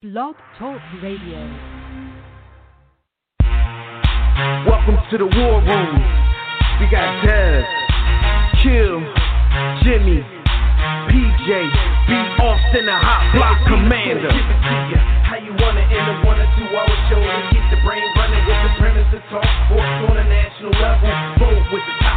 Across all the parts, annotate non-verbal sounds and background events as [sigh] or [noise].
Blog Talk Radio. Welcome to the war room. We got Dev, Kill, Jimmy, PJ, B. Austin, the hot block commander. How you want it in a one or two hour show to keep the brain running with the premise to talk sports on a national level. Bold with the topic,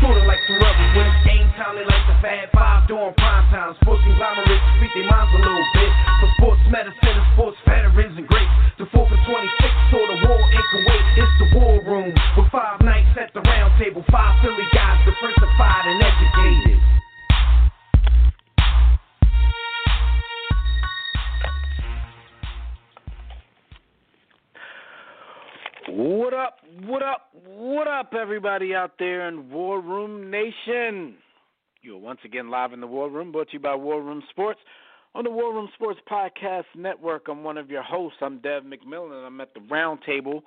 sorta like the rebels when it's game time. They like the Fab Five during prime time. Sports conglomerates speak their minds a little bit. For sports medicine and sports veterans and greats. The 4 for 26 or the war in Kuwait. It's the war room with five nights at the round table. Five Philly guys diversified and educated. What up, what up, what up, everybody out there in War Room Nation? You're once again live in the War Room, brought to you by War Room Sports. On the War Room Sports Podcast Network, I'm one of your hosts. I'm Dev McMillan, and I'm at the round table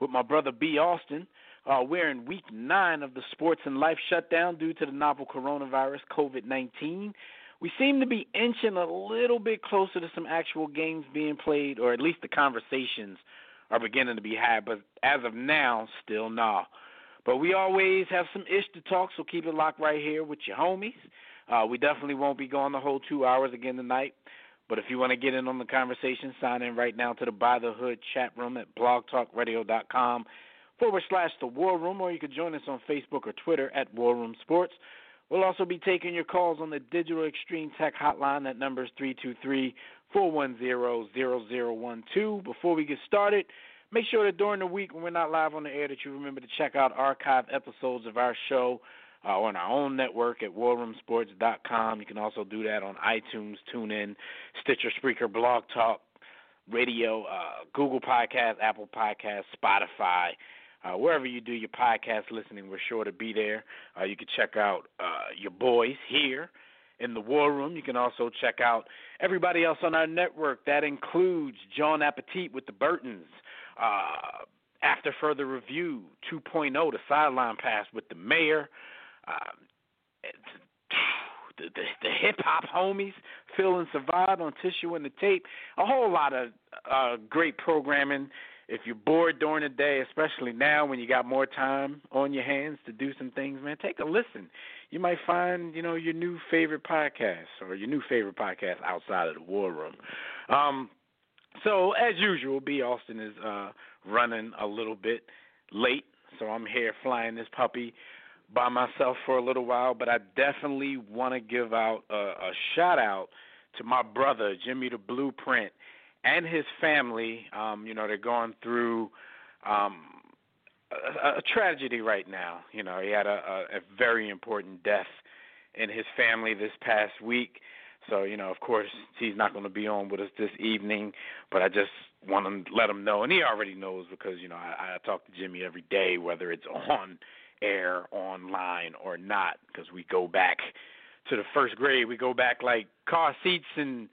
with my brother B. Austin. Uh, we're in week nine of the sports and life shutdown due to the novel coronavirus, COVID 19. We seem to be inching a little bit closer to some actual games being played, or at least the conversations are beginning to be had, but as of now, still nah. But we always have some ish to talk, so keep it locked right here with your homies. Uh, we definitely won't be going the whole two hours again tonight. But if you want to get in on the conversation, sign in right now to the By the Hood chat room at blogtalkradio.com forward slash the War Room, or you can join us on Facebook or Twitter at War Room Sports. We'll also be taking your calls on the Digital Extreme Tech Hotline. That number is 323 410 0012. Before we get started, make sure that during the week when we're not live on the air that you remember to check out archive episodes of our show uh, on our own network at warroomsports.com. You can also do that on iTunes, TuneIn, Stitcher, Spreaker, Blog Talk, Radio, uh, Google Podcast, Apple Podcast, Spotify. Uh, wherever you do your podcast listening, we're sure to be there. Uh, you can check out uh, your boys here in the War Room. You can also check out everybody else on our network. That includes John Appetit with the Burtons. Uh, after further review, 2.0, the sideline pass with the mayor. Uh, the, the, the hip hop homies, Phil and Savad on Tissue and the Tape. A whole lot of uh, great programming. If you're bored during the day, especially now when you got more time on your hands to do some things, man, take a listen. You might find, you know, your new favorite podcast or your new favorite podcast outside of the war room. Um, so as usual, B Austin is uh, running a little bit late, so I'm here flying this puppy by myself for a little while. But I definitely want to give out a, a shout out to my brother Jimmy the Blueprint and his family. Um, you know, they're going through um, a, a tragedy right now. You know, he had a, a, a very important death in his family this past week. So, you know, of course, he's not going to be on with us this evening, but I just want to let him know, and he already knows because, you know, I, I talk to Jimmy every day, whether it's on air, online, or not, because we go back to the first grade. We go back like car seats and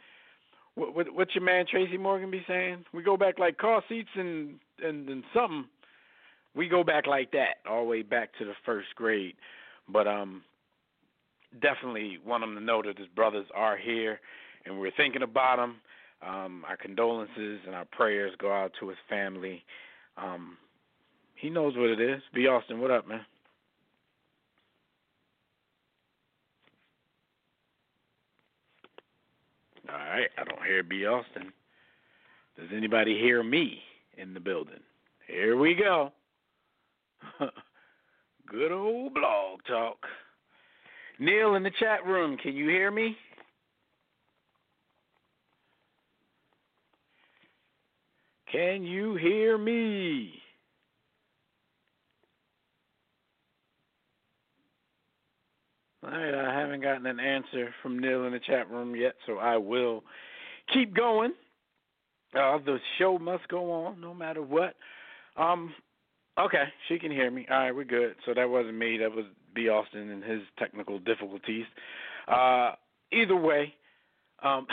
what, what what's your man Tracy Morgan be saying? We go back like car seats and and, and something. We go back like that, all the way back to the first grade. But um, definitely want him to know that his brothers are here, and we're thinking about him. Um, our condolences and our prayers go out to his family. Um, he knows what it is. B. Austin, what up, man? All right, I don't hear B. Austin. Does anybody hear me in the building? Here we go. [laughs] Good old blog talk. Neil in the chat room, can you hear me? Can you hear me? All right, I haven't gotten an answer from Neil in the chat room yet, so I will keep going. Uh, the show must go on no matter what. Um, okay, she can hear me. All right, we're good. So that wasn't me. That was B. Austin and his technical difficulties. Uh, either way, um,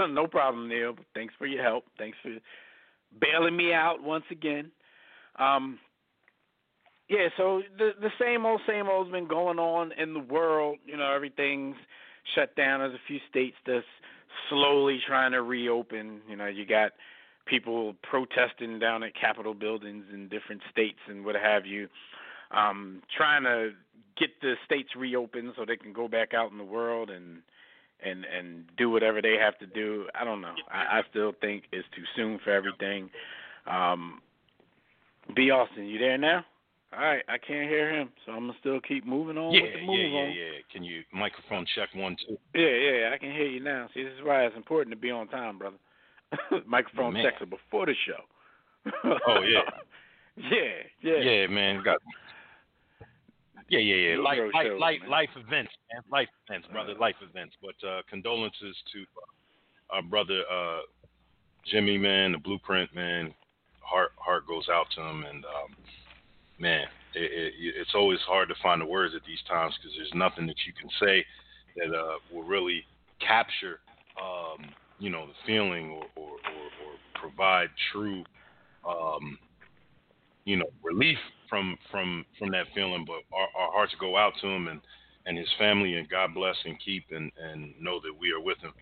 [laughs] no problem, Neil. Thanks for your help. Thanks for bailing me out once again. Um, yeah, so the the same old same old's been going on in the world. You know, everything's shut down. There's a few states that's slowly trying to reopen. You know, you got people protesting down at Capitol buildings in different states and what have you, um, trying to get the states reopened so they can go back out in the world and and and do whatever they have to do. I don't know. I, I still think it's too soon for everything. Um, B. Austin, you there now? All right, I can't hear him, so I'm gonna still keep moving on yeah, with the move yeah, yeah, on. yeah. Can you microphone check one two? Yeah, yeah, I can hear you now. See, this is why it's important to be on time, brother. [laughs] Microphone Man. checks before the show. Oh yeah, [laughs] yeah, yeah. yeah, man. Got yeah, yeah, yeah. Life, life, life, life events, man. Life events, brother. Uh. life events. But uh, condolences to uh, our brother uh, Jimmy, man. The blueprint, man. Heart, heart goes out to him, and um, man, it, it, it's always hard to find the words at these times because there's nothing that you can say that uh, will really capture, um, you know, the feeling or, or, or, or provide true, um, you know, relief from from from that feeling. But our, our hearts go out to him and and his family, and God bless and keep and and know that we are with him.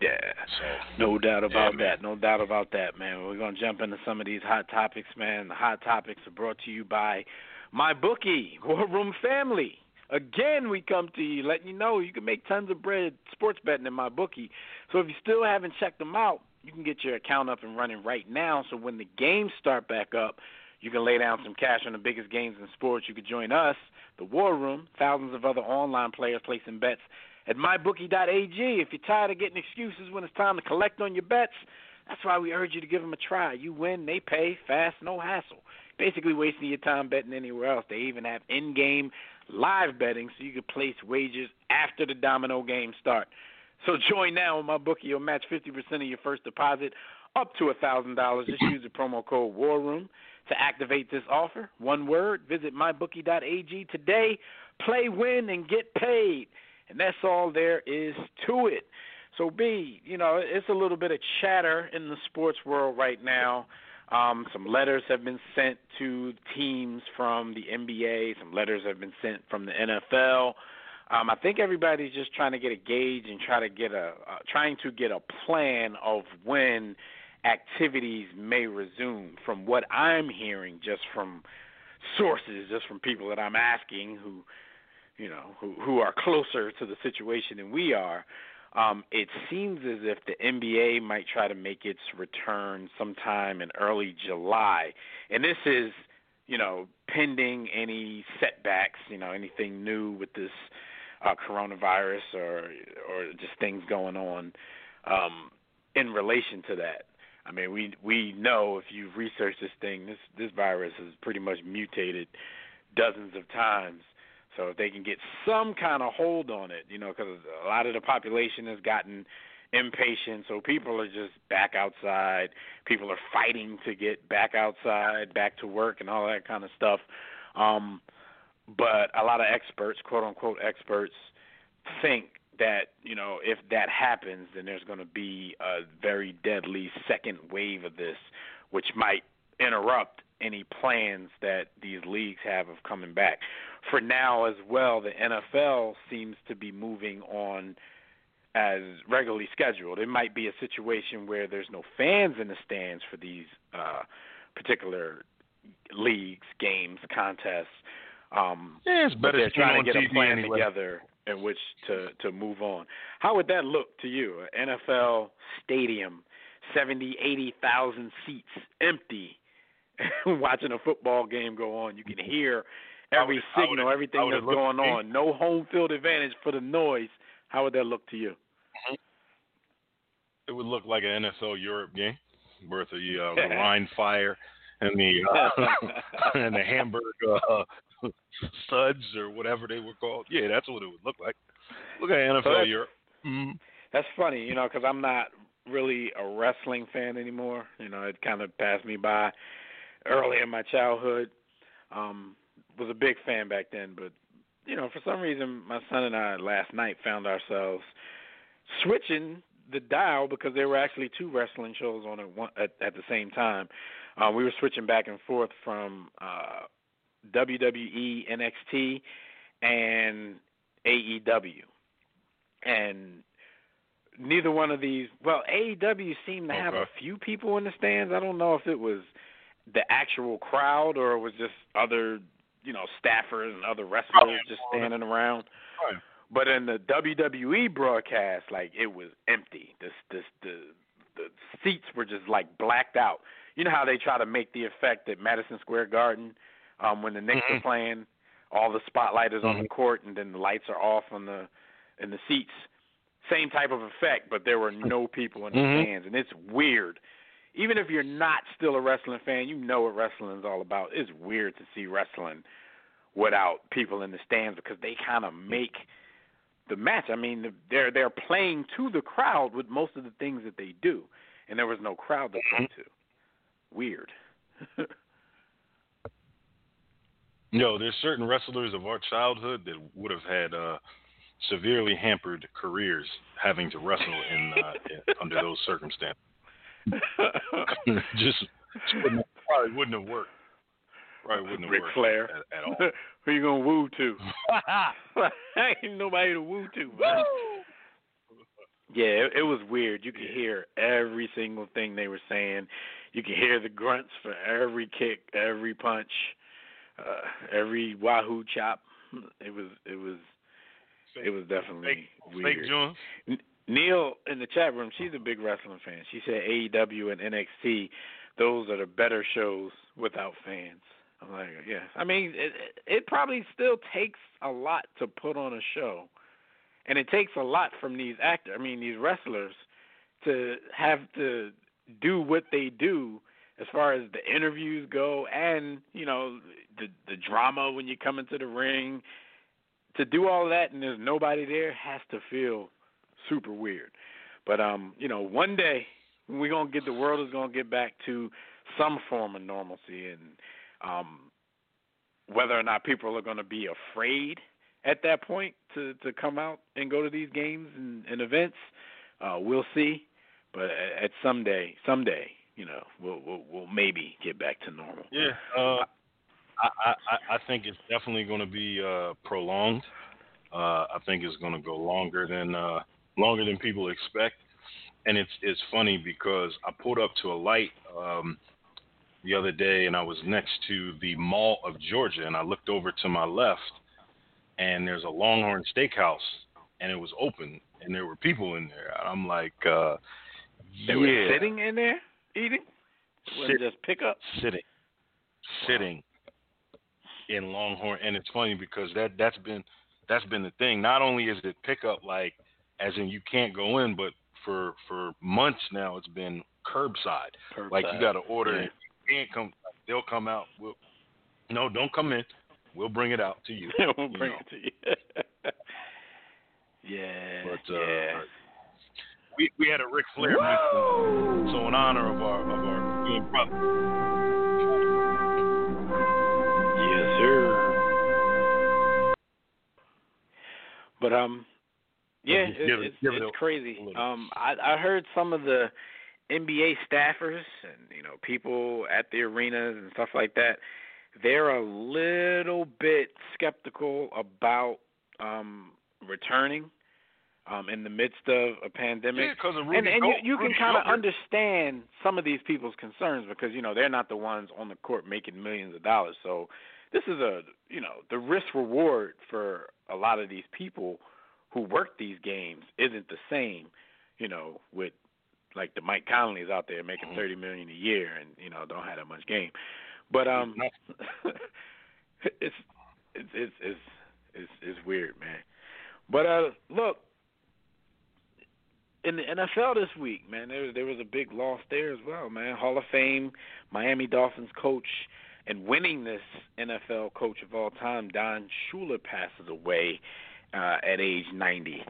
Yeah. So No doubt about Yeah, that. No doubt about that, man. We're gonna jump into some of these hot topics, man. The hot topics are brought to you by MyBookie, War Room Family. Again, we come to you letting you know you can make tons of bread sports betting in MyBookie. So if you still haven't checked them out, you can get your account up and running right now. So when the games start back up, you can lay down some cash on the biggest games in sports. You can join us, the War Room, thousands of other online players placing bets at mybookie.ag. If you're tired of getting excuses when it's time to collect on your bets, that's why we urge you to give them a try. You win, they pay, fast, no hassle. Basically wasting your time betting anywhere else. They even have in-game live betting so you can place wagers after the domino game start. So [laughs] join now on MyBookie. You'll match 50% of your first deposit up to $1,000. Just [laughs] use the promo code War Room to activate this offer. One word, visit mybookie.ag today. Play, win, and get paid. And that's all there is to it. So, B, you know, it's a little bit of chatter in the sports world right now. Um, some letters have been sent to teams from the NBA. Some letters have been sent from the NFL. Um, I think everybody's just trying to get a gauge and try to get a uh, trying to get a plan of when activities may resume. From what I'm hearing, just from sources, just from people that I'm asking who, you know, who who are closer to the situation than we are. Um, it seems as if the NBA might try to make its return sometime in early July, and this is, you know, pending any setbacks, you know, anything new with this uh, coronavirus or or just things going on um, in relation to that. I mean, we we know if you've researched this thing, this this virus has pretty much mutated dozens of times. So if they can get some kind of hold on it, you know, because a lot of the population has gotten impatient, so people are just back outside. People are fighting to get back outside, back to work, and all that kind of stuff. Um, but a lot of experts, quote unquote experts, think that you know if that happens, then there's going to be a very deadly second wave of this, which might interrupt any plans that these leagues have of coming back. For now, as well, the NFL seems to be moving on as regularly scheduled. It might be a situation where there's no fans in the stands for these uh, particular leagues, games, contests. Um, yeah, it's but better they're trying to get TV a plan anyway. together in which to to move on. How would that look to you? An NFL stadium, seventy, eighty thousand seats, empty, [laughs] watching a football game go on. You can hear every would- signal, everything how would it that's going on. No home field advantage for the noise. How would that look to you? It would look like an NFL Europe game, worth the, uh, the [laughs] Rhein Fire and the [laughs] uh, and the Hamburg uh, studs or whatever they were called. Yeah, that's what it would look like. Look at NFL that's- Europe. Mm. That's funny, you know, because I'm not really a wrestling fan anymore. You know, it kind of passed me by early in my childhood. Um, was a big fan back then, but you know, for some reason, my son and I last night found ourselves switching the dial because there were actually two wrestling shows on at one at, at the same time. Uh, we were switching back and forth from uh, WWE, NXT, and AEW, and neither one of these. Well, AEW seemed to have Okay. a few people in the stands. I don't know if it was the actual crowd or it was just other, you know, staffers and other wrestlers just standing around. Right. But in the WWE broadcast, like it was empty. This, this, the, the seats were just like blacked out. You know how they try to make the effect at Madison Square Garden, um, when the Knicks Mhm. are playing, all the spotlight is on the Mhm. court, and then the lights are off on the in the seats. Same type of effect, but there were no people in the Mhm. stands, and it's weird. Even if you're not still a wrestling fan, you know what wrestling is all about. It's weird to see wrestling without people in the stands because they kind of make the match. I mean, they're they're playing to the crowd with most of the things that they do, and there was no crowd to play to. Weird. [laughs] Yo, there's certain wrestlers of our childhood that would have had uh, severely hampered careers having to wrestle in, uh, in under those circumstances. [laughs] [laughs] just, just probably wouldn't have worked. Probably wouldn't have Ric worked Flair. at, at [laughs] all. Who you gonna woo to? Ain't nobody to woo to. Man. Yeah, it, it was weird. You could hear every single thing they were saying. You could hear the grunts for every kick, every punch, uh, every wahoo chop. It was it was it was definitely Fake, weird. fake Jones. Neil in the chat room, she's a big wrestling fan. She said AEW and NXT, those are the better shows without fans. I'm like, yeah. I mean, it, it probably still takes a lot to put on a show, and it takes a lot from these actors. I mean, these wrestlers to have to do what they do as far as the interviews go, and you know, the the drama when you come into the ring. To do all that and there's nobody there has to feel super weird. But um, you know, one day we're gonna get the world is gonna get back to some form of normalcy and um whether or not people are gonna be afraid at that point to to come out and go to these games and, and events, uh, we'll see. But at, at someday, someday, you know, we'll, we'll we'll maybe get back to normal. Yeah, uh, I, I I- think it's definitely going to be uh, prolonged. Uh, I think it's going to go longer than uh, longer than people expect, and it's it's funny because I pulled up to a light um, the other day, and I was next to the Mall of Georgia, and I looked over to my left, and there's a Longhorn Steakhouse, and it was open, and there were people in there. I'm like, uh, They yeah, were sitting in there eating. Sit- just pick up. sitting, sitting in Longhorn, and it's funny because that that's been that's been the thing. Not only is it pickup like, as in you can't go in, but for for months now it's been curbside. Like you got to order, Yeah. and you can't come. They'll come out. We'll, no, don't come in. We'll bring it out to you. [laughs] we'll bring know. it to you. [laughs] yeah. But uh, yeah. we we had a Ric Flair mention, so in honor of our of our good brother. Yes, sir. But um, yeah, Give it, it- it's it it's crazy. Um, I I heard some of the NBA staffers and you know people at the arenas and stuff like that. They're a little bit skeptical about um returning um in the midst of a pandemic. Yeah, because of Rudy and and Go- you, you can kind of understand some of these people's concerns because you know they're not the ones on the court making millions of dollars. So this is a you know the risk reward for a lot of these people who work these games isn't the same. You know with like the Mike Conleys out there making Mhm. thirty million a year and you know don't have that much game. But um, [laughs] it's it's it's it's it's, it's weird, man. But uh, look, in the NFL this week, man, there there was a big loss there as well, man. Hall of Fame, Miami Dolphins coach and winningest NFL coach of all time, Don Shula, passes away uh, at age 90.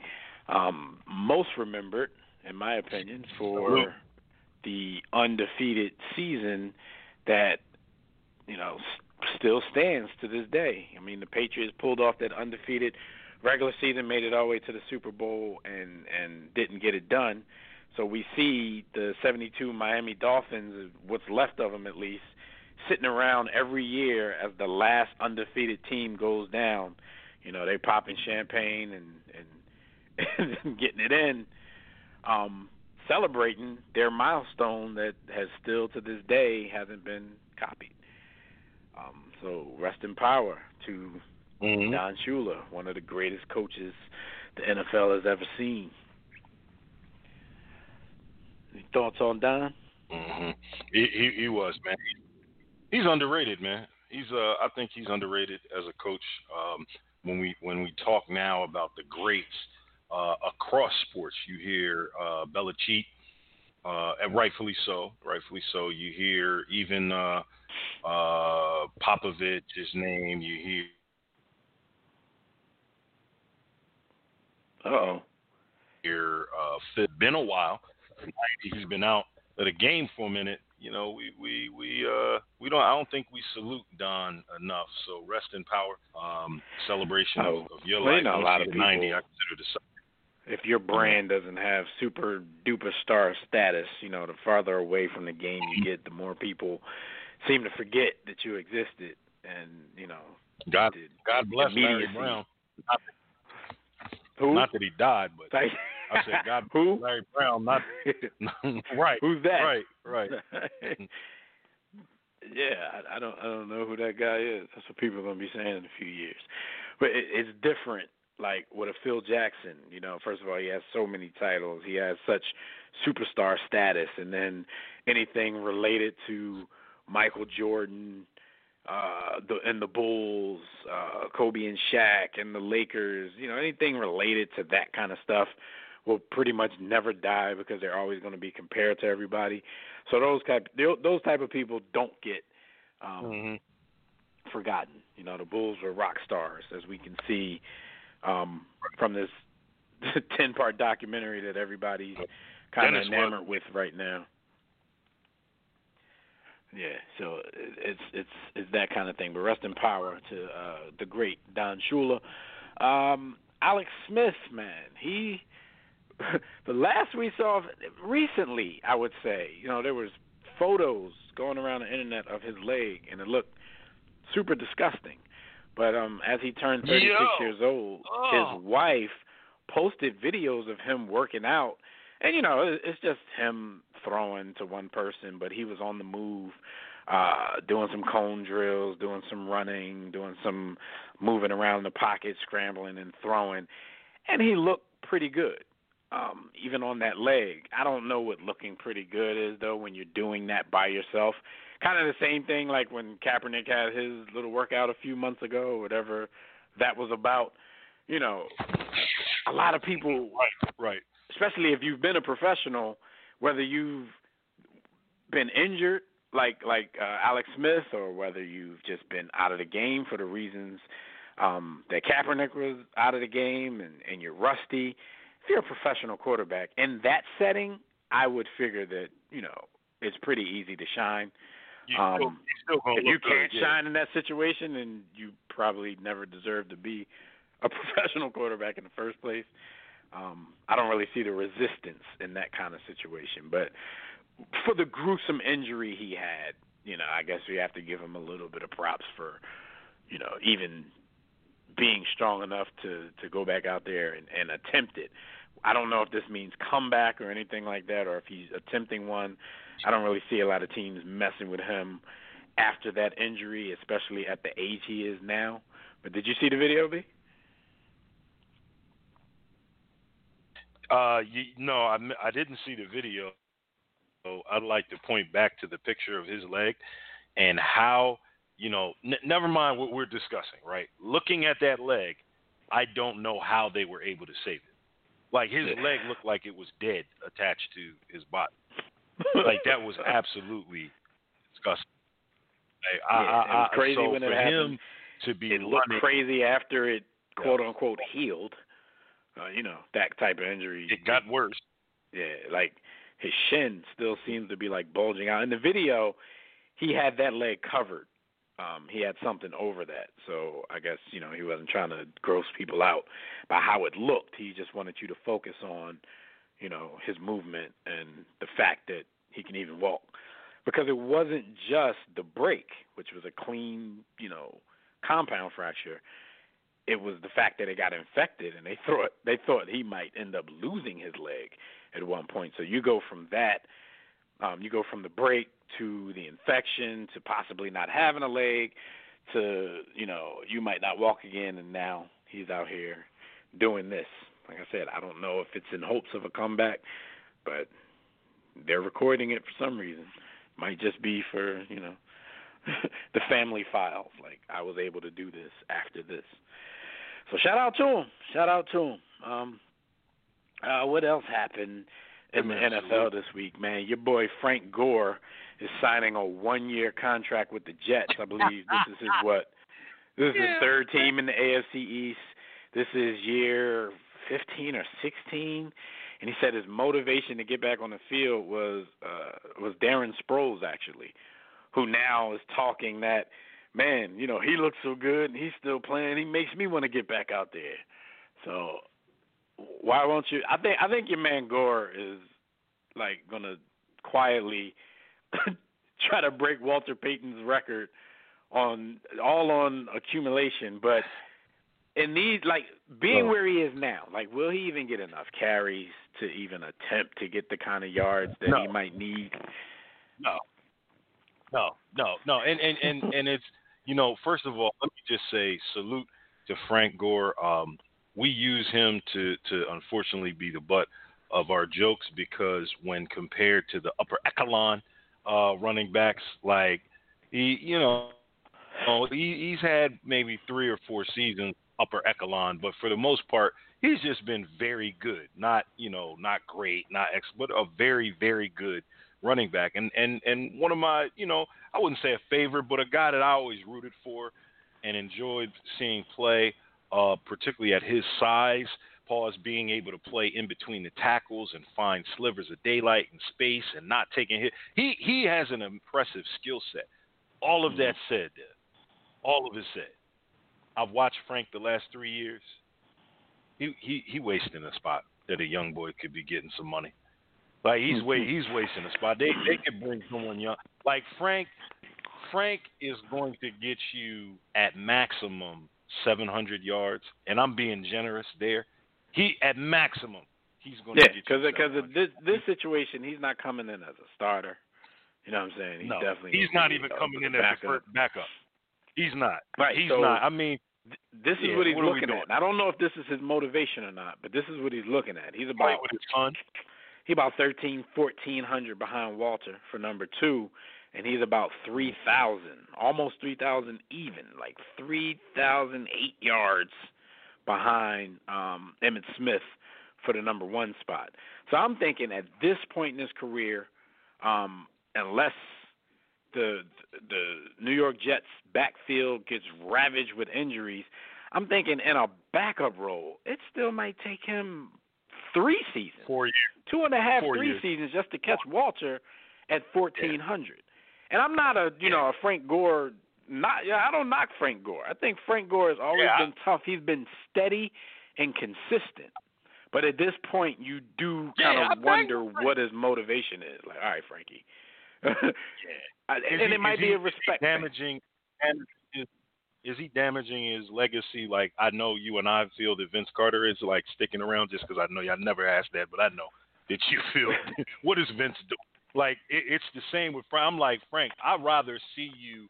Um, most remembered, in my opinion, for the undefeated season that you know s- still stands to this day. I mean, the Patriots pulled off that undefeated regular season, made it all the way to the Super Bowl, and and didn't get it done. So we see the '72 Miami Dolphins, what's left of them at least, sitting around every year as the last undefeated team goes down. You know, they popping champagne and and, [laughs] and getting it in. um, celebrating their milestone that has still to this day hasn't been copied. Um, so rest in power to Mm-hmm. Don Shula, one of the greatest coaches the NFL has ever seen. Any thoughts on Don? Mm-hmm. He, he he was man. He's underrated, man. He's uh I think he's underrated as a coach. Um, when we when we talk now about the greats uh, across sports, you hear uh, Belichick, uh, and rightfully so, rightfully so. You hear even uh, uh, Popovich's name. You hear Uh oh. here. Uh, been a while. He's been out of the game for a minute. You know, we we we uh we don't. I don't think we salute Don enough. So rest in power. Um, celebration Oh, of, of your you life. know, a lot of the ninety. people- I consider the If your brand doesn't have super duper star status, you know, the farther away from the game you get, the more people seem to forget that you existed. And you know, God. God bless Larry. Brown. Not, Who? not that he died, but Like- I said [laughs] God Who? Larry Brown. Not [laughs] right. Who's that? Right. Right. [laughs] yeah, I, I don't I don't know who that guy is. That's what people are gonna be saying in a few years. But it, it's different. Like with a Phil Jackson, you know. First of all, he has so many titles. He has such superstar status, and then anything related to Michael Jordan, uh, the and the Bulls, uh, Kobe and Shaq, and the Lakers. You know, anything related to that kind of stuff will pretty much never die because they're always going to be compared to everybody. So those type those type of people don't get um, hmm forgotten. You know, the Bulls were rock stars, as we can see um, from this [laughs] ten part documentary that everybody's kind of enamored with right now. Yeah, so it's it's it's that kind of thing. But rest in power to uh, the great Don Shula. Um, Alex Smith, man, he [laughs] the last we saw of, recently, I would say, you know, there was photos going around the internet of his leg, and it looked super disgusting. But um, as he turned 36 Yo. years old, Oh. his wife posted videos of him working out, and you know, it's just him throwing to one person, but he was on the move, uh, doing some cone drills, doing some running, doing some moving around the pocket, scrambling and throwing, and he looked pretty good. Um, even on that leg, I don't know what looking pretty good is though when you're doing that by yourself. Kind of the same thing like when Kaepernick had his little workout a few months ago, whatever that was about. You know, a lot of people Right. Right. Especially if you've been a professional, whether you've been injured like like uh, Alex Smith, or whether you've just been out of the game for the reasons um, that Kaepernick was out of the game, and, and you're rusty. If you're a professional quarterback in that setting, I would figure that you know it's pretty easy to shine. You Um, still, still If you can't yeah. shine in that situation, then you probably never deserve to be a [laughs] professional quarterback in the first place. Um, I don't really see the resistance in that kind of situation. But for the gruesome injury he had, you know, I guess we have to give him a little bit of props for, you know, even being strong enough to to go back out there and, and attempt it. I don't know if this means comeback or anything like that, or if he's attempting one. I don't really see a lot of teams messing with him after that injury, especially at the age he is now. But did you see the video, B? Uh, you, no, I, I didn't see the video. So I'd like to point back to the picture of his leg and how, you know, n- never mind what we're discussing, right? Looking at that leg, I don't know how they were able to save it. Like his leg looked like it was dead attached to his body. [laughs] Like that was absolutely disgusting. Like, I, Yeah, I, it was I, crazy so when it happened. him to be it looked running, crazy after it quote unquote healed. Uh, you know, that type of injury. it got worse. Yeah, like his shin still seems to be like bulging out. In the video, he had that leg covered. Um, he had something over that. So I guess, you know, he wasn't trying to gross people out by how it looked. He just wanted you to focus on, you know, his movement and the fact that he can even walk. Because it wasn't just the break, which was a clean, you know, compound fracture. It was the fact that it got infected and they thought they thought he might end up losing his leg at one point. So you go from that, um, you go from the break to the infection to possibly not having a leg to you know you might not walk again, and now he's out here doing this. Like I said, I don't know if it's in hopes of a comeback, but they're recording it for some reason. Might just be for you know [laughs] the family files. Like I was able to do this after this. So shout out to him. Shout out to him. Um, uh, what else happened in the NFL this week, man? Your boy Frank Gore is signing a one-year contract with the Jets. I believe this is his [laughs] what? This is his third team in the AFC East. This is year 15 or 16, and he said his motivation to get back on the field was uh, was Darren Sproles actually, who now is talking that man, you know, he looks so good and he's still playing. He makes me want to get back out there. So why won't you? I think I think your man Gore is like gonna quietly [coughs] try to break Walter Payton's record on all on accumulation, but in these like being where he is now, like will he even get enough carries to even attempt to get the kind of yards that no. he might need? No. No, no, no. And and and and it's you know, first of all, let me just say salute to Frank Gore. Um, we use him to to unfortunately be the butt of our jokes because when compared to the upper echelon uh, running backs, like he, you know, he, he's had maybe three or four seasons upper echelon, but for the most part, he's just been very good. Not you know, not great, not ex, but a very very good running back. And and and one of my, you know, I wouldn't say a favorite, but a guy that I always rooted for and enjoyed seeing play, uh, particularly at his size. Paul's being able to play in between the tackles and find slivers of daylight and space and not taking hit. He he has an impressive skill set. All of that said, all of it said, I've watched Frank the last three years. He he he wasting a spot that a young boy could be getting some money. Like he's wa- mm-hmm. he's wasting a spot. They they could bring someone young. Like Frank Frank is going to get you at maximum 700 yards, and I'm being generous there. He at maximum he's going yeah, to get you. because because this this situation, he's not coming in as a starter. You know what I'm saying? He's no, definitely he's not even coming in as a backup. first backup. He's not. Right, He's so- not. I mean, This is Yeah, what he's what looking at. I don't know if this is his motivation or not, but this is what he's looking at. He's play about with his son. He about thirteen, fourteen hundred behind Walter for number two, and he's about three thousand, almost three thousand even, like three thousand eight yards behind um Emmitt Smith for the number one spot. So I'm thinking at this point in his career, um, unless the the New York Jets backfield gets ravaged with injuries, I'm thinking in a backup role, it still might take him three seasons Four years. two and a half, Four three years. seasons just to catch Walter at fourteen hundred. And I'm not a you know a Frank Gore. Not yeah, I don't knock Frank Gore. I think Frank Gore has always Yeah. been tough. He's been steady and consistent. But at this point, you do kind of wonder what his motivation is. Like, all right, Frankie. [laughs] I- Is and he- it might be a respect. damaging damaging his, is he damaging his legacy like I know you and I feel that Vince Carter is like sticking around just because I know y'all never asked that but I know that you [laughs] feel [laughs] [laughs] what is Vince doing like it, it's the same with Frank I'm like Frank I'd rather see you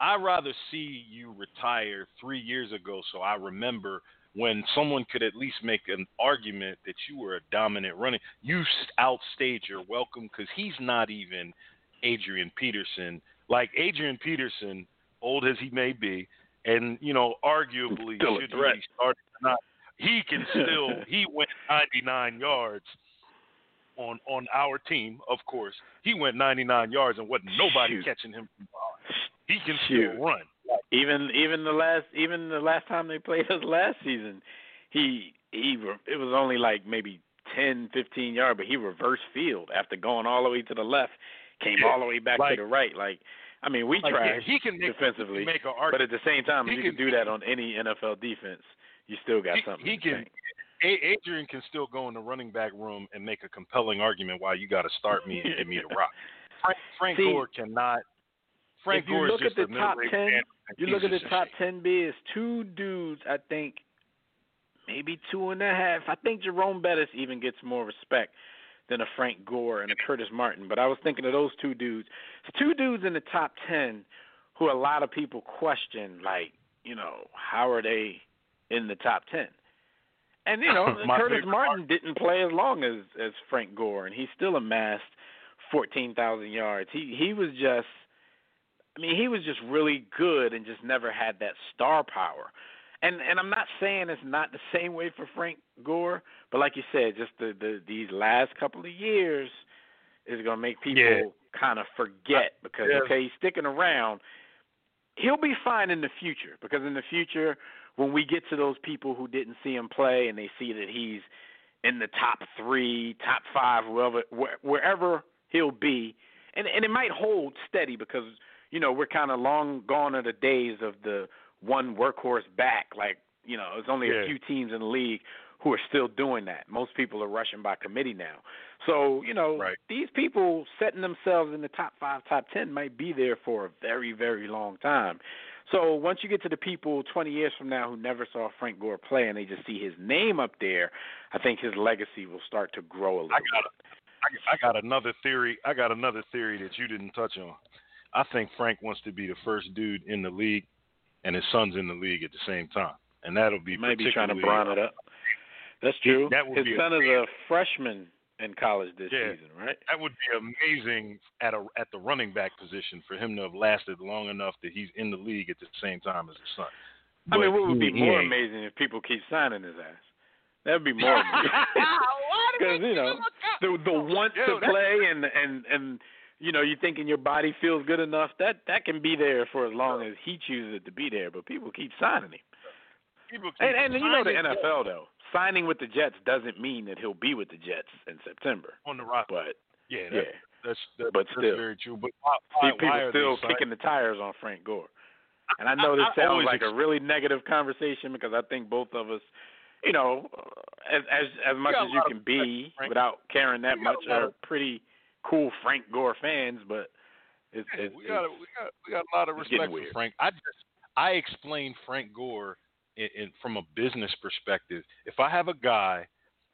I'd rather see you retire three years ago so I remember when someone could at least make an argument that you were a dominant running you outstayed your welcome because he's not even Adrian Peterson. Like Adrian Peterson, old as he may be, and you know, arguably Still should he started not, he can [laughs] still he went 99 yards on on our team, of course. He went 99 yards and wasn't nobody Shoot. catching him. He can Shoot. still run. even even the last even the last time they played us [laughs] last season, he he it was only like maybe 10, 15 yard, but he reversed field after going all the way to the left, came Yeah, all the way back like- to the right. Like I mean, we Like, yeah, he can make, defensively, he can make an but at the same time, he you can- can do that on any NFL defense, you still got He- something. he can-. A- Adrian can still go in the running back room and make a compelling argument why you got to start me and give me the rock. [laughs] Frank, Frank See, Gore cannot. Frank if you Gore look is at just the a top 10. You look at the top ten bids, two dudes, I think maybe two and a half. I think Jerome Bettis even gets more respect than a Frank Gore and a Curtis Martin. But I was thinking of those two dudes. It's two dudes in the top ten who a lot of people question, like, you know, how are they in the top ten? And you know, [laughs] Curtis Martin didn't play as long as as Frank Gore, and he still amassed fourteen thousand yards. He he was just, I mean, he was just really good and just never had that star power. And and I'm not saying it's not the same way for Frank Gore, but like you said, just the, the these last couple of years is going to make people yeah. kind of forget because yeah. okay, he's sticking around. He'll be fine in the future because in the future when we get to those people who didn't see him play and they see that he's in the top three, top five, wherever wherever he'll be, and and it might hold steady because you know we're kind of long gone are the days of the one workhorse back. Like you know, there's only yeah. a few teams in the league who are still doing that. Most people are rushing by committee now. So you know, right. these people setting themselves in the top five, top ten might be there for a very, very long time. So once you get to the people 20 years from now who never saw Frank Gore play and they just see his name up there, I think his legacy will start to grow a little. I got, a, I got another theory. I got another theory that you didn't touch on. I think Frank wants to be the first dude in the league, and his son's in the league at the same time, and that'll be he might trying to particularly- brown it up. That's true. That would his be a- son is a freshman in college this Yeah. season, right? That would be amazing at a at the running back position for him to have lasted long enough that he's in the league at the same time as his son. I mean, But what would be he- he more ain't. amazing if people keep signing his ass? That would be [laughs] more amazing. [laughs] Because [laughs] you know the the want Yo, to that's- play and and and you know you thinking your body feels good enough that that can be there for as long as he chooses it to be there. But people keep signing him. People keep And, and you know the NFL though, signing with the Jets doesn't mean that he'll be with the Jets in September. on the roster. But yeah, that, yeah, that's that, But that's still. very true. But why, see, why, people why are still kicking the tires on Frank Gore. And I know I- this I sounds always like a really negative conversation because I think both of us, you know, as as as much as you can be without caring that We got a much, are pretty cool Frank Gore fans. But it's, Yeah, it's, we got it's we got we got a lot of respect for. Frank. I just I explain Frank Gore in, in, from a business perspective. If I have a guy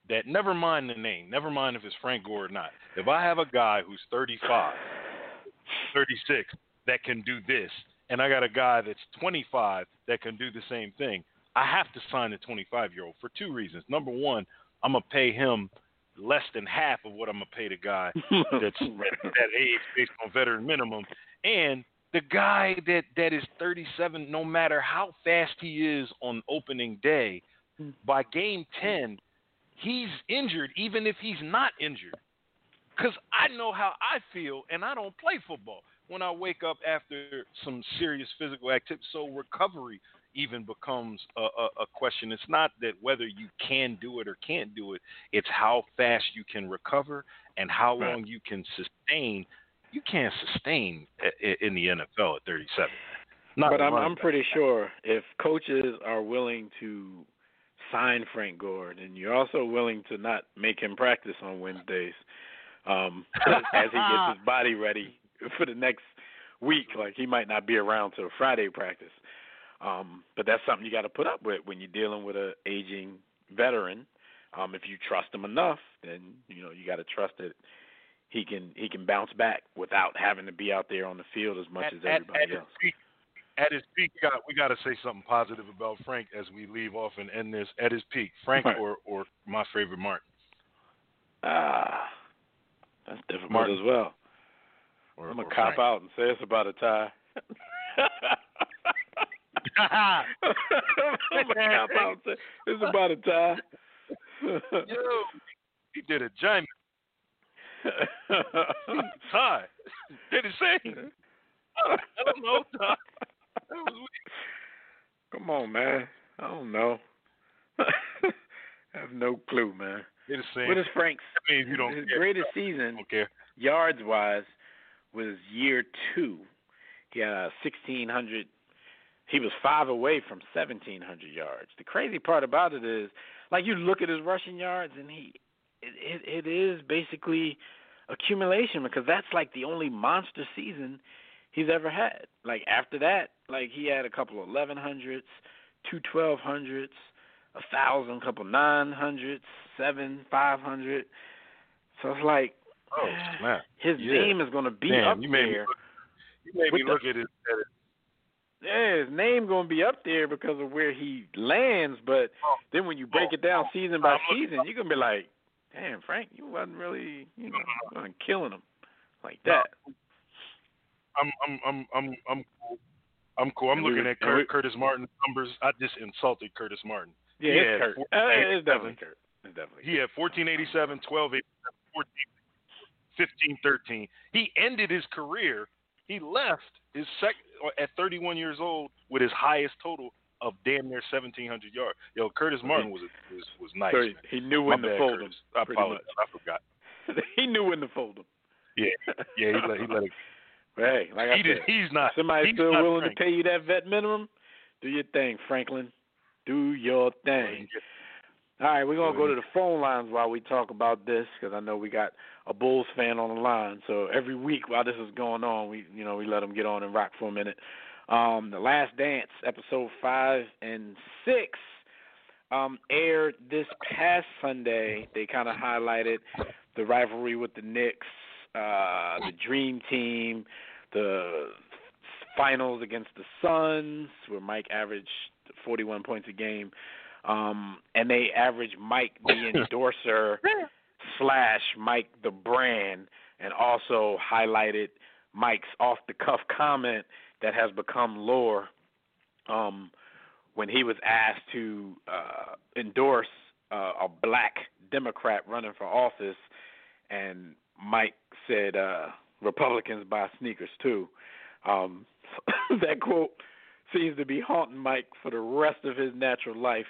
that never mind the name, never mind if it's Frank Gore or not. If I have a guy who's 35, 36 that can do this, and I got a guy that's 25 that can do the same thing, I have to sign the 25 year old for two reasons. Number one, I'm gonna pay him less than half of what I'm gonna pay the guy [laughs] that's that age based on veteran minimum. And the guy that that is 37, no matter how fast he is on opening day, by game 10, he's injured, even if he's not injured. Because I know how I feel, and I don't play football when I wake up after some serious physical activity. So recovery even becomes a, a, a question. It's not that whether you can do it or can't do it. It's how fast you can recover and how Right. long you can sustain. You can't sustain in the NFL at 37. Not but I'm I'm pretty sure if coaches are willing to sign Frank Gore, and you're also willing to not make him practice on Wednesdays, um, [laughs] as he gets his body ready for the next week. Like he might not be around till Friday practice. Um, but that's something you got to put up with when you're dealing with a aging veteran. Um, if you trust him enough, then you know you got to trust that he can he can bounce back without having to be out there on the field as much at, as everybody at his else. peak, at his peak, we got we got to say something positive about Frank as we leave off and end this. At his peak, Frank Right. or or my favorite Martin. Ah, that's difficult Martin. as well. Or, I'm gonna cop Frank. out and say it's about a tie. [laughs] I'm gonna cop out it's about a tie. Yo, he did a giant tie. did the same. I don't know. That was weird. Come on, man. I don't know. I [laughs] have no clue, man. Did the same. What is Frank's That means you don't his care. greatest season yards wise was year two. He had uh, sixteen hundred. He was five away from seventeen hundred yards. The crazy part about it is, like you look at his rushing yards, and he, it, it, it is basically accumulation because that's like the only monster season he's ever had. Like after that, like he had a couple of eleven hundreds, two twelve hundreds, a thousand, couple nine hundreds, seven five hundred So it's like, Oh snap! his Yeah. name is going to be Damn, up you made me look, you made me the- look at it. At it. Yeah, his name going to be up there because of where he lands. But then when you break it down season by season, you're to be like, damn, Frank, you wasn't really, you know, killing him like that. I'm I'm I'm I'm I'm cool. I'm cool. I'm And looking were- at and we- Curtis Martin numbers. I just insulted Curtis Martin. Yeah, it's Kurt. Uh, it's definitely. Kurt. It's definitely He had 1487, 1287, 14, 15, 13. He ended his career. He left his sec at 31 years old with his highest total of damn near 1700 yards. Yo, Curtis Martin was was, was nice. So he, he knew when to fold him. I apologize. I forgot. [laughs] he knew when to fold him. Yeah, yeah. He let he let it. [laughs] Hey, like I did, said, he's not. somebody he's still not willing Frank. to pay you that vet minimum, do your thing, Franklin. Do your thing. All right, we're gonna go to the phone lines while we talk about this because I know we got a Bulls fan on the line. So every week while this is going on, we you know we let them get on and rock for a minute. Um, the Last Dance, episode five and six, um, aired this past Sunday. They kind of highlighted the rivalry with the Knicks, uh, the Dream Team, the finals against the Suns, where Mike averaged 41 points a game, um, and they averaged Mike the endorser [laughs] slash Mike the brand, and also highlighted Mike's off the cuff comment that has become lore. Um, when he was asked to uh, endorse uh, a black Democrat running for office, and Mike said, uh, "Republicans buy sneakers too." Um, [laughs] that quote seems to be haunting Mike for the rest of his natural life.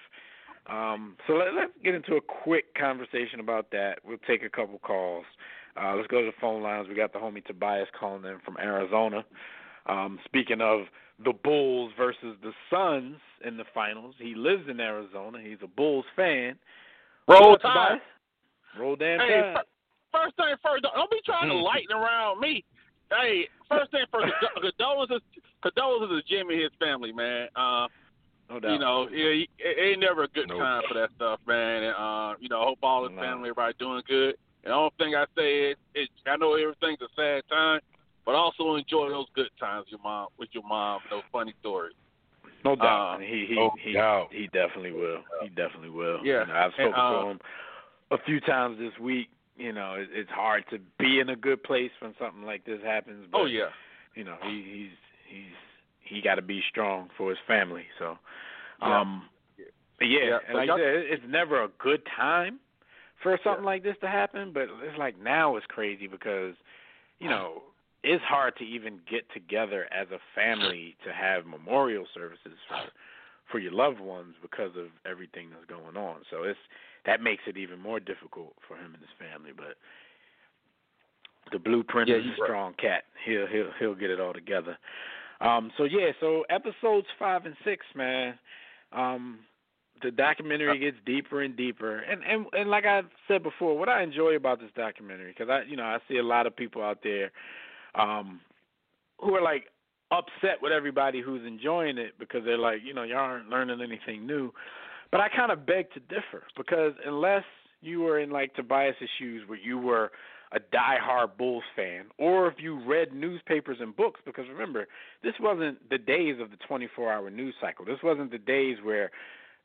Um, so let, let's get into a quick conversation about that. We'll take a couple calls. Uh, let's go to the phone lines. We got the homie Tobias calling in from Arizona. Um, speaking of the Bulls versus the Suns in the finals, he lives in Arizona. He's a Bulls fan. Roll Tide. Tobias? Roll damn Hey, Tide. first thing first, don't, be trying to Mm. lighten around me. Hey, first thing first, condo- condolences, [laughs] condolences to Jimmy and his family, man. Uh, No doubt. you know, it, it ain't never a good Nope. time for that stuff, man. And uh, you know, I hope all his No. family, everybody doing good. And the only thing I say is, is I know everything's a sad time, but also enjoy those good times with your mom, with your mom, those funny stories. No doubt. Uh, he he no he doubt. he definitely will. He definitely will. Yeah. You know, I've spoken And, uh, to him a few times this week. You know, it, it's hard to be in a good place when something like this happens. But, Oh yeah, You know, he he's he's he got to be strong for his family. So, Yeah. um, yeah, Yeah, and but like y'all- I said, it's never a good time for something like this to happen. But it's like now it's crazy because, you know, it's hard to even get together as a family to have memorial services for for your loved ones because of everything that's going on. So it's that makes it even more difficult for him and his family. But the blueprint Yeah, is a right. strong cat. He'll he'll he'll get it all together. Um, so yeah, so episodes five and six, man. Um, the documentary gets deeper and deeper, and and and like I said before, what I enjoy about this documentary, because I you know I see a lot of people out there, um, who are like upset with everybody who's enjoying it because they're like, you know, y'all aren't learning anything new. But I kind of beg to differ because unless you were in like Tobias's shoes, where you were a diehard Bulls fan, or if you read newspapers and books, because remember, this wasn't the days of the 24-hour news cycle. This wasn't the days where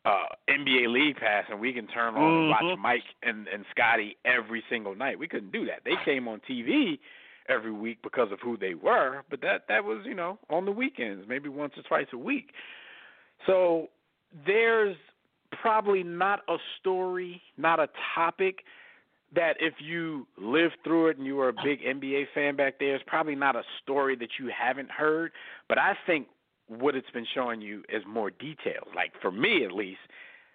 uh NBA League Pass and we can turn on and watch Mhm. Mike and and Scottie every single night. We couldn't do that. They came on TV every week because of who they were, but that that was, you know, on the weekends, maybe once or twice a week. So there's probably not a story, not a topic that if you lived through it and you were a big NBA fan back there, it's probably not a story that you haven't heard. But I think what it's been showing you is more details. Like for me at least,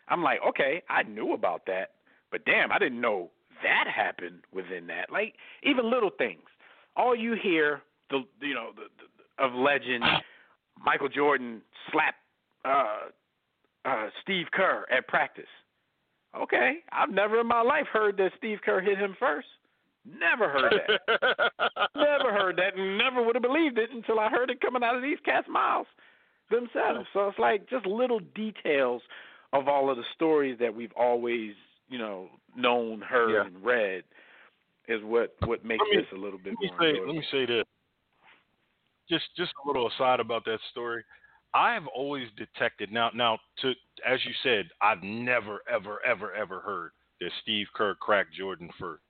I'm like, okay, I knew about that, but damn, I didn't know that happened within that. Like even little things. All you hear the you know the, the of legend Michael Jordan slap uh uh Steve Kerr at practice. Okay, I've never in my life heard that Steve Kerr hit him first. Never heard that. [laughs] never heard that, and never would have believed it until I heard it coming out of these cats' mouths themselves. So it's like just little details of all of the stories that we've always, you know, known, heard, Yeah. and read is what what makes me- this a little bit let me more. say let me say this. Just just a little aside about that story. I have always detected now now to as you said, I've never ever ever ever heard that Steve Kerr cracked Jordan first.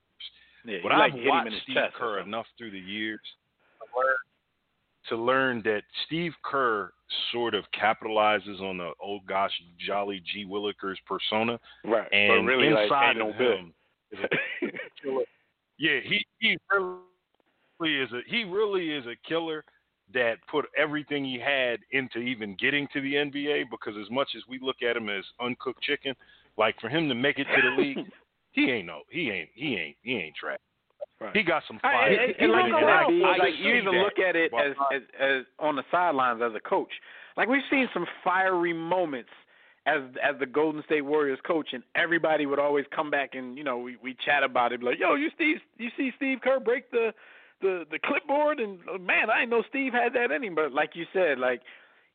yeah, But I've hit him watched Steve Kerr enough through the years to learn, to learn that Steve Kerr sort of capitalizes on the oh gosh jolly G Willikers persona, right? and but really, like, inside ain't no of him is a killer. [laughs] Yeah, he he really is a he really is a killer that put everything he had into even getting to the NBA because as much as we look at him as uncooked chicken, like for him to make it to the league, [laughs] he ain't no he ain't he ain't he ain't trash. Right. He got some fire. and- and like, He and like, like you even that, look at it as, as as on the sidelines as a coach. Like we've seen some fiery moments as as the Golden State Warriors coach, and everybody would always come back and you know we we chat about it, be like, yo, you Steve, you see Steve Kerr break the the the clipboard, and uh, man, I didn't know Steve had that in him. But like you said, like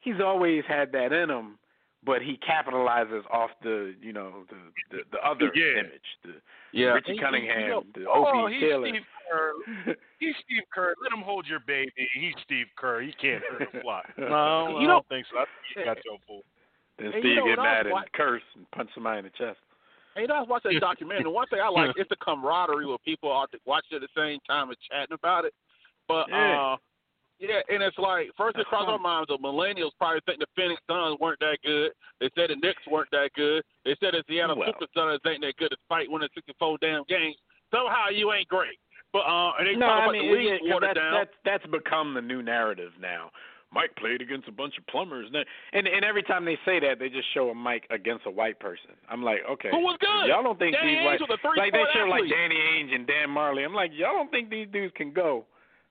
he's always had that in him, but he capitalizes off the you know the the, the other Yeah. image, the Yeah. Richie He- he- Cunningham, you know, the oh, Opie he's Taylor. Steve Kerr. [laughs] He's Steve Kerr. Let him hold your baby. He's Steve Kerr. He can't hurt a [laughs] fly. No, I You know- don't think so. I think you got your [laughs] fool. Then Steve you know get mad and watch- curse and punch somebody in the chest. And you know, I was watching that documentary. One thing I like [laughs] is the camaraderie where people are watching at the same time and chatting about it. But Yeah. uh, yeah, and it's like first it crossed our minds. The millennials probably think the Phoenix Suns weren't that good. They said the Knicks weren't that good. They said the Seattle Well. Supersonics ain't that good despite winning 64 damn games. Somehow you ain't great. But uh, and they no, talk I about mean, the league watered that's, down. that's that's become the new narrative now. Mike played against a bunch of plumbers, and and, and every time they say that, they just show a Mike against a white person. I'm like, okay, Who was good? Y'all don't think Danny these Ainge white was like they show like. Danny Ainge and Dan Majerle. I'm like, y'all don't think these dudes can go?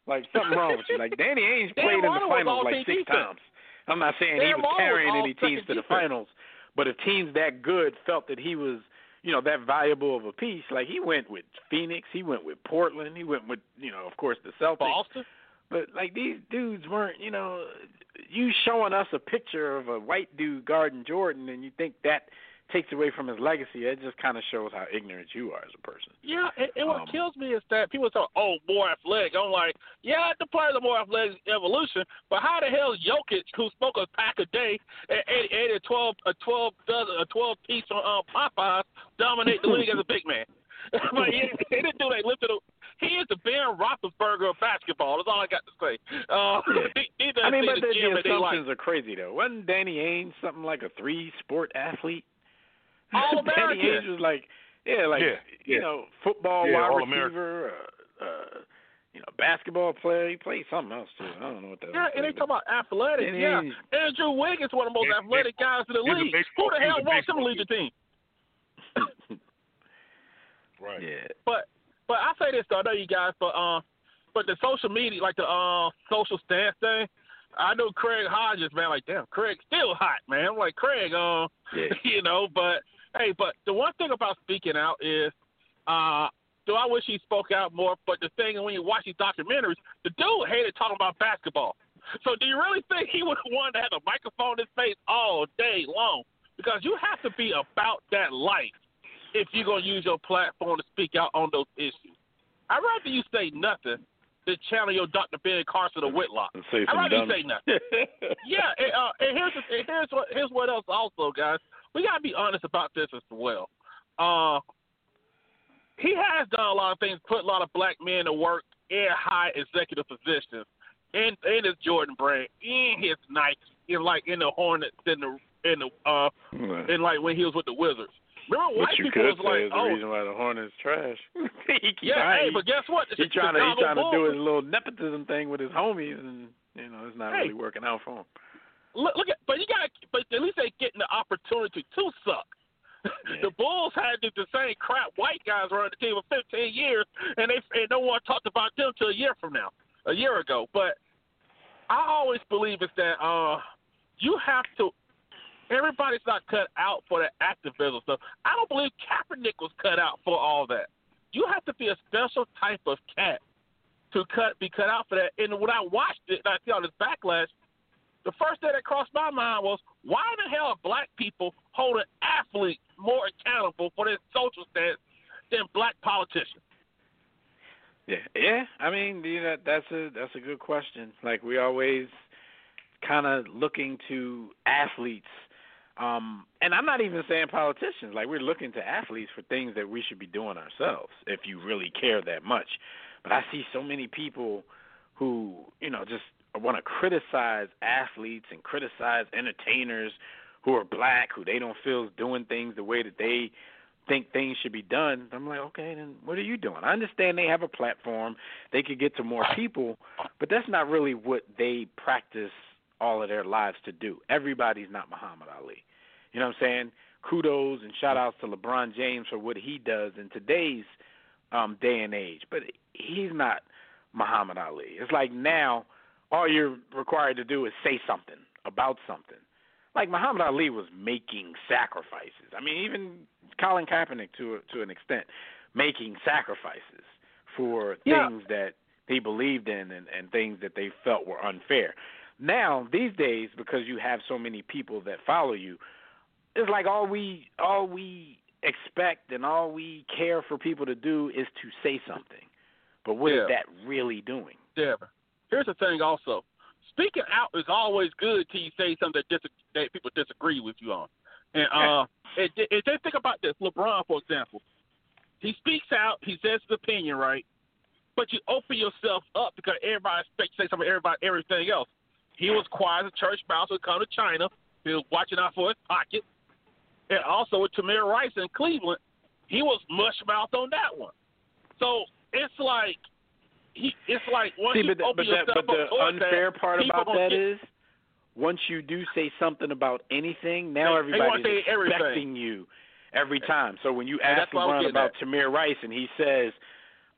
Like something [laughs] wrong with you. Like Danny Ainge Dan played in the finals like six defense. times. I'm not saying he Dan was Majerle was carrying any teams to the defense. finals, but if teams that good felt that he was you know that valuable of a piece. Like he went with Phoenix, he went with Portland, he went with you know of course the Celtics. Boston. But like these dudes weren't, you know, you showing us a picture of a white dude guarding Jordan, and you think that takes away from his legacy. It just kind of shows how ignorant you are as a person. Yeah, and, and what Um, kills me is that people talk, oh, more athletic. I'm like, yeah, the players are more athletic evolution, but how the hell is Jokic, who smoked a pack a day and ate, ate a twelve a twelve dozen a twelve piece on um, Popeyes, dominate the league as a big man? [laughs] but he, he didn't do that. He lifted a, he is the Ben Roethlisberger of basketball. That's all I got to say. Uh, [laughs] he, he I mean, but in the, the gym the that like. assumptions are crazy though. Wasn't Danny Ainge something like a three-sport athlete? [laughs] All-American. Danny Ainge was like, yeah, like Yeah, you yeah. know, football Yeah, wide All-American. receiver, uh, uh, you know, basketball player. He played something else too. I don't know what that. Yeah, and they talk about athletic. Danny yeah, Ainge. Andrew Wiggins, one of the most He's a athletic guys in the league. baseball- Who the hell wants him to lead the team? Right. Yeah. [laughs] But but I say this though, I know you guys, but um, but the social media, like the uh social stance thing, I know Craig Hodges, man. Like damn, Craig's still hot, man. I'm like Craig, uh, Yeah. [laughs] you know. But hey, but the one thing about speaking out is, uh, do I wish he spoke out more? But the thing when you watch these documentaries, the dude hated talking about basketball. So do you really think he would want to have a microphone in his face all day long? Because you have to be about that life if you're gonna use your platform to speak out on those issues. I'd rather you say nothing than channel your Dr. Ben Carson or Whitlock. I'd rather you say nothing. [laughs] Yeah, and, uh, and here's and here's what here's what else also, guys. We gotta be honest about this as well. Uh, he has done a lot of things, put a lot of black men to work in high executive positions, in in his Jordan brand, in his Nike, in like in the Hornets, in the in the uh, in like when he was with the Wizards. Remember, What white you people could was say like, is the oh, reason why the Hornets trash. [laughs] yeah, he, hey, but guess what? The he trying to he trying to do his little nepotism thing with his homies, and you know it's not Hey. really working out for him. look, look at, but you got, but at least they getting the opportunity to suck. [laughs] Yeah. the Bulls had the, the same crap white guys running the team for 15 years, and they and no one talked about them till a year from now, a year ago. But I always believe is that uh, you have to. Everybody's not cut out for the activism stuff. I don't believe Kaepernick was cut out for all that. You have to be a special type of cat to cut be cut out for that. And when I watched it, and I see all this backlash, the first thing that crossed my mind was, why the hell are black people holding athletes more accountable for their social stance than black politicians? Yeah, yeah. I mean, you know, that's a that's a good question. Like we always kind of looking to athletes, um, and I'm not even saying politicians. Like we're looking to athletes for things that we should be doing ourselves if you really care that much. But I see so many people who, you know, just want to criticize athletes and criticize entertainers who are black, who they don't feel is doing things the way that they think things should be done. I'm like, okay, then what are you doing? I understand they have a platform, they could get to more people, but that's not really what they practice all of their lives to do. Everybody's not Muhammad Ali. You know what I'm saying? Kudos and shout outs to LeBron James for what he does in today's um day and age. But he's not Muhammad Ali. It's like now all you're required to do is say something about something. Like Muhammad Ali was making sacrifices. I mean, even Colin Kaepernick to to an extent, making sacrifices for Yeah. things that he believed in and, and things that they felt were unfair. Now, these days, because you have so many people that follow you, it's like all we all we expect and all we care for people to do is to say something. But what is Yeah. that really doing? Yeah. Here's the thing also. Speaking out is always good till you say something that, dis- that people disagree with you on. And uh, it, it, just think about this. LeBron, for example, he speaks out, he says his opinion, right? But you open yourself up because everybody expects to say something, everybody, everything else. He was quiet as a church mouse it come to China. He was watching out for his pocket. And also with Tamir Rice in Cleveland, he was mush mouth on that one. So it's like he, it's like once See, you but the, open but, yourself that, but the unfair that, part about that get- is, once you do say something about anything, now They- they everybody's everything. expecting you every time. So when you ask that's what I LeBron getting about Tamir Rice and he says,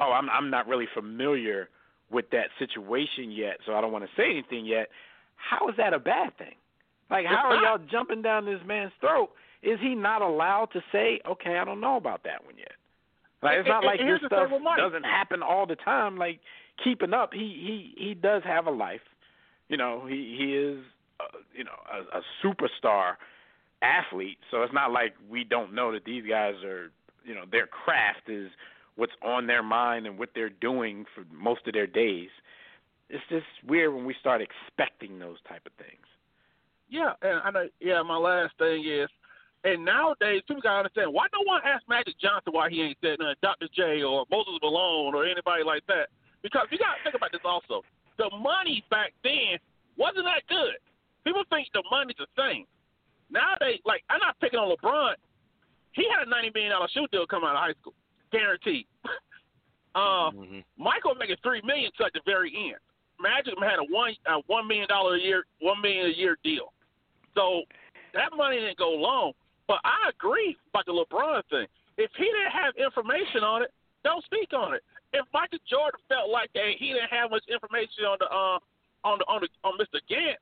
"Oh, I'm I'm not really familiar with that situation yet, so I don't want to say anything yet," how is that a bad thing? Like, how are y'all jumping down this man's throat? Is he not allowed to say, "Okay, I don't know about that one yet"? Like, it's not like this stuff doesn't happen all the time. Like keeping up, he he he does have a life. You know, he he is uh, you know a, a superstar athlete. So it's not like we don't know that these guys are you know their craft is what's on their mind and what they're doing for most of their days. It's just weird when we start expecting those type of things. Yeah, and I know. Yeah, my last thing is, and nowadays people gotta understand why no one asked Magic Johnson why he ain't said nothing, Dr. J or Moses Malone or anybody like that. Because you gotta think about this also. The money back then wasn't that good. People think the money's the same. Nowadays, like I'm not picking on LeBron. He had a ninety million dollar shoe deal coming out of high school, guaranteed. [laughs] uh, Mhm. Michael making three million to at the very end. Magic had a one a one million dollar a year one million a year deal. So that money didn't go long. But I agree about the LeBron thing. If he didn't have information on it, don't speak on it. If Michael Jordan felt like that he didn't have much information on the uh on the on the on Mr. Gantt,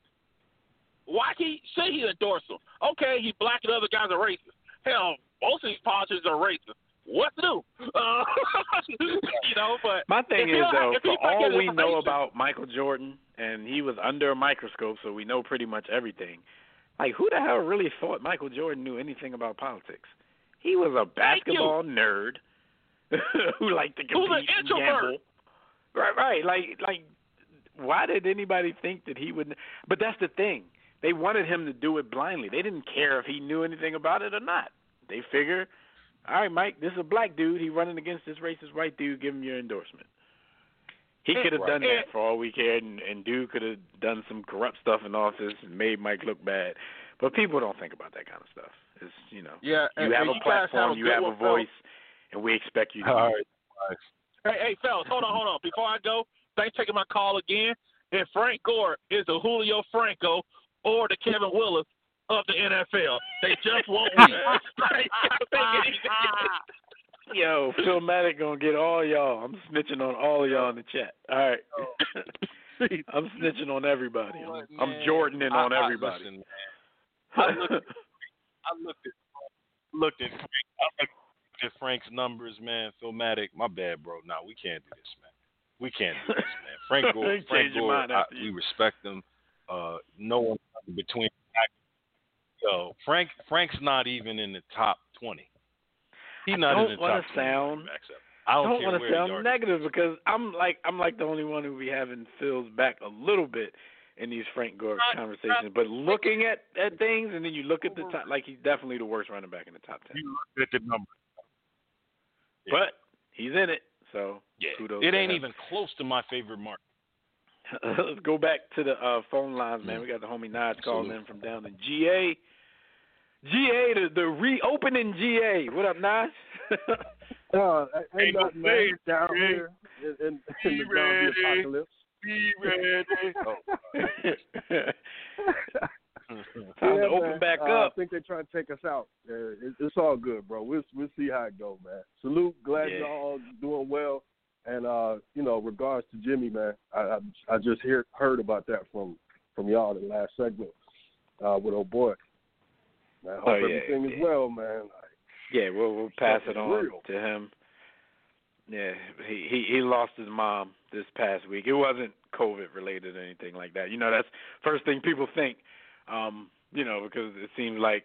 why he say he endorse him? Okay, he black and other guys are racist. Hell, most of these politicians are racist. What to do? Uh, [laughs] you know, but My thing is have- though, for all we know about Michael Jordan, and he was under a microscope, so we know pretty much everything. Like, who the hell really thought Michael Jordan knew anything about politics? He was a basketball nerd [laughs] who liked to Who's an compete and introvert. gamble. Right, right. Like, like, why did anybody think that he would? But that's the thing. They wanted him to do it blindly. They didn't care if he knew anything about it or not. They figure, all right, Mike, this is a black dude. He running against this racist white dude. Give him your endorsement. He eh, could have done eh. that for all we cared, and, and dude could have done some corrupt stuff in office and made Mike look bad. But people don't think about that kind of stuff. It's you know, yeah, you and, have and a you platform, have a you have a one, fellas. voice, and we expect you to. All use right. Hey, hey, fellas, hold on, hold on. Before I go, thanks for taking my call again. If Frank Gore is the Julio Franco or the Kevin Willis of the NFL, they just won't [laughs] win. They can't think [laughs] anything. Yo, Philmatic gonna get all y'all. I'm snitching on all of y'all in the chat. All right. [laughs] I'm snitching on everybody. I'm, What, I'm? Jordaning on I- everybody. listen, I looked at, I looked at looked at Frank, I looked at Frank's numbers, man. Philmatic, my bad, bro. No, we can't do this, man. We can't do this, man. Frank Gore, Frank Gore, I, we respect him. Uh, no one between. Yo, Frank, Frank's not even in the top twenty. He's I not don't in the wanna top 20 sound- quarterbacks ever. I don't, don't care want where to the sound yard- negative because I'm like I'm like the only one who be having Phil's back a little bit in these Frank Gore Not- conversations. But looking at at things and then you look at the top, like he's definitely the worst running back in the top ten. You look at the number. Yeah. But he's in it, so Yeah, kudos it to ain't him. even close to my favorite mark. [laughs] Let's go back to the uh, phone lines, man. We got the homie Nod calling in from down in GA. GA, the, the reopening GA. What up, Nod? [laughs] Uh, ain't Ain't no nothing way, man, down Jay. here in, in, in the zombie apocalypse. Be ready. [laughs] Oh, [laughs] Time to open man. back Uh, I think they're trying to take us out. Uh, it, it's all good, bro. We'll we'll see how it goes, man. Salute, glad Yeah. y'all doing well, and uh, you know, regards to Jimmy, man. I I, I just hear, heard about that from from y'all in the last segment uh, with old boy. Man, I hope Oh, yeah, everything is well, man. Yeah, we'll we'll pass it on real. to him. Yeah, he, he he lost his mom this past week. It wasn't COVID related or anything like that. You know, that's first thing people think. Um, you know, because it seems like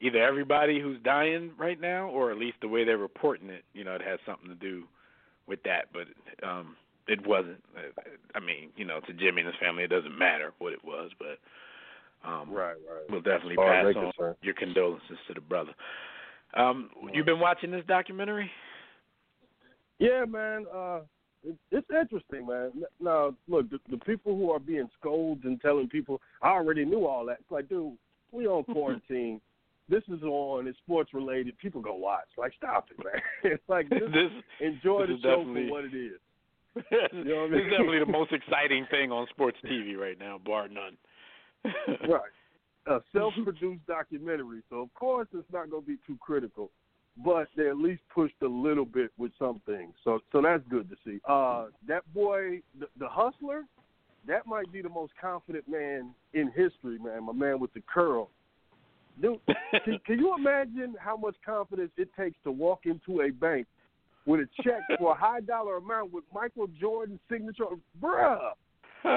either everybody who's dying right now, or at least the way they're reporting it, you know, it has something to do with that. But um, it wasn't. I mean, you know, to Jimmy and his family, it doesn't matter what it was, but um, Right, right. we'll definitely as pass on your condolences to the brother. Um, you've been watching this documentary? Yeah, man. Uh, it, it's interesting, man. Now, look, the, the people who are being scolded and telling people, I already knew all that. It's like, dude, we on [laughs] quarantine. this is on. It's sports related. People go watch. Like, stop it, [laughs] man. it's like just this enjoy this the show definitely- for what it is. [laughs] this know what I mean? is definitely the most exciting thing on sports TV right now, bar none. [laughs] right. A self-produced documentary, so of course it's not going to be too critical, but they at least pushed a little bit with some things. So, so that's good to see. Uh, that boy, the, the hustler, that might be the most confident man in history, man. My man with the curl. Dude, [laughs] can, can you imagine how much confidence it takes to walk into a bank with a check for a high dollar amount with Michael Jordan's signature? Bruh, [laughs]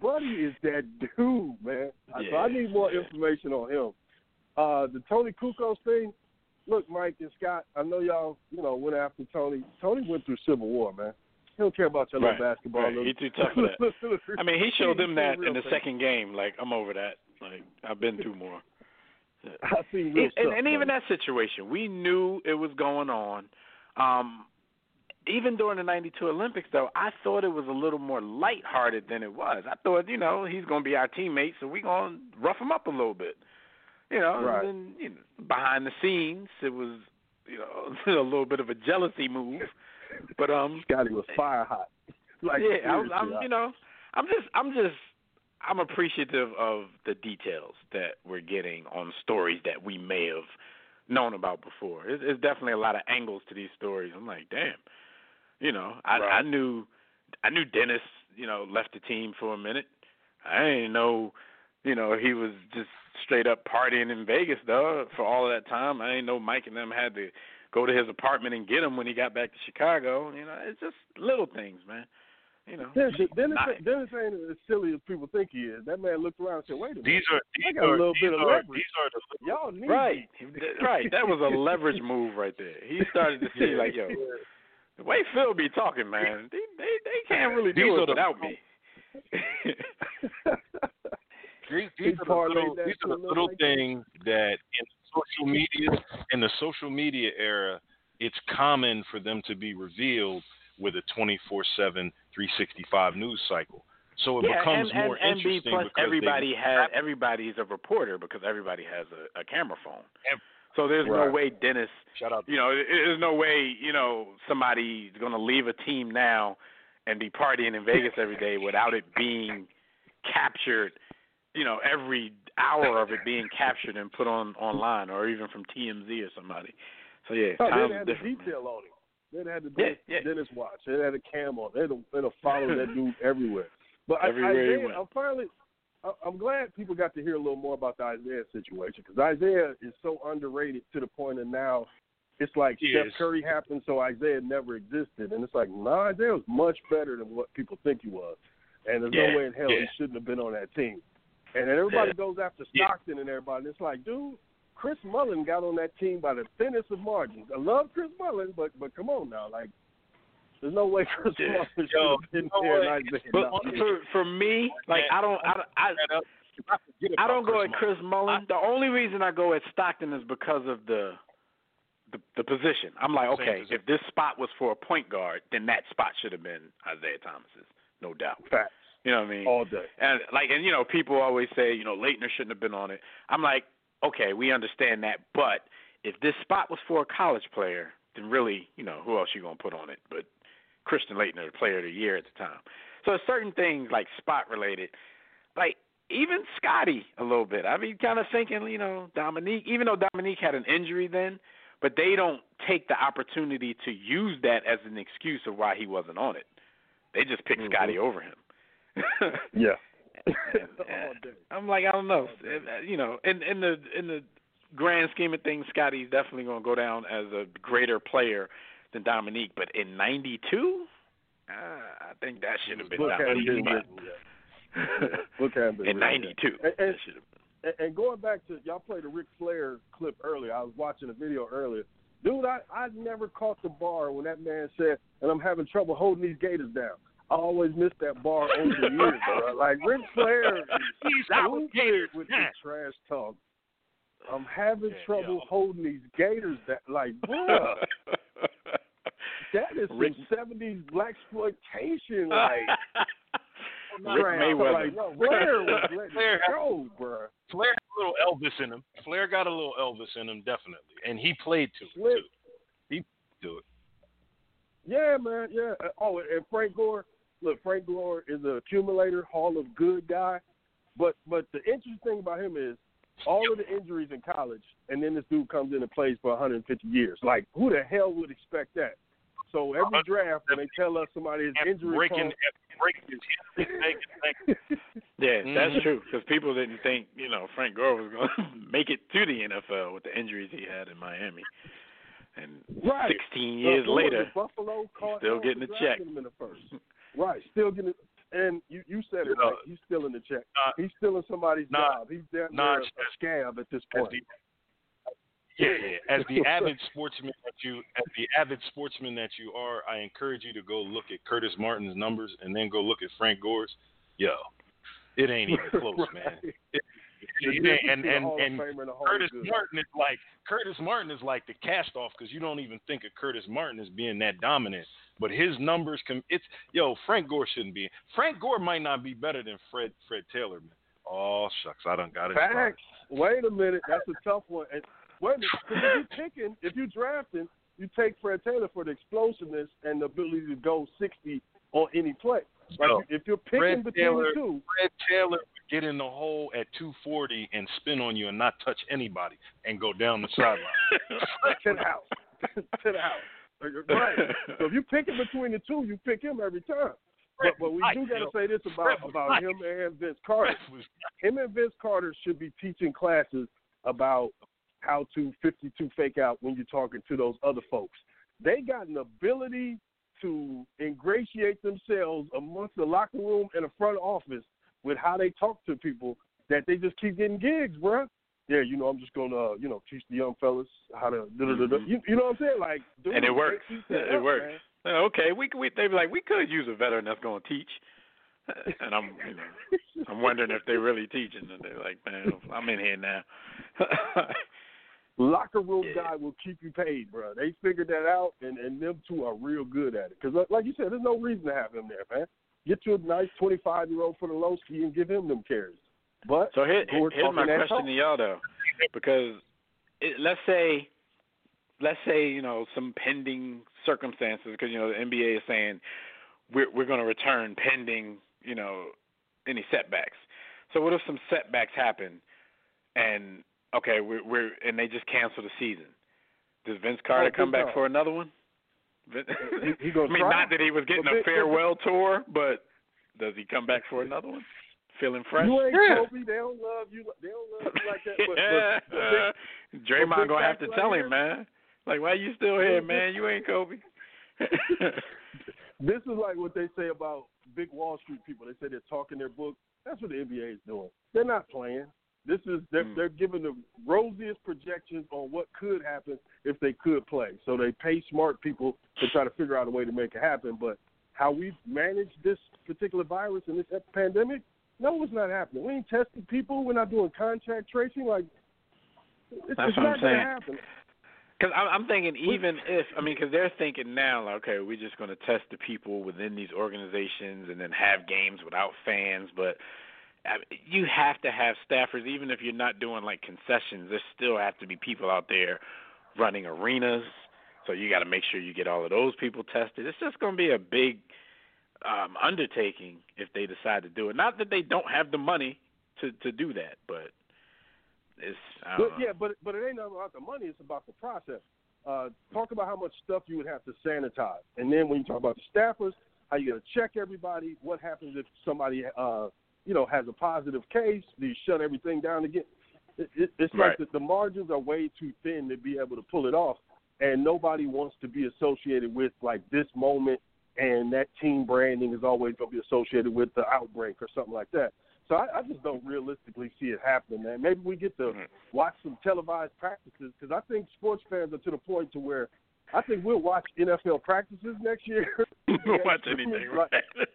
Buddy is that dude, man. So I need more Yeah. information on him. Uh, the Toni Kukoc thing. Look, Mike and Scott, I know y'all, you know, went after Toni. Toni went through Civil War, man. He don't care about your Right, little basketball. right. little- He too tough for that. [laughs] I mean, he showed them that in the second game. Like, I'm over that. Like, I've been through more. [laughs] I seen real and, stuff. and even man. that situation, we knew it was going on. Um, even during the '92 Olympics, though, I thought it was a little more lighthearted than it was. I thought, you know, he's going to be our teammate, so we're going to rough him up a little bit. You know, Right. and then, you know, behind the scenes, it was, you know, [laughs] a little bit of a jealousy move. But um, Scottie was fire hot. [laughs] Like yeah, I'm, I'm you know, I'm just, I'm just, I'm appreciative of the details that we're getting on stories that we may have known about before. It's, it's definitely a lot of angles to these stories. I'm like, damn, you know, I, I knew, I knew Dennis, you know, left the team for a minute. I didn't know, you know, he was just straight up partying in Vegas though for all of that time. I didn't know Mike and them had to go to his apartment and get him when he got back to Chicago. You know, it's just little things, man. You know, Dennis, Dennis, not- Dennis ain't as silly as people think he is. That man looked around and said, "Wait a minute, These are I these got a are little these bit of are leverage. these are the y'all need right, right. That was a leverage move right there. He started to [laughs] see like, yo, the way Phil be talking, man, they they, they can't really do These it are the- without me. [laughs] These, these are the little, these are the little little like things that in social media in the social media era, it's common for them to be revealed with a 24/7, 365 news cycle. So it yeah, becomes and, more and, and B interesting plus because everybody they, has everybody's a reporter because everybody has a, a camera phone. Ev- So there's no way Dennis Shut up. you know, there's no way, you know, somebody's going to leave a team now and be partying in Vegas every day without it being captured, you know, every hour of it being captured and put on online or even from TMZ or somebody. So yeah, Oh, times they are had the detail on it. They had the Yeah, Dennis, yeah. Dennis watch. They had a cam on. They had a, they had a follow that [laughs] dude everywhere. But I- Everywhere he Isiah, went. I'm finally. I'm glad people got to hear a little more about the Isiah situation because Isiah is so underrated to the point of now it's like He Steph is. Curry happened, so Isiah never existed, and it's like no, Isiah was much better than what people think he was, and there's Yeah, no way in hell yeah. he shouldn't have been on that team. And then everybody Yeah. goes after. Stockton and everybody. And it's like, dude, Chris Mullin got on that team by the thinnest of margins. I love Chris Mullin, but but come on now, like there's no way Chris Yeah. Mullin should Yo, have been you know there. what? and Isiah But Thomas. for for me, like I don't I, I I don't go at Chris Mullin. The only reason I go at Stockton is because of the the, the position. I'm like, okay, position. if this spot was for a point guard, then that spot should have been Isiah Thomas's, no doubt. Facts You know what I mean? all day. And like, and you know, people always say, you know, Laettner shouldn't have been on it. I'm like, okay, we understand that, but if this spot was for a college player, then really, you know, who else you gonna put on it? But Christian Laettner, the player of the year at the time. So certain things like spot related, like even Scottie a little bit. I mean, kind of thinking, you know, Dominique, even though Dominique had an injury then, but they don't take the opportunity to use that as an excuse of why he wasn't on it. They just pick Mhm. Scottie over him. [laughs] Yeah. And- [laughs] all day. I'm like, I don't know. Uh, You know, in in the in the grand scheme of things, Scottie's definitely going to go down as a greater player than Dominique. But in '92, uh, I think that should have been Book hadn't been Dominique's. Book in '92. And- That and- should have. And, and going back to y'all played a Ric Flair clip earlier. I was watching a video earlier. Dude, I I never caught the bar when that man said, "And I'm having trouble holding these Gators down." I always missed that bar over the years, [laughs] bro. Like Ric Flair, is He's stupid with the trash talk. I'm having Yeah, trouble yo. holding these Gators down. Like, [laughs] bruh, [laughs] that is Rick- some '70s black exploitation. [laughs] Like, Rick trash. Mayweather. Like, Flair was [laughs] letting Flair go, bruh. Flair had a little Elvis in him. Flair got a little Elvis in him, definitely, and he played to it too. He do it. Yeah, man. Yeah. Uh, Oh, and Frank Gore. Look, Frank Gore is an accumulator, Hall of Good guy. But but the interesting thing about him is all of the injuries in college, and then this dude comes in and plays for 150 years. Like, who the hell would expect that? So every draft, when they tell us somebody is injury breaking, prone, breaking his hip, taking, taking, Yeah, that's Mhm. true. Because people didn't think, you know, Frank Gore was going [laughs] to make it to the NFL with the injuries he had in Miami. And right? 16 Uh, years who later. Buffalo Cardinals still getting a drafted check. In the first. Right, still getting. And you you said it right. He's still in the check. Nah. He's stealing somebody's Nah. job. He's Nah, there a scab at this point. the, yeah, yeah. As the [laughs] avid sportsman that you, as the avid sportsman that you are, I encourage you to go look at Curtis Martin's numbers and then go look at Frank Gore's. Yo, it ain't even [laughs] close, man. Right. It, it, and and and and Curtis. Martin is like Curtis Martin is like the cast off because you don't even think of Curtis Martin as being that dominant. But his numbers can it's yo Frank Gore shouldn't be. Frank Gore might not be better than Fred Fred Taylor. Man. Oh shucks, I don't got it. Facts. Wait a minute, that's a tough one. And wait a minute, if you're picking, if you're drafting, you take Fred Taylor for the explosiveness and the ability to go 60 on any play. Like No. if you're picking Fred between Taylor- the two, Fred Taylor would get in the hole at 240 and spin on you and not touch anybody and go down the sideline. [laughs] to the house, [laughs] to the house. Right. So if you're picking between the two, you pick him every time. But, but we do got to say this about about him and Vince Carter. Him and Vince Carter should be teaching classes about how to 52 fake out when you're talking to those other folks. They got an ability to ingratiate themselves amongst the locker room and the front office with how they talk to people that they just keep getting gigs, bruh. Yeah, you know, I'm just gonna, uh, you know, teach the young fellas how to. Mhm. You, you know what I'm saying? Like, dude, And it works. [laughs] It up, works. man. okay, we. We, they'd be like, we could use a veteran that's going to teach. [laughs] And I'm, you know, I'm wondering if they're really teaching. And they're like, man, I'm in here now. [laughs] locker room guy will keep you paid, bro. They figured that out, and and them two are real good at it. Because like you said, there's no reason to have him there, man. Get you a nice 25 year old for the Lowski and give him them carries. But So here, We're here's my question talk. to y'all though, because it, let's say, let's say you know some pending circumstances, because you know the NBA is saying we're we're going to return pending you know any setbacks. So what if some setbacks happen, and okay, we're we're and they just cancel the season? Does Vince Carter Oh, come back for another one? [laughs] He- he gonna I mean, try. not that he was getting a farewell tour, but does he come back for another one? Feeling fresh? you ain't Yeah. Kobe. They don't love you. They don't love you like that. But, yeah. but, [laughs] but big- Draymond gonna have to facts tell right him, man. Like, why you still here, man? You ain't Kobe. [laughs] this is like what they say about big Wall Street people. They say they're talking their book. That's what the NBA is doing. They're not playing. This is they're, Mm. they're giving the rosiest projections on what could happen if they could play. So they pay smart people to try to figure out a way to make it happen. But how we manage this particular virus and this pandemic, no, it's not happening. We ain't testing people. We're not doing contact tracing. Like it's, That's it's what I'm not to saying. happen. Because I'm, I'm thinking, even if I mean, because they're thinking now, like, okay, we're just going to test the people within these organizations and then have games without fans. But I mean, you have to have staffers, even if you're not doing like concessions. There still have to be people out there running arenas. So you got to make sure you get all of those people tested. It's just going to be a big um, undertaking if they decide to do it. Not that they don't have the money to to do that, but it's But know. yeah, but but it ain't about the money. It's about the process. Uh, talk about how much stuff you would have to sanitize, and then when you talk about the staffers, how you got to check everybody. What happens if somebody, uh, you know, has a positive case? Do you shut everything down again? It, it, it's Right. like the, the margins are way too thin to be able to pull it off, and nobody wants to be associated with like this moment, and that team branding is always going to be associated with the outbreak or something like that. So I, I just don't realistically see it happening, man. Maybe we get to Mhm. watch some televised practices because I think sports fans are to the point to where I think we'll watch NFL practices next year. [laughs] [laughs] We'll watch anything, right?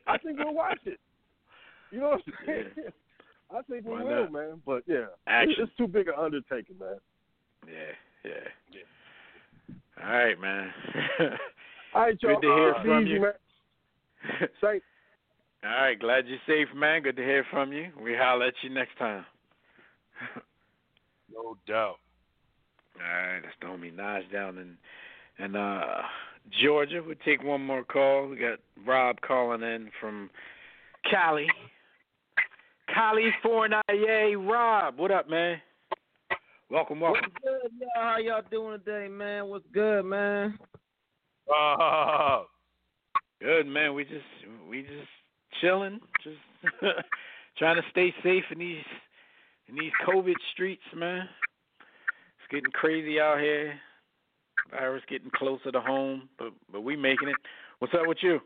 I think we'll watch it. You know what I'm saying? [laughs] I think we Why will, not? man. But yeah, Action. it's too big an undertaking, man. Yeah, yeah. All right, man. All right, y'all. Good to hear Uh, from easy, you. Man. [laughs] Saint, All right, glad you're safe, man. Good to hear from you. We holler at you next time. [laughs] No doubt. All right, that's the homie Naj down in in uh Georgia. We'll take one more call. We got Rob calling in from Cali. California. Rob, what up, man? Welcome, welcome. What's good, y'all? How y'all doing today, man? What's good, man? Uh, Good, man. We just we just chilling, just [laughs] trying to stay safe in these in these COVID streets, man. It's getting crazy out here. Virus getting closer to home, but but we making it. What's up with you?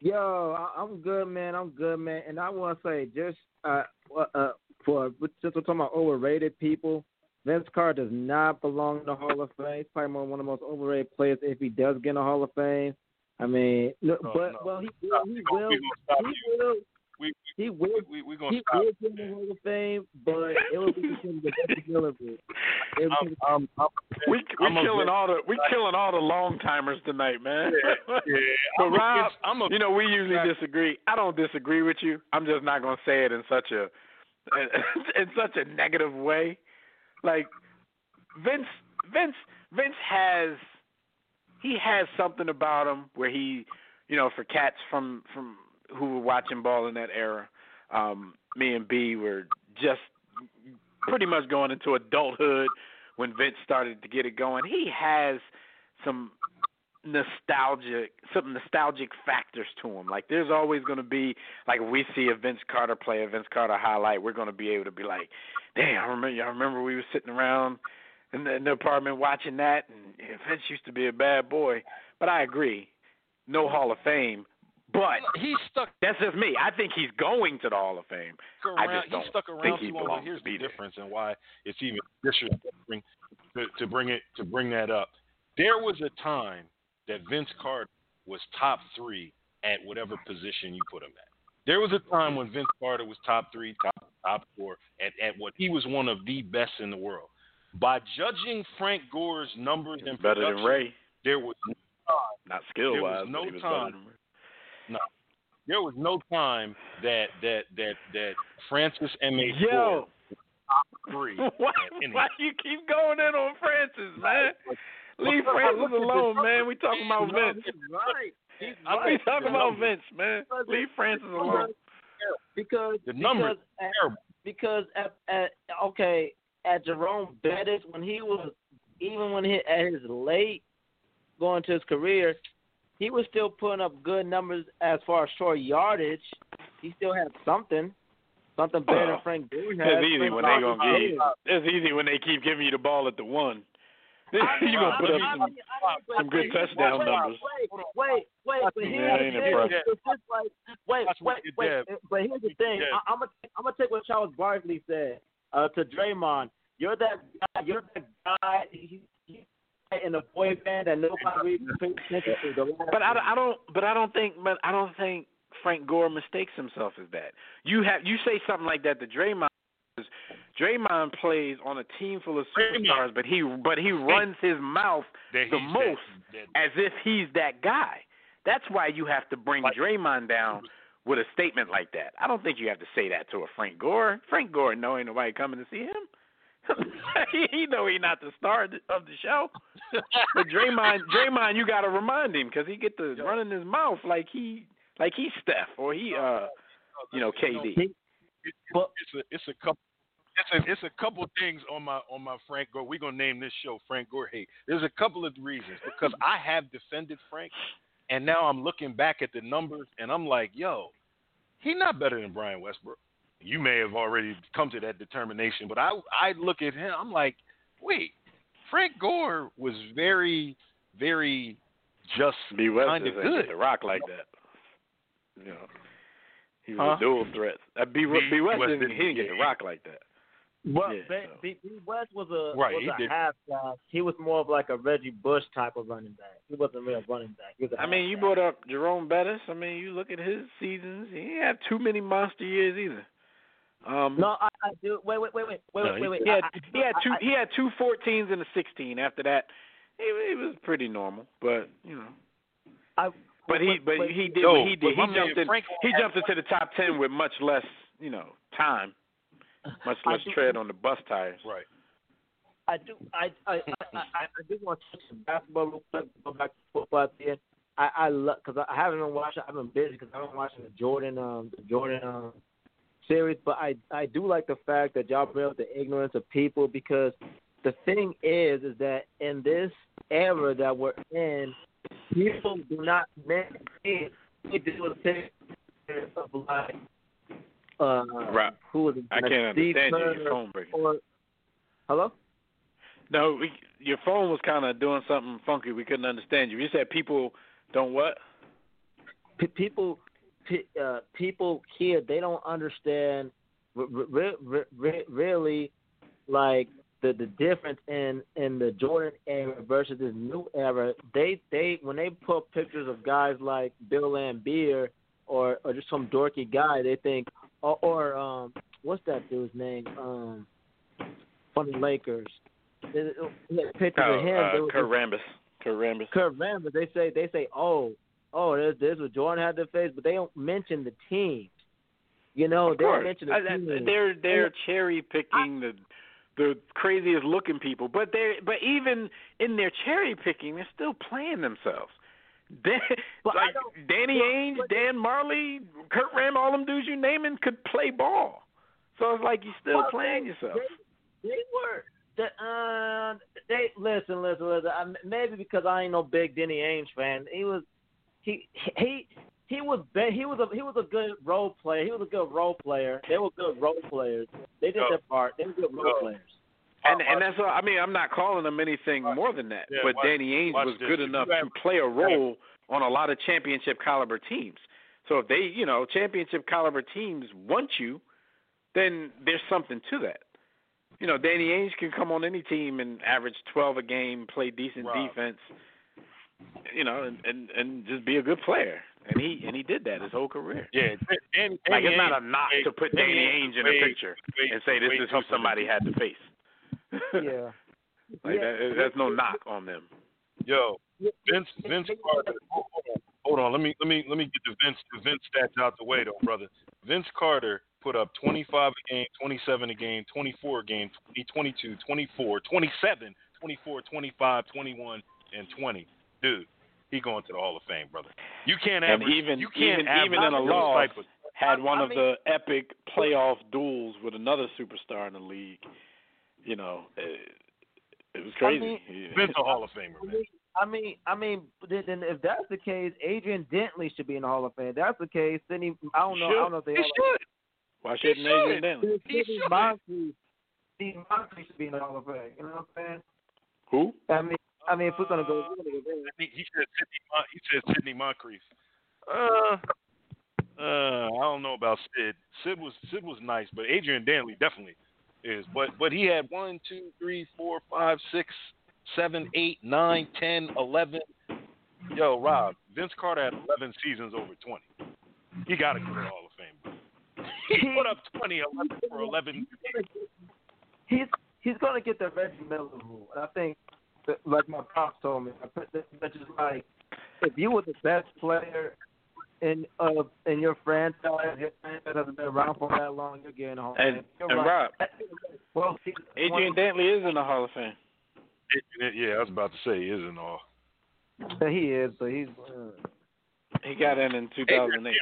Yo, I- I'm good, man. I'm good, man. And I want to say, just uh, uh, for just talking about overrated people, Vince Carter does not belong in the Hall of Fame. He's probably one of the most overrated players if he does get in the Hall of Fame. I mean, no, No, but no. well, he will. He will. gonna He will. We He will. we we gonna He stop. will get in the Hall of Fame, but it will be [laughs] because of the visibility. It will I'm, I'm, I'm, We we I'm killing all the we killing all the long timers tonight, man. Yeah, [laughs] yeah. But I'm Rob, Vince- I'm a you know, we usually disagree. I don't disagree with you. I'm just not gonna say it in such a [laughs] in such a negative way. Like Vince, Vince, Vince has he has something about him where he, you know, for cats from from who were watching ball in that era, um, me and B were just pretty much going into adulthood when Vince started to get it going. He has some nostalgic some nostalgic factors to him. Like there's always going to be like we see a Vince Carter play, a Vince Carter highlight, we're going to be able to be like, "Damn, I remember I remember we were sitting around in the, in the apartment watching that and yeah, Vince used to be a bad boy." But I agree. No Hall of Fame, but He's stuck that's just me. I think he's going to the Hall of Fame. I just don't he's stuck think around he too long. belongs here's to be the difference and why it's even disrespecting to, to bring it to bring that up. There was a time that Vince Carter was top three at whatever position you put him at. There was a time when Vince Carter was top three, top top four at, at what he was one of the best in the world. By judging Frank Gore's numbers and Better than Ray, there was not skill There wise, was no but he was time. Ray. there was no time that that that that Francis M. A. Yo, top three. [laughs] why, why you keep going in on Francis, man? Leave [laughs] Francis alone, man. We talking about No, Vince. he's right. He's I right. We talking about. Vince, man. Leave Francis alone. because The numbers because at, because at, at okay at Jerome Bettis when he was even when he at his late going to his career, he was still putting up good numbers as far as short yardage. He still had something, something better than [laughs] Frank Gore. It's easy when they Gore gonna was give you. It's easy when they keep giving you the ball at the one. [laughs] [laughs] you gonna put up some mean, I mean, some good touchdown wait, numbers. Wait, wait, wait, but here's the thing. It's just like, wait, wait, wait. But here's the thing. I, I'm gonna, I'm gonna take what Charles Barkley said uh, to Draymond. You're that guy. You're that guy. He, he, in a boy band that nobody pays attention to. But I, I don't. But I don't think. But I don't think Frank Gore mistakes himself as that. You have you say something like that to Draymond. Because Draymond plays on a team full of superstars, but he but he runs his mouth That the most that- as if he's that guy. That's why you have to bring Like- Draymond down with a statement like that. I don't think you have to say that to a Frank Gore. Frank Gore know ain't nobody coming to see him. [laughs] he know he not the star of the- of the show. But Draymond, [laughs] Draymond, you got to remind him because he get to running his mouth like he like he's Steph or he uh you know KD. It- it's a it's a couple it's a it's a couple things on my on my Frank Gore. We're gonna name this show Frank Gore hate. There's a couple of reasons because [laughs] I have defended Frank, and now I'm looking back at the numbers and I'm like, yo, he not better than Brian Westbrook. You may have already come to that determination, but I I look at him, I'm like, wait, Frank Gore was very very just B West kind of doesn't good. get to rock like that. You know, he was Huh? a dual threat. Uh, B, B- B West West didn't, he didn't get to rock like that. Well, Yeah, B, so. B, B West was a Right, was a half guy. He was more of like a Reggie Bush type of running back. He wasn't really a running back. He was I mean, you brought up Jerome Bettis. I mean, you look at his seasons. He didn't have too many monster years either. Um. No, I, I do. Wait, wait, wait, wait, wait, no, wait, wait. he, had, I- he had two. I- he had two 14s and a 16. After that, he, he was pretty normal. But you know, I, but he but wait, he did Yo, what he did. He jumped in. Frank He jumped into the top 10 with much less, you know, time, much less do- tread on the bus tires. Right. I do. I I I, I, I do want to touch on basketball real quick. Go back to football at the end. I I love because I haven't been watching. I've been busy because I've been watching the Jordan um the Jordan um series. But I I do like the fact that y'all bring up the ignorance of people because the thing is is that in this era that we're in, people do not make it. They do a thing of like uh Right. who was it? I can't understand you. Your phone breaking. Or hello. No, we, your phone was kind of doing something funky. We couldn't understand you. You said people don't what? P- people, p- uh, people here they don't understand r- r- r- really like the the difference in in the Jordan era versus this new era. They they when they put pictures of guys like Bill Laimbeer or or just some dorky guy, they think or, or um what's that dude's name um from the Lakers. They- they Pictures Oh, of him. uh, they were Kurt Rambis. Kurt Rambis. Kurt Rambis, they say they say, oh, oh, there's this what Jordan had to face, but they don't mention the team. You know, they don't mention the I- I- they're they're cherry picking the the craziest looking people, but they but even in their cherry picking, they're still playing themselves. [laughs] Dan, like Danny but- Ainge, Dan Majerle, Kurt Ram, all them dudes you naming could play ball. So it's like you're still Well, playing they- yourself. They, they were. The, uh, they listen, listen, listen. I, maybe because I ain't no big Danny Ainge fan. He was, he he he was be- he was a he was a good role player. He was a good role player. They were good role players. They did No. their part. They were good role No. players. And and that's all. I mean, I'm not calling them anything more than that. Yeah, but watch- Danny Ainge was this. good enough have- to play a role on a lot of championship caliber teams. So if they, you know, championship caliber teams want you, then there's something to that. You know, Danny Ainge can come on any team and average 12 a game, play decent Rob. defense, you know, and, and and just be a good player. And he and he did that his whole career. Yeah, and, and, Like it's not a knock to put Danny Ainge in a picture and say this is who somebody had to face. [laughs] Yeah. Like Yeah. that, there's no knock on them. Yo, Vince Vince Carter. Hold on, hold on. Let me let me let me get the Vince the Vince stats out the way though, brother. Vince Carter put up 25 a game, 27 a game, 24 a game, 20, 22, 24, 27, 24, 25, 21, and 20. Dude, he going to the Hall of Fame, brother. You can't And average. even you can't even average even in a loss, of- had one I of the epic playoff duels with another superstar in the league. You know, it, it was crazy. mean, He- Vince a Hall of Famer, I man. mean, I mean, I mean, then then if that's the case, Adrian Dantley should be in the Hall of Fame. If that's the case, then he, I don't know. I don't know if they He all should. Why shouldn't Adrian should. Dantley? He Steve should. Moncrief, Steve Moncrief should be in the Hall of Fame. You know what I'm saying? Who? I mean, I mean, if we're gonna go, we're gonna go there. He, he said Sidney. Mon- he said Sidney Moncrief. Uh, uh, I don't know about Sid. Sid was Sid was nice, but Adrian Dantley definitely is. But but he had one, two, three, four, five, six, seven, eight, nine, ten, eleven. Yo, Rob, Vince Carter had eleven seasons over twenty. He got to go to the Hall of Fame. He put up 20, 11 for eleven. He's he's gonna get the Reggie Miller rule, and I think, like my pops told me, I put that, that's just like if you were the best player in uh in your franchise, your franchise hasn't been around for that long, you're getting home. And, you're and right. Rob, well, see, Adrian Dantley is in the Hall of Fame. Yeah, I was about to say, he isn't all. he is, but he's. Uh, He got in in 2008.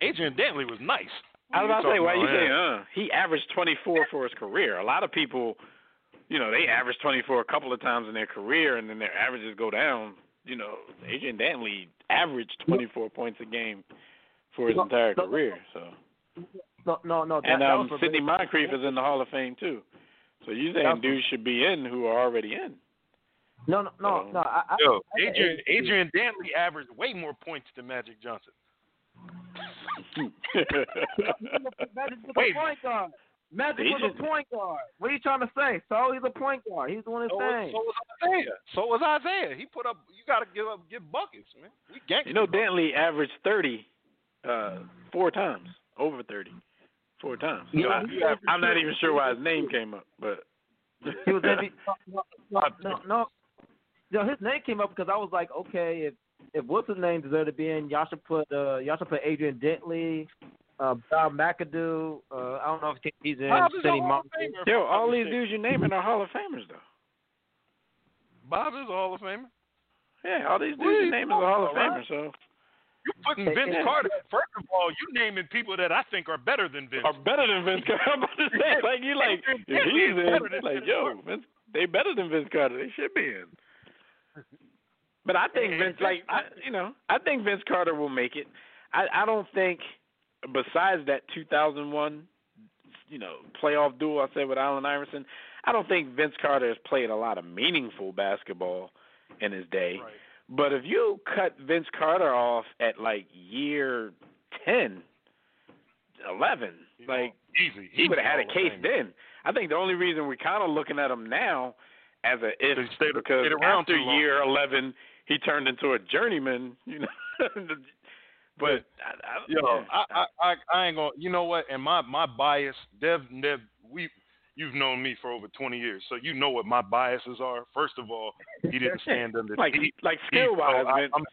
Adrian Dantley was nice. I was about to say, why you say, him? uh? He averaged 24 for his career. A lot of people, you know, they average 24 a couple of times in their career, and then their averages go down. You know, Adrian Dantley averaged 24 points a game for his No, entire no, career. So, no, no, no. That, and um, was Sidney Moncrief is in the Hall of Fame too. So you saying dudes should be in who are already in? No, no, no, no. I, I, Yo, I- Adrian Adrian Dantley averaged way more points than Magic Johnson. [laughs] Wait. A point guard. Magic was a point guard. What are you trying to say? So he's a point guard. He's doing his So was, thing. so was Isiah. So was Isiah. He put up. You got to give up, give buckets, man. We gangster. You know, Dantley averaged 30 uh, four times, over 30, four times. So Yeah, I, I'm not even sure why his name came up, but He was MVP. [laughs] No, no, no, no. No, his name came up because I was like, okay, if if what's his name deserved to be in, y'all should put uh y'all should put Adrian Dantley, uh Bob McAdoo. Uh, I don't know if he's in. Bob is a Hall of Famer. Yo, all these dudes you're naming are Hall of Famers, though. Bob is a Hall of Famer. Yeah, all these dudes you you naming are Hall of Famers. So You putting Vince hey. Carter. First of all, you naming people that I think are better than Vince. are better than Vince Carter. [laughs] I'm about to say, like you like if he's in, than like Vince yo, Vince, they better than Vince Carter. They should be in. But I think Hey, Vince, Vince- like I, you know, I think Vince Carter will make it. I I don't think, besides that 2001, you know, playoff duel I said with Allen Iverson, I don't think Vince Carter has played a lot of meaningful basketball in his day. Right. But if you cut Vince Carter off at like year 10, 11, He's like easy. he would have had a case Famer. then. I think the only reason we're kind of looking at him now as a if because after year 11 he turned into a journeyman, you know. [laughs] but Yo, yeah. I, I, I, I ain't gonna. You know what? And my, my bias, Dev, Dev, we, you've known me for over 20 years, so you know what my biases are. First of all, he didn't [laughs] stand under like like skill wise, I- Vince, I'm.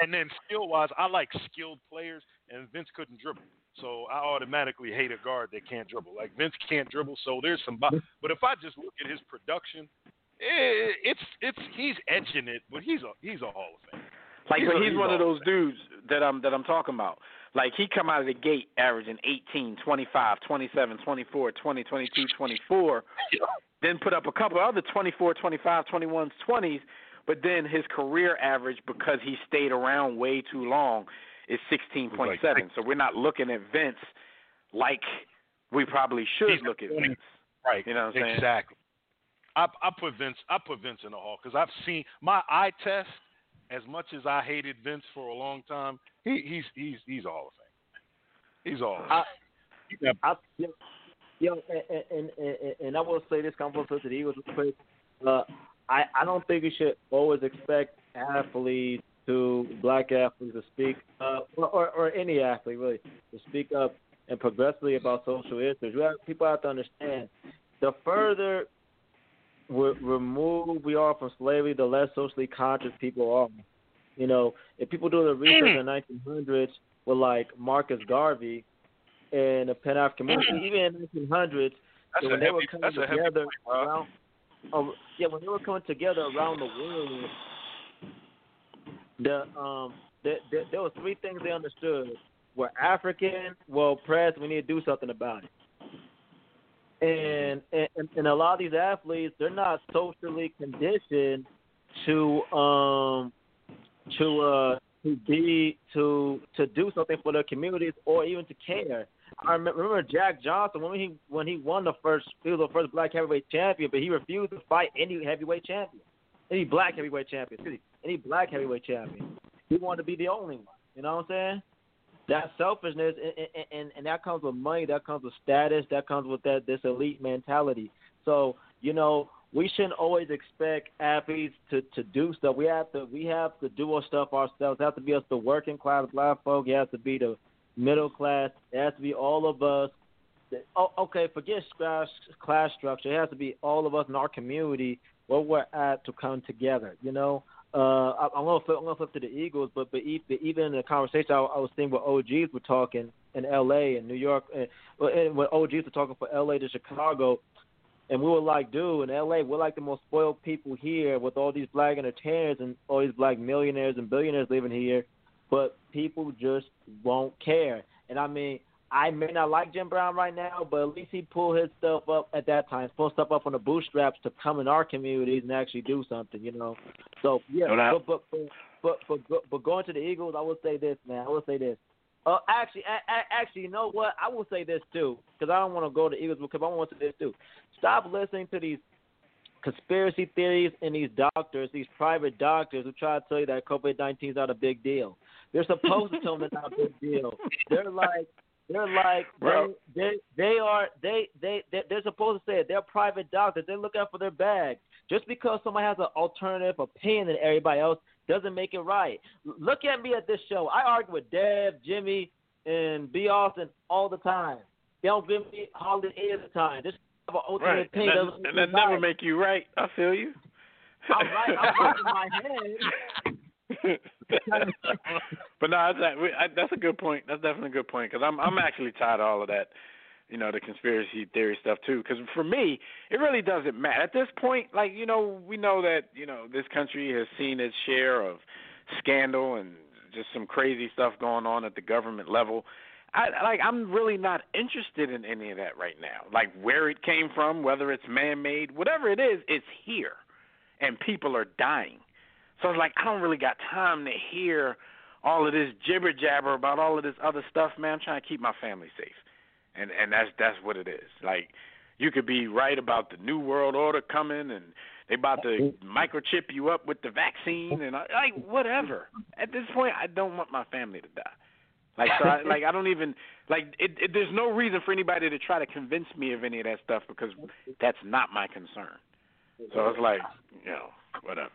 And then skill wise, I like skilled players, and Vince couldn't dribble. So I automatically hate a guard that can't dribble. Like Vince can't dribble, so there's some. Bi- but if I just look at his production, eh, it's it's he's edging it, but he's a he's a Hall of Fame. Like He's but he's one of those dudes that I'm that I'm talking about. Like he come out of the gate averaging 18, 25, 27, 24, 20, 22, 24, [laughs] then put up a couple other 24, 25, 21s, 20s, but then his career average because he stayed around way too long is 16.7. like so we're not looking at Vince like we probably should He's look at Vince. Right. You know what I'm saying? Exactly. I I put Vince I put Vince in the hall because I've seen my eye test. As much as I hated Vince for a long time, he he's he's he's all of fame. He's all. I- got- I, yo, yo, and, and, and, and I will say this, I'm to the Eagles real quick. Uh, I, I don't think we should always expect athletes to, black athletes to speak up, or, or, or any athlete really, to speak up and progressively about social issues. You have, people have to understand, the further we removed we are from slavery, the less socially conscious people are. You know, if people do the research in the 1900s with like Marcus Garvey and the Pan African community, even in the 1900s, that's when they were coming heavy. together point, around, uh, yeah, when they were coming together around the world, the um, there, there, there were three things they understood: we're African, well, oppressed, we need to do something about it. And and and a lot of these athletes, they're not socially conditioned to um to uh to be to to do something for their communities or even to care. I remember, Jack Johnson when he when he won the first he was the first black heavyweight champion, but he refused to fight any heavyweight champion, any black heavyweight champion, excuse me, any black heavyweight champion. He wanted to be the only one. You know what I'm saying? That selfishness, and, and, and, that comes with money, that comes with status, that comes with that this elite mentality. So you know, we shouldn't always expect athletes to to do stuff. We have to we have to do our stuff ourselves. It has to be us the working class black folk. It has to be the middle class. It has to be all of us. Oh, okay, forget class class structure. It has to be all of us in our community where we're at to come together. You know, uh, I, I'm gonna flip, I'm gonna flip to the Eagles, but but even in the conversation I, I was seeing where OGs were talking in L.A. and New York, and, and when OGs were talking for L.A. to Chicago, and we were like, dude, in LA, we're like the most spoiled people here with all these black entertainers and all these black millionaires and billionaires living here, but people just won't care. And I mean, I may not like Jim Brown right now, but at least he pulled his stuff up at that time, pulled stuff up on the bootstraps to come in our communities and actually do something, you know. So yeah, no but, but but but but but going to the Eagles, I will say this, man. I will say this. Uh, actually, a- a- actually, you know what? I will say this too, because I don't want to go to Eagles because I want to say this too. Stop listening to these conspiracy theories and these doctors, these private doctors who try to tell you that COVID nineteen is not a big deal. They're supposed to tell them it's not a big deal. They're like they're like Bro. they, they are they they they they're supposed to say it. They're private doctors. They look out for their bag. Just because somebody has an alternative opinion than everybody else doesn't make it right. Look at me at this show. I argue with Dev, Jimmy, and B. Austin all the time. They don't give me hardly any of the time. Just have an alternate Right, and opinion. that, doesn't make and that never make you right. I feel you. I'm right. I'm right in my head. [laughs] [laughs] but no, that's, a good point. That's definitely a good point because I'm I'm actually tired of all of that, you know, the conspiracy theory stuff too. Because for me, it really doesn't matter at this point. Like you know, we know that you know this country has seen its share of scandal and just some crazy stuff going on at the government level. I like I'm really not interested in any of that right now. Like where it came from, whether it's man-made, whatever it is, it's here, and people are dying. So it's like I don't really got time to hear all of this jibber jabber about all of this other stuff, man. I'm trying to keep my family safe, and and that's that's what it is. Like you could be right about the new world order coming, and they about to microchip you up with the vaccine, and I, like whatever. At this point, I don't want my family to die. Like so, I, like I don't even like. It, it, there's no reason for anybody to try to convince me of any of that stuff because that's not my concern. So it's like you know whatever.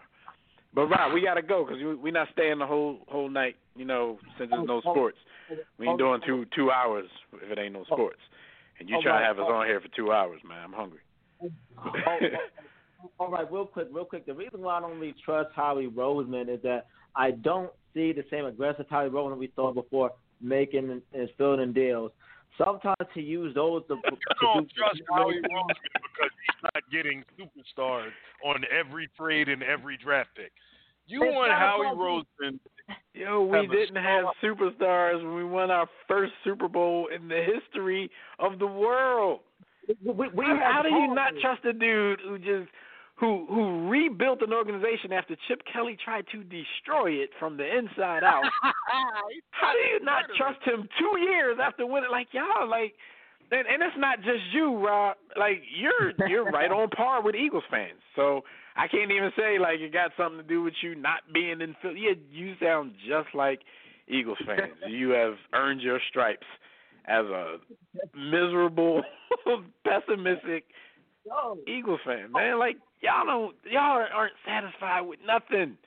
But Rob, we gotta go because we we not staying the whole whole night. You know, since there's no oh, oh, sports, oh, we ain't doing two two hours if it ain't no sports. And you trying to have us on here for two hours, man. I'm hungry. Oh, oh, all right, real quick, real quick. The reason why I don't really trust Howie Roseman is that I don't see the same aggressive Howie Roseman we saw before making and, and filling in deals. Sometimes he used those to, to I don't do- trust Howie Roseman because he's not getting superstars on every trade and every draft pick. You It's want Howie about Roseman? Yo, we Have didn't have superstars when we won our first Super Bowl in the history of the world. We, we, we how, how do you not trust a dude who just who who rebuilt an organization after Chip Kelly tried to destroy it from the inside out? [laughs] how do you not trust him two years after winning? Like y'all, like, and, and it's not just you, Rob. Like you're you're right [laughs] on par with Eagles fans. So I can't even say like it got something to do with you not being in Philly. Yeah, you sound just like Eagles fans. [laughs] you have earned your stripes as a miserable, pessimistic Yo, Eagles fan, man. Like y'all don't, y'all aren't satisfied with nothing.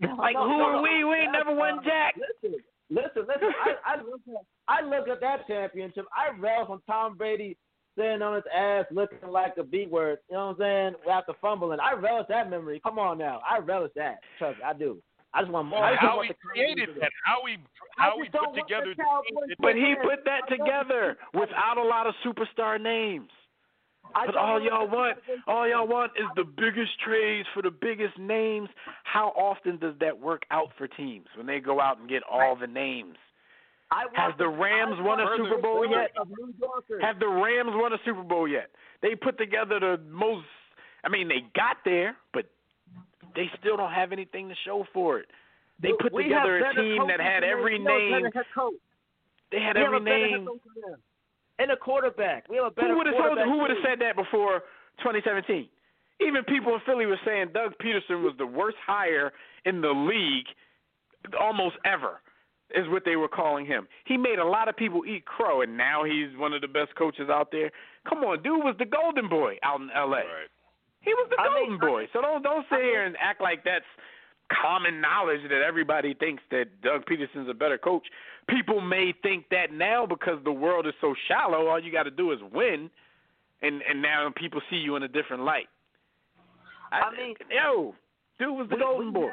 Like no, who no, are no, we? We ain't that's never won jack. Listen, listen, listen. I, I look at I look at that championship. I relish when Tom Brady sitting on his ass looking like a B word. You know what I'm saying? After fumbling, I relish that memory. Come on now, I relish that. Trust me, I do. I just want more. I just How want he the created that? How he I how just he put want the together? But he put that together without a lot of superstar names. But all y'all want, all y'all want is the biggest trades for the biggest names. How often does that work out for teams when they go out and get all the names? I want Has the Rams won a Super Bowl yet? of New Yorkers. Have the Rams won a Super Bowl yet? They put together the most. I mean, they got there, but they still don't have anything to show for it. They put We together a team that had every they- we have a name. better head coach. They had every name. Coach than them. and a quarterback. We have a better Who would have told? quarterback. Who would have said that before 2017? Even people in Philly were saying Doug Pederson was the worst hire in the league, almost ever, is what they were calling him. He made a lot of people eat crow, and now he's one of the best coaches out there. Come on, dude was the golden boy out in L.A. Right. He was the I golden mean, boy. So don't don't sit here and act like that's common knowledge that everybody thinks that Doug Pederson's a better coach. People may think that now because the world is so shallow. All you got to do is win, and and now people see you in a different light. I mean, yo, dude was the we- golden we boy.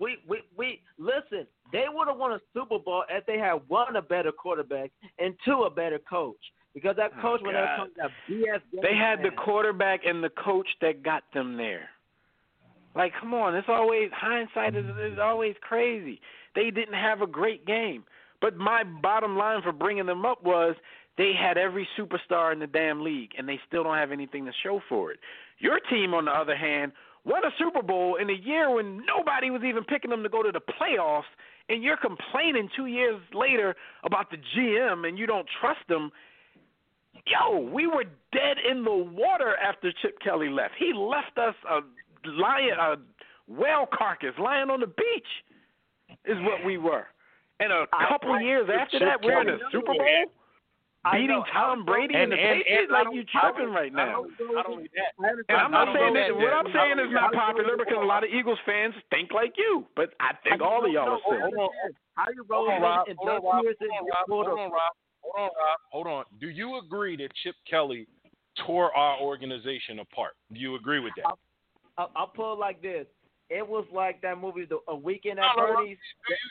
We we we listen. They would have won a Super Bowl if they had one a better quarterback and two a better coach. Because that Oh, coach, when they God. comes that BS, They had the quarterback and the coach that got them there. Like, come on, it's always hindsight is, is always crazy. They didn't have a great game, but my bottom line for bringing them up was they had every superstar in the damn league, and they still don't have anything to show for it. Your team, on the other hand, won a Super Bowl in a year when nobody was even picking them to go to the playoffs, and you're complaining two years later about the GM and you don't trust them. Yo, we were dead in the water after Chip Kelly left. He left us a lion, a whale carcass lying on the beach, is what we were. And a couple I- years after that, we're in a Super Bowl I beating know, Tom Brady and, And- the and- Patriots. and like you only- tripping right now. Not only that, And I'm not saying that. that, What I'm saying is not popular because a lot of Eagles fans think like you. But I think all of y'all are No, saying. hold on. How you Hold roll on, Rob. Hold on, Rob. Hold on, Rob. Hold on, Rob. Hold on, Rob. Hold on. Do you agree that Chip Kelly tore our organization apart? Do you agree with that? I'll, I'll pull it like this. It was like that movie, the, A Weekend at No, no, no. Bernie's.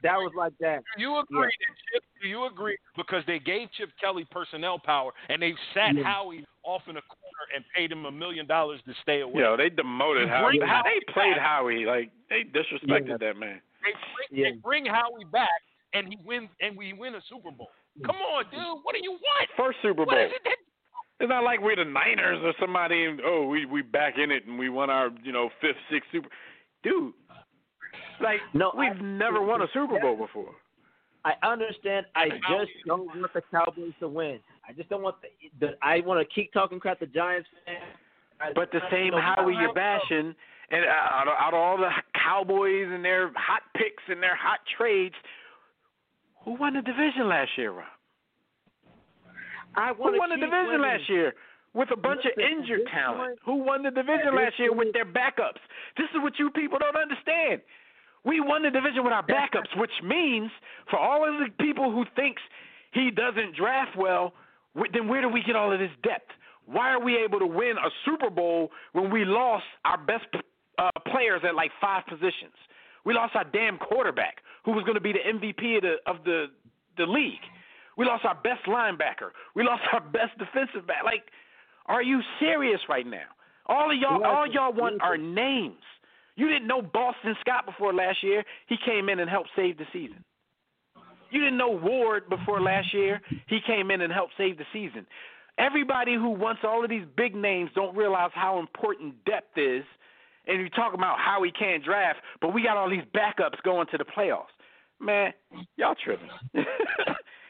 That was like that. You agree that Chip? Do you agree because they gave Chip Kelly personnel power and they sat Yeah. Howie off in a corner and paid him a million dollars to stay away? Yo, they demoted Howie. bring How Howie they played. Howie like they disrespected Yeah. that man. They bring, Yeah. they bring Howie back and he wins and we win a Super Bowl. Come on, dude. What do you want? First Super Bowl. is it that It's not like we're the Niners or somebody. And, oh, we we back in it and we won our you know fifth, sixth Super. Dude, like No, we've I- never won a Super Bowl before. I understand. I just don't want the Cowboys to win. I just don't want the. the I want to keep talking crap to Giants fans. I- But the I same don't Howie you're bashing, and uh, out of, out of all the Cowboys and their hot picks and their hot trades, who won the division last year, Rob? I Who want to won the division winning. last year with a bunch of injured talent? Who won the division last year with their backups? This is what you people don't understand. We won the division with our backups, which means for all of the people who thinks he doesn't draft well, then where do we get all of this depth? Why are we able to win a Super Bowl when we lost our best uh, players at like five positions? We lost our damn quarterback, who was going to be the MVP of the of the the league. We lost our best linebacker. We lost our best defensive back. Like, are you serious right now? All of y'all, all y'all want are names. You didn't know Boston Scott before last year. He came in and helped save the season. You didn't know Ward before last year. He came in and helped save the season. Everybody who wants all of these big names don't realize how important depth is. And you talk about how he can't draft, but we got all these backups going to the playoffs. Man, y'all tripping. [laughs]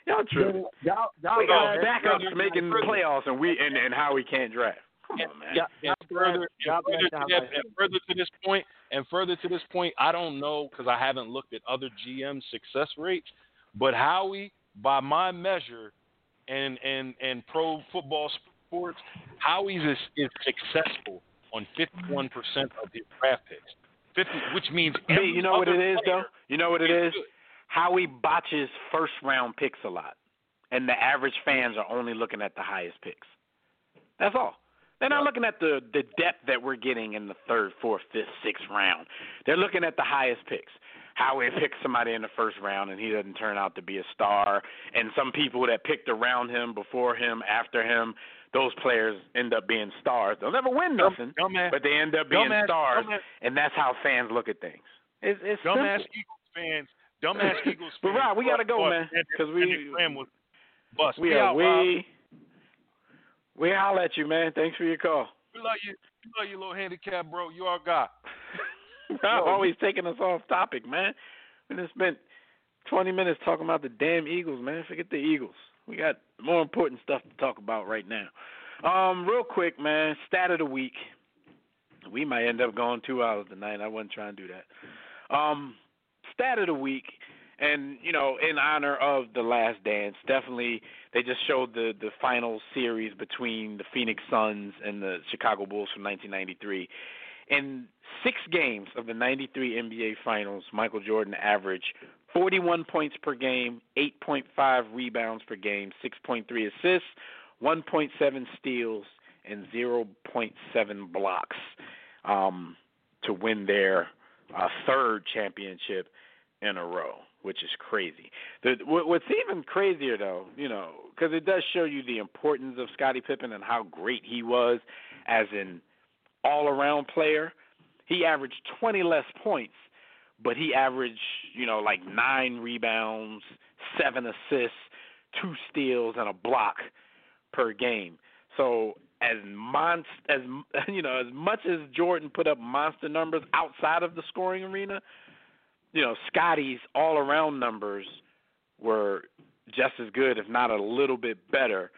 y'all tripping. Y'all, y'all We got backups making the playoffs, and we and, and how we can't draft. Come on, man. Yeah, and further, and further, guys- to that, and further to this point, and further to this point, I don't know because I haven't looked at other GM success rates, but Howie, by my measure, and and and pro football sports, Howie's is, is successful on 51% of his draft picks. 50, which means B, every you know what it is other though? You know what it is is? good. Howie botches first round picks a lot, and the average fans are only looking at the highest picks. That's all. They're not looking at the the depth that we're getting in the third, fourth, fifth, sixth round. They're looking at the highest picks. Howie picks somebody in the first round and he doesn't turn out to be a star, and some people that picked around him, before him, after him, those players end up being stars. They'll never win nothing, but they end up being stars, and that's how fans look at things. It's, it's dumbass simple. Eagles fans, dumbass Eagles. But Rob, we gotta go, thought man, 'cause we- Graham was bust. We We are out, we we holler at you, man. Thanks for your call. We love you. We love you, little handicap, bro. You our guy. [laughs] Rob always taking us off topic, man. We just spent 20 minutes talking about the damn Eagles, man. Forget the Eagles. We got more important stuff to talk about right now. Um, real quick, man. Stat of the week. We might end up going two hours tonight. I wasn't trying to do that. Um, stat of the week, and you know, in honor of the Last Dance, definitely they just showed the the final series between the Phoenix Suns and the Chicago Bulls from 1993. In six games of the 93 NBA Finals, Michael Jordan averaged 41 points per game, 8.5 rebounds per game, 6.3 assists, 1.7 steals, and 0.7 blocks um, to win their uh, third championship in a row, which is crazy. The, what's even crazier, though, you know, because it does show you the importance of Scottie Pippen and how great he was as an all-around player. He averaged 20 less points, but he averaged, you know, like nine rebounds, seven assists, two steals, and a block per game. So as monst as [laughs] you know, as much as Jordan put up monster numbers outside of the scoring arena, you know, Scottie's all around numbers were just as good, if not a little bit better.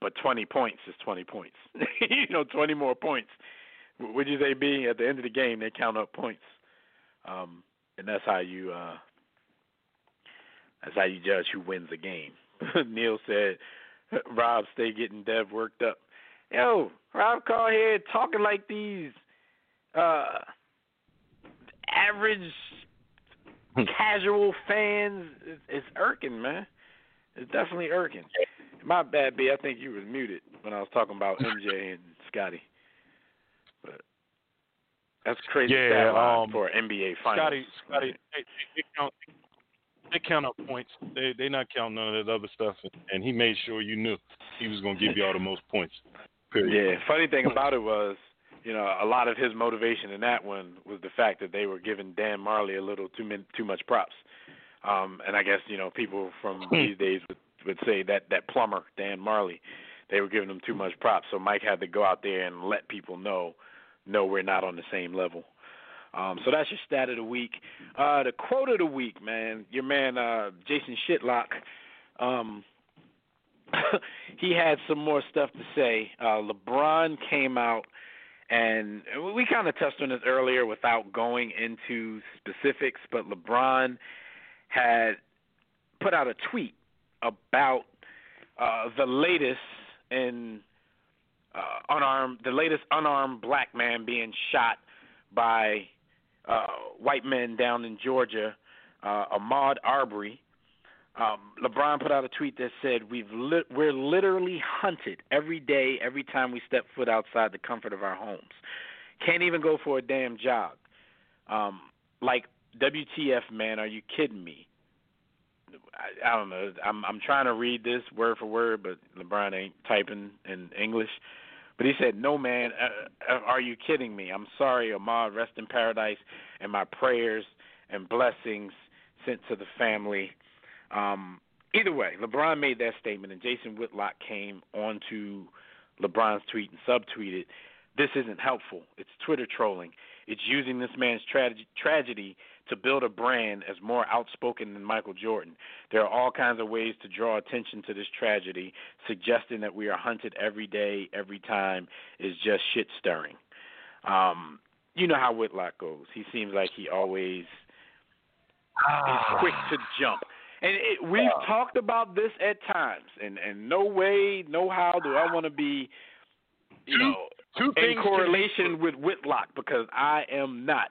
But 20 points is 20 points. [laughs] you know, 20 more points. Would you say, being at the end of the game, they count up points, um, and that's how you uh, that's how you judge who wins the game. [laughs] Neil said, [laughs] "Rob, stay getting Dev worked up." Yo, Rob call here talking like these uh, average [laughs] casual fans. It's, it's irking, man. It's definitely irking. My bad, B. I think you was muted when I was talking about MJ [laughs] and Scottie. But that's crazy Yeah, um, for NBA finals. Scotty, Scottie, they, they count, they count up points. They they not count none of that other stuff, and he made sure you knew he was gonna give you all the most points. Period. Yeah, funny thing about it was, you know, a lot of his motivation in that one was the fact that they were giving Dan Majerle a little too min- too much props. Um, and I guess you know people from these days would would say that that plumber Dan Majerle, they were giving him too much props. So Mike had to go out there and let people know, no, we're not on the same level. Um, so that's your stat of the week. Uh, the quote of the week, man. Your man uh, Jason Shitlock. Um, [laughs] he had some more stuff to say. Uh, LeBron came out, and we kind of touched on this earlier without going into specifics, but LeBron had put out a tweet about uh, the latest in uh, unarmed, the latest unarmed black man being shot by uh, white men down in Georgia, uh, Ahmaud Arbery. Um, LeBron put out a tweet that said, "We've li- we're literally hunted every day, every time we step foot outside the comfort of our homes. Can't even go for a damn jog. Um, like WTF, man? Are you kidding me? I, I don't know. I'm I'm trying to read this word for word, but LeBron ain't typing in English. But he said, "No, man. Uh, uh, are you kidding me? I'm sorry, Ahmaud. Rest in paradise, and my prayers and blessings sent to the family." Um, either way, LeBron made that statement, and Jason Whitlock came onto LeBron's tweet and subtweeted, "This isn't helpful. It's Twitter trolling. It's using this man's tra- tragedy to build a brand as more outspoken than Michael Jordan. There are all kinds of ways to draw attention to this tragedy, suggesting that we are hunted every day, every time is just shit stirring." Um, you know how Whitlock goes. He seems like he always is quick to jump. And it, we've talked about this at times, and and no way, no how do I want to be, you know, two in correlation with Whitlock because I am not.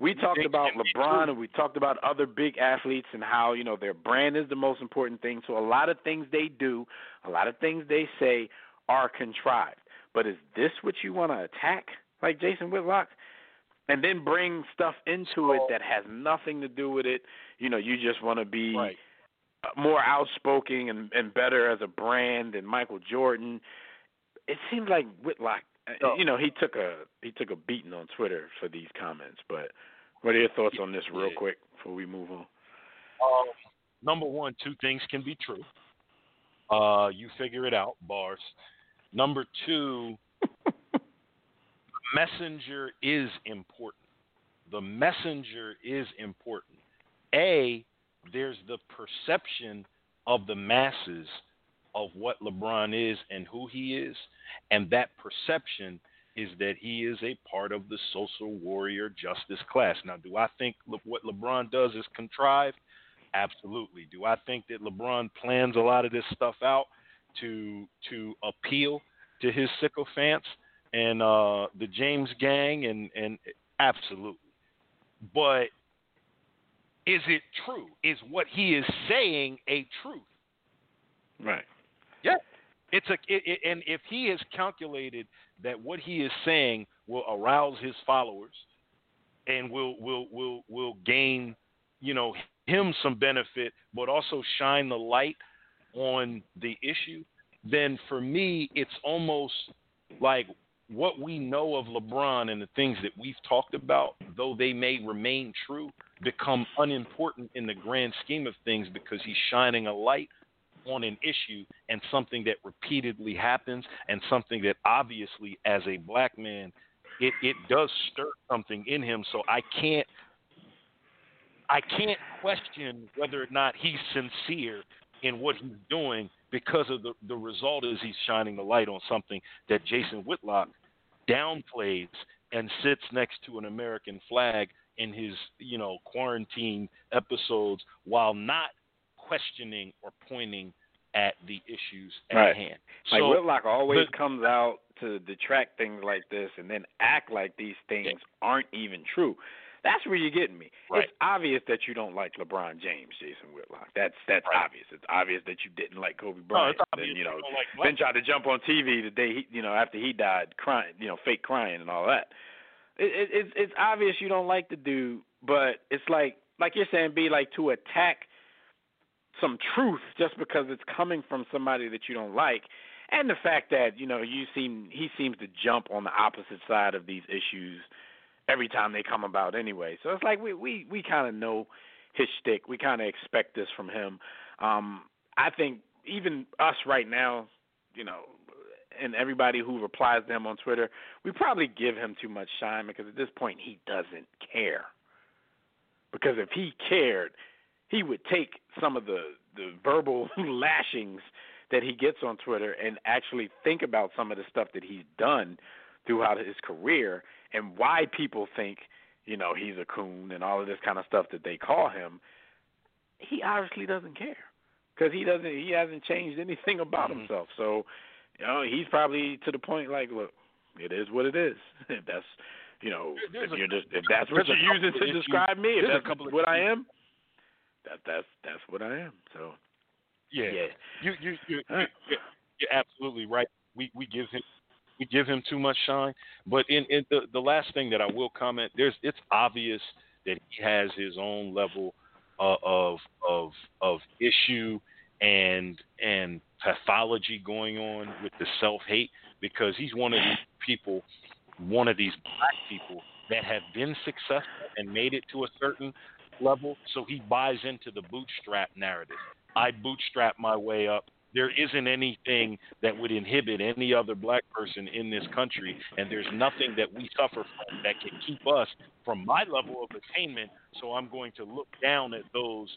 We talked about LeBron and we talked about other big athletes and how you know their brand is the most important thing. So a lot of things they do, a lot of things they say are contrived. But is this what you want to attack, like Jason Whitlock? And then bring stuff into it that has nothing to do with it. You know, you just want to be Right. More outspoken and, and better as a brand than Michael Jordan. It seems like Whitlock, uh, you know, he took a he took a beating on Twitter for these comments. But what are your thoughts on this, real quick, before we move on? Um, number one, two things can be true. Uh, you figure it out, bars. Number two, [laughs] messenger is important. The messenger is important. A, there's the perception of the masses of what LeBron is and who he is, and that perception is that he is a part of the social warrior justice class. Now, do I think what LeBron does is contrived? Absolutely. Do I think that LeBron plans a lot of this stuff out to to appeal to his sycophants and uh, the James gang and and absolutely. But is it true? Is what he is saying a truth? Right. Yeah. It's a it, it, and if he has calculated that what he is saying will arouse his followers and will will will will gain, you know, him some benefit, but also shine the light on the issue, then for me it's almost like what we know of LeBron and the things that we've talked about, though they may remain true, become unimportant in the grand scheme of things because he's shining a light on an issue and something that repeatedly happens and something that obviously as a black man it, it does stir something in him. So I can't I can't question whether or not he's sincere in what he's doing because of the the result is he's shining the light on something that Jason Whitlock downplays and sits next to an American flag in his, you know, quarantine episodes while not questioning or pointing at the issues at right. hand. Like so, Whitlock always but, comes out to detract things like this and then act like these things yeah. aren't even true. That's where you're getting me. Right. It's obvious that you don't like LeBron James, Jason Whitlock. That's that's right. obvious. It's obvious that you didn't like Kobe Bryant. No, then you know, you like then tried to jump on TV the day he, you know, after he died, crying, you know, fake crying and all that. It, it, it's it's obvious you don't like the dude, but it's like like you're saying, be like to attack some truth just because it's coming from somebody that you don't like and the fact that you know you seem he seems to jump on the opposite side of these issues every time they come about anyway. So it's like we we we kind of know his shtick. We kind of expect this from him. Um, I think even us right now, you know, and everybody who replies to him on Twitter, we probably give him too much shine because at this point he doesn't care. Because if he cared, he would take some of the the verbal [laughs] lashings that he gets on Twitter and actually think about some of the stuff that he's done throughout his career and why people think, you know, he's a coon and all of this kind of stuff that they call him. He obviously doesn't care because he doesn't. He hasn't changed anything about mm-hmm. himself. So, you know, he's probably to the point like, look, it is what it is. [laughs] If that's, you know, There's if a- you're just if that's what you're using to describe me, if that's what I am, that that's that's what I am. So, yeah. yeah. You you you All right. you you're absolutely right. We we give him we give him too much shine. But in, in the the last thing that I will comment, there's it's obvious that he has his own level uh, of of of issue and and pathology going on with the self hate because he's one of these people, one of these black people that have been successful and made it to a certain level. So he buys into the bootstrap narrative. I bootstrap my way up. There isn't anything that would inhibit any other black person in this country, and there's nothing that we suffer from that can keep us from my level of attainment. So I'm going to look down at those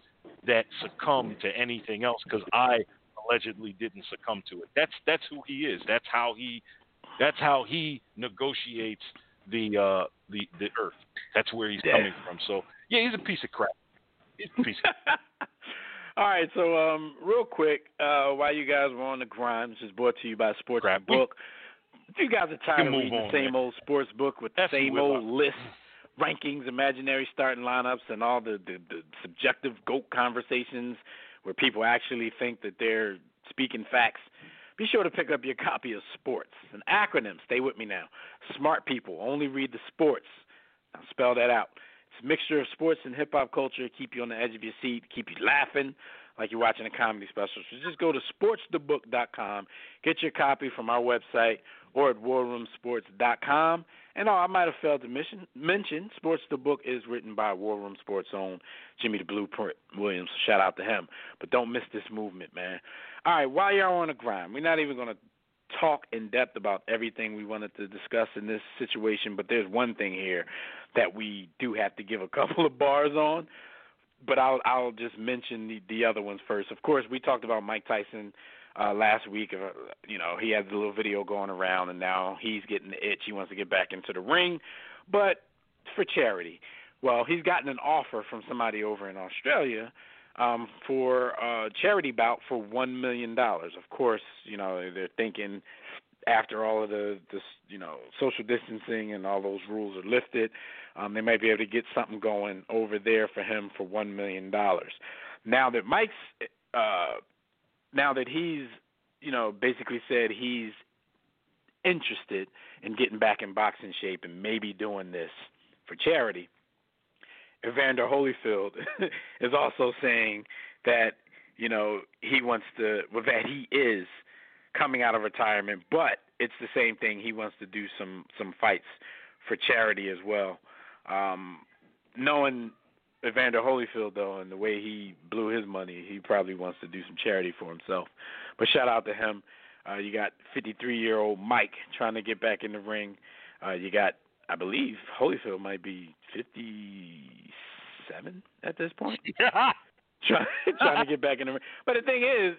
that succumb to anything else because I allegedly didn't succumb to it. That's that's who he is. That's how he that's how he negotiates the uh the the earth. That's where he's Yeah. coming from. So yeah, he's a piece of crap. He's a piece of [laughs] All right, so um, real quick, uh, while you guys were on the grind, this is brought to you by Sports Crap. Book. If you guys are tired of reading on, the same man. old sports book with the That's same old lists, rankings, imaginary starting lineups, and all the, the, the subjective GOAT conversations where people actually think that they're speaking facts, be sure to pick up your copy of Sports. An acronym, stay with me now. Smart people only read the sports. Now spell that out. It's a mixture of sports and hip hop culture, keep you on the edge of your seat, keep you laughing like you're watching a comedy special. So just go to sportsthebook.com, get your copy from our website or at warroomsports.com. And oh, I might have failed to mention, mention Sports the Book is written by War Room Sports own Jimmy the Blueprint Williams. Shout out to him. But don't miss this movement, man. All right, while you're on the grind, we're not even going to talk in depth about everything we wanted to discuss in this situation, but there's one thing here that we do have to give a [laughs] couple of bars on but I'll I'll just mention the the other ones first. Of course, we talked about Mike Tyson uh last week. Uh, you know, he had the little video going around, and now he's getting the itch. He wants to get back into the ring, but for charity. Well, he's gotten an offer from somebody over in Australia um, for a charity bout for one million dollars. Of course, you know they're thinking after all of the, the you know social distancing and all those rules are lifted, um, they might be able to get something going over there for him for one million dollars. Now that Mike's, uh, now that he's you know basically said he's interested in getting back in boxing shape and maybe doing this for charity. Evander Holyfield [laughs] is also saying that you know he wants to well that he is coming out of retirement, but it's the same thing. He wants to do some some fights for charity as well. Um, knowing Evander Holyfield though, and the way he blew his money, he probably wants to do some charity for himself. But shout out to him. Uh, you got 53 year old Mike trying to get back in the ring. Uh, you got, I believe, Holyfield might be 57 at this point. [laughs] trying, [laughs] trying to get back in the ring. But the thing is,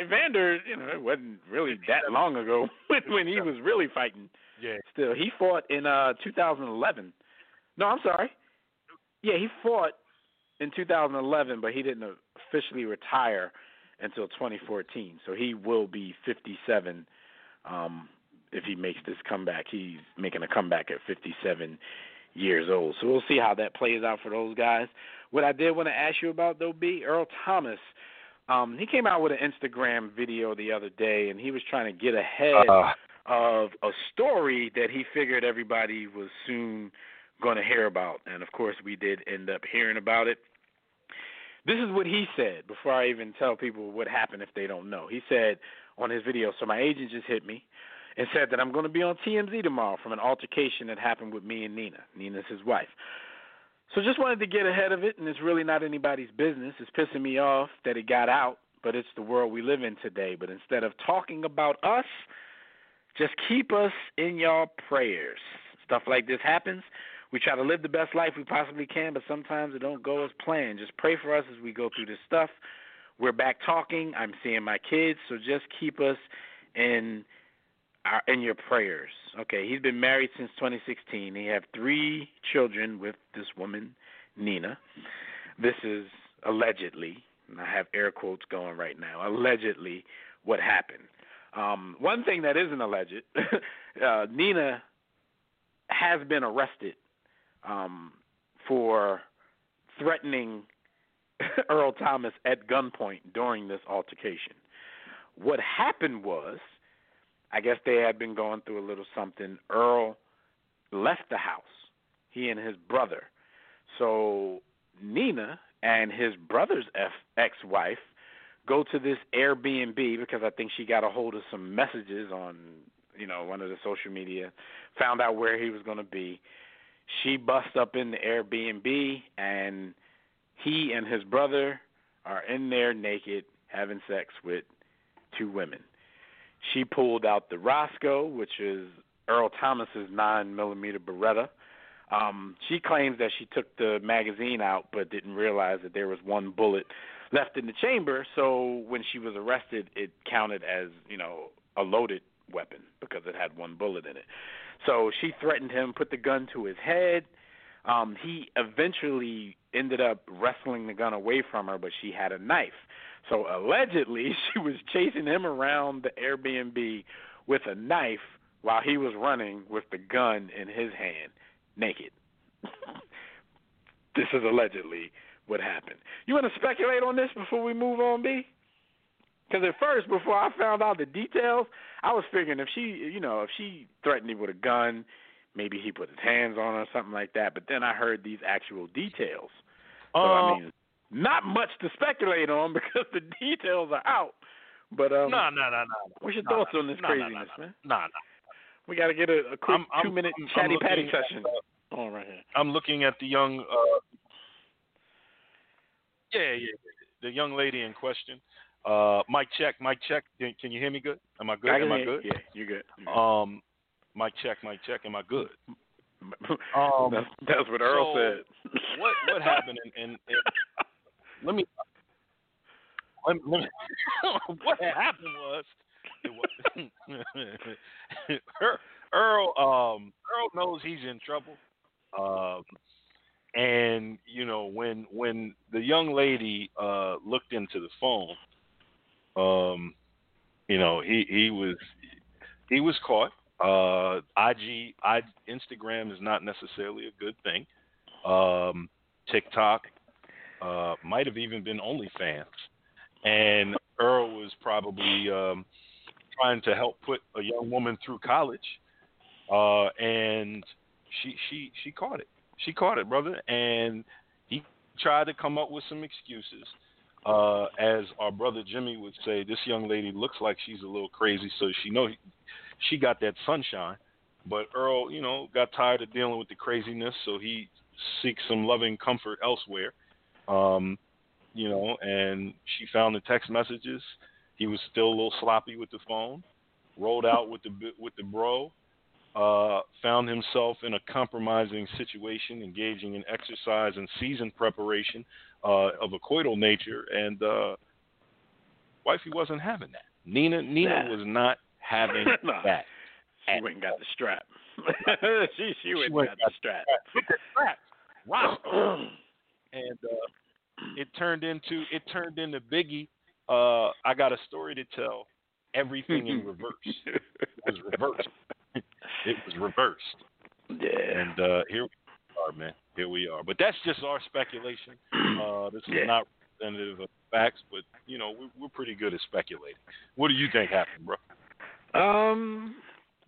Evander, you know, it wasn't really that long ago [laughs] when, when he was really fighting. Yeah. Still, he fought in uh 2011. No, I'm sorry. Yeah, he fought in 2011, but he didn't officially retire until 2014. So he will be 57 um, if he makes this comeback. He's making a comeback at 57 years old. So we'll see how that plays out for those guys. What I did want to ask you about though, B. Earl Thomas. Um, he came out with an Instagram video the other day, and he was trying to get ahead Uh, of a story that he figured everybody was soon going to hear about. And of course, we did end up hearing about it. This is what he said before I even tell people what happened if they don't know. He said on his video, so my agent just hit me and said that I'm going to be on TMZ tomorrow from an altercation that happened with me and Nina. Nina's his wife. So just wanted to get ahead of it, and it's really not anybody's business. It's pissing me off that it got out, but it's the world we live in today. But instead of talking about us, just keep us in your prayers. Stuff like this happens. We try to live the best life we possibly can, but sometimes it don't go as planned. Just pray for us as we go through this stuff. We're back talking. I'm seeing my kids, so just keep us in our in your prayers. Okay, he's been married since 2016. He have three children with this woman, Nina. This is allegedly, and I have air quotes going right now. Allegedly, what happened. Um, one thing that isn't alleged, [laughs] uh, Nina has been arrested um, for threatening [laughs] Earl Thomas at gunpoint during this altercation. What happened was, I guess they had been going through a little something. Earl left the house, he and his brother. So Nina and his brother's ex wife go to this Airbnb because I think she got a hold of some messages on, you know, one of the social media, found out where he was going to be. She busts up in the Airbnb and he and his brother are in there naked having sex with two women. She pulled out the Roscoe, which is Earl Thomas's nine millimeter Beretta. Um, she claims that she took the magazine out but didn't realize that there was one bullet left in the chamber. So when she was arrested, it counted as you know a loaded weapon because it had one bullet in it. So she threatened him, put the gun to his head. Um, he eventually ended up wrestling the gun away from her, but she had a knife. So allegedly, [laughs] she was chasing him around the Airbnb with a knife while he was running with the gun in his hand, naked. [laughs] this is allegedly what happened. You want to speculate on this before we move on, B? Because at first, before I found out the details, I was figuring if she, you know, if she threatened him with a gun, maybe he put his hands on her or something like that. But then I heard these actual details. So I Uh, mean, not much to speculate on [laughs] because the details are out. But um, no, no, no, no. what's your no, thoughts on this no, no, no, craziness, no, man? No, no. We got to get a, a quick I'm- I'm- two-minute I'm- I'm chatty patty looking at, session uh, on right here. I'm looking at the young. Uh, yeah, yeah, the young lady in question. Uh, mic check, mic check. Can, you hear me good? Am I good? I Am I good? Yeah, you're good. You're good. Um, mic check, mic check. Am I good? [laughs] Um, that's, that's what Earl so, said. [laughs] what what happened in let me. Let, let me [laughs] what happened was, it was Earl. Um, Earl knows he's in trouble. Um, and you know when when the young lady uh looked into the phone, um, you know he he was he was caught. Uh, IG, I, Instagram is not necessarily a good thing. Um, TikTok uh, might have even been OnlyFans, and Earl was probably um, trying to help put a young woman through college, uh, and she she she caught it. She caught it, brother, and he tried to come up with some excuses. Uh, as our brother Jimmy would say, this young lady looks like she's a little crazy, so she know she got that sunshine. But Earl, you know, got tired of dealing with the craziness, so he seeks some loving comfort elsewhere. Um, you know, and she found the text messages. He was still a little sloppy with the phone. Rolled out with the with the bro. Uh, found himself in a compromising situation, engaging in exercise and season preparation uh, of a coital nature, and uh, wifey wasn't having that. Nina Nina Nah. was not having [laughs] Nah. that. She went and got the strap. [laughs] she she went and went got and the strap. That. Wow. [clears throat] and uh, it turned into it turned into Biggie. Uh, I got a story to tell. Everything in reverse. It was reversed. [laughs] it was reversed. yeah. And uh, here we are, man. Here we are. But that's just our speculation. [clears throat] Uh, this is not representative of facts, but you know we're, we're pretty good at speculating. What do you think happened, bro? Um,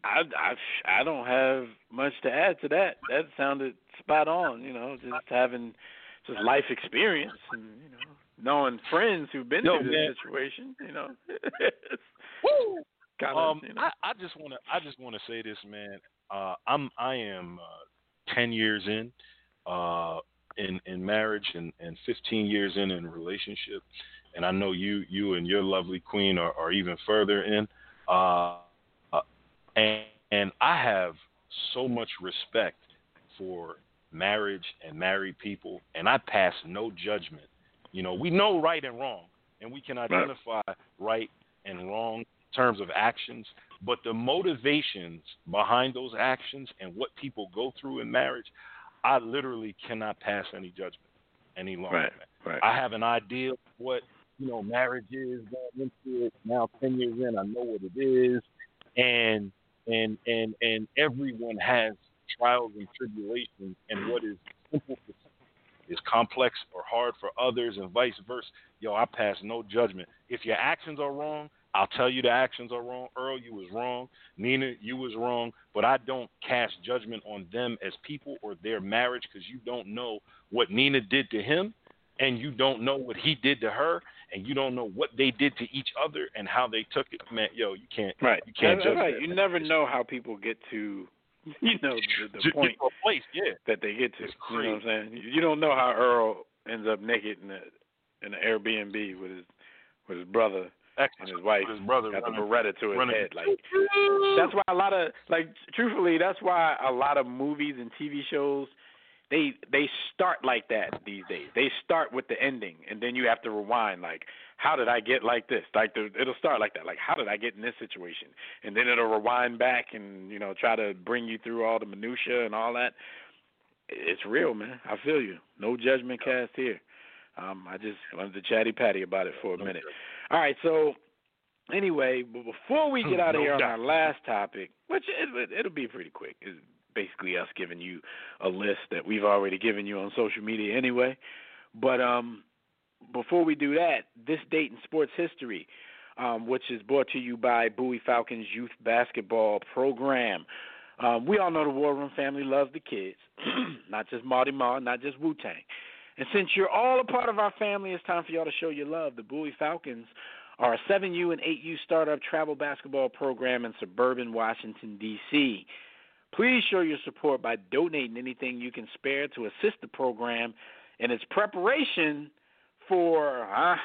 I, I I don't have much to add to that. That sounded spot on. You know, just having just life experience and you know knowing friends who've been Yo, through man. this situation. You know, [laughs] Woo! kind of. Um, you know. I, I just want to I just want to say this, man. Uh, I'm I am uh, ten years in, uh, in in marriage and and 15 years in in a relationship, and I know you you and your lovely queen are, are even further in. Uh, uh, and and I have so much respect for marriage and married people, and I pass no judgment. You know, we know right and wrong, and we can identify right and wrong in terms of actions, but the motivations behind those actions and what people go through in marriage, I literally cannot pass any judgment any longer. Right, right. I have an idea of what you know marriage is going into it. Now ten years in, I know what it is, and and and and everyone has trials and tribulations, and what is simple for some is complex or hard for others, and vice versa. Yo, I pass no judgment. If your actions are wrong, I'll tell you the actions are wrong. Earl, you was wrong. Nina, you was wrong. But I don't cast judgment on them as people or their marriage because you don't know what Nina did to him, and you don't know what he did to her, and you don't know what they did to each other and how they took it. Man, yo, you can't. Right. You can't That's judge right. that, You never know how people get to, [laughs] you know, the, the point place, yeah. that they get to. You know what I'm saying? You don't know how Earl ends up naked in a in an Airbnb with his with his brother and his wife. His brother got the Beretta to his running- head. Like [laughs] that's why a lot of like truthfully, that's why a lot of movies and TV shows they they start like that these days. They start with the ending and then you have to rewind like how did I get like this? Like the, it'll start like that. Like how did I get in this situation? And then it'll rewind back and you know try to bring you through all the minutia and all that. It's real, man. I feel you. No judgment cast here. Um, I just wanted to chatty patty about it for a minute. All right, so anyway, but before we get out of No here on our last topic, which it, it'll be pretty quick, is basically us giving you a list that we've already given you on social media anyway. But um, before we do that, this date in sports history, um, which is brought to you by Bowie Falcons Youth Basketball Program. Um, we all know the War Room family loves the kids, [clears throat] not just Marty Marr, not just Wu Tang. And since you're all a part of our family, it's time for y'all to show your love. The Bowie Falcons are a 7U and 8U startup travel basketball program in suburban Washington, D.C. Please show your support by donating anything you can spare to assist the program in its preparation for uh,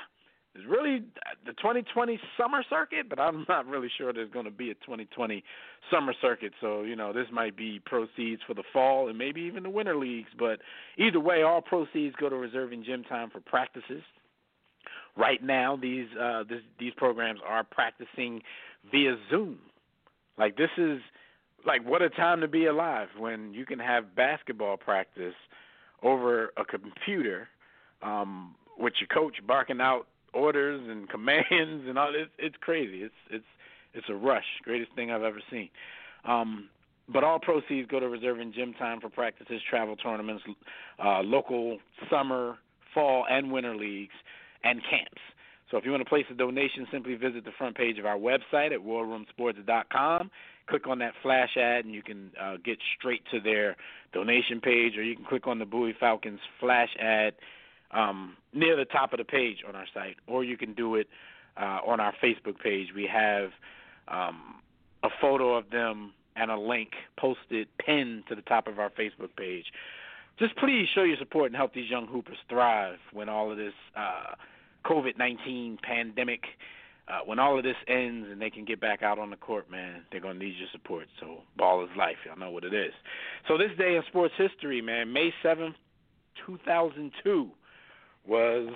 it's really the 2020 summer circuit, but I'm not really sure there's going to be a 2020 summer circuit. So, you know, this might be proceeds for the fall and maybe even the winter leagues. But either way, all proceeds go to reserving gym time for practices, right now these uh, this, these programs are practicing via Zoom. Like this is like what a time to be alive when you can have basketball practice over a computer um, with your coach barking out orders and commands and all. It's it's crazy. It's it's it's a rush. Greatest thing I've ever seen. Um, but all proceeds go to reserving gym time for practices, travel tournaments, uh, local summer, fall, and winter leagues, and camps. So if you want to place a donation, simply visit the front page of our website at warroomsports.com. Click on that flash ad, and you can uh, get straight to their donation page, or you can click on the Bowie Falcons flash ad um, near the top of the page on our site, or you can do it uh, on our Facebook page. We have um, a photo of them and a link posted pinned to the top of our Facebook page. Just please show your support and help these young hoopers thrive when all of this uh, COVID 19 pandemic, uh, when all of this ends and they can get back out on the court, man, they're to need your support. So, ball is life. Y'all know what it is. So, this day in sports history, man, May 7th, 2002, was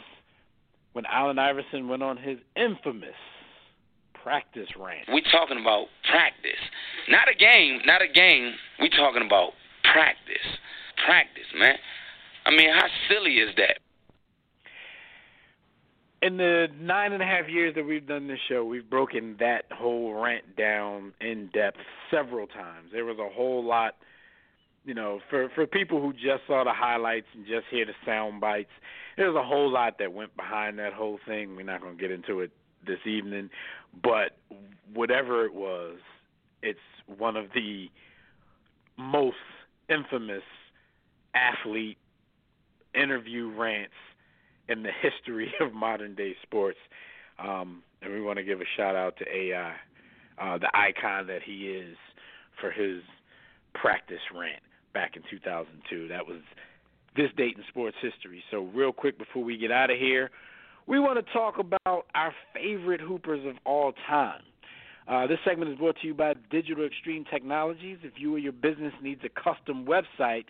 when Allen Iverson went on his infamous practice rant. We're talking about practice, not a game, not a game. We're talking about practice, practice, man. I mean, how silly is that? In the nine and a half years that we've done this show, we've broken that whole rant down in depth several times. There was a whole lot, you know, for for people who just saw the highlights and just hear the sound bites. There's a whole lot that went behind that whole thing. We're not going to get into it this evening, but whatever it was, it's one of the most infamous athlete interview rants in the history of modern day sports. Um, and we want to give a shout out to AI, uh, the icon that he is for his practice rant back in 2002. That was this date in sports history. So, real quick before we get out of here, we want to talk about our favorite hoopers of all time. Uh, this segment is brought to you by Digital Extreme Technologies. If you or your business needs a custom website,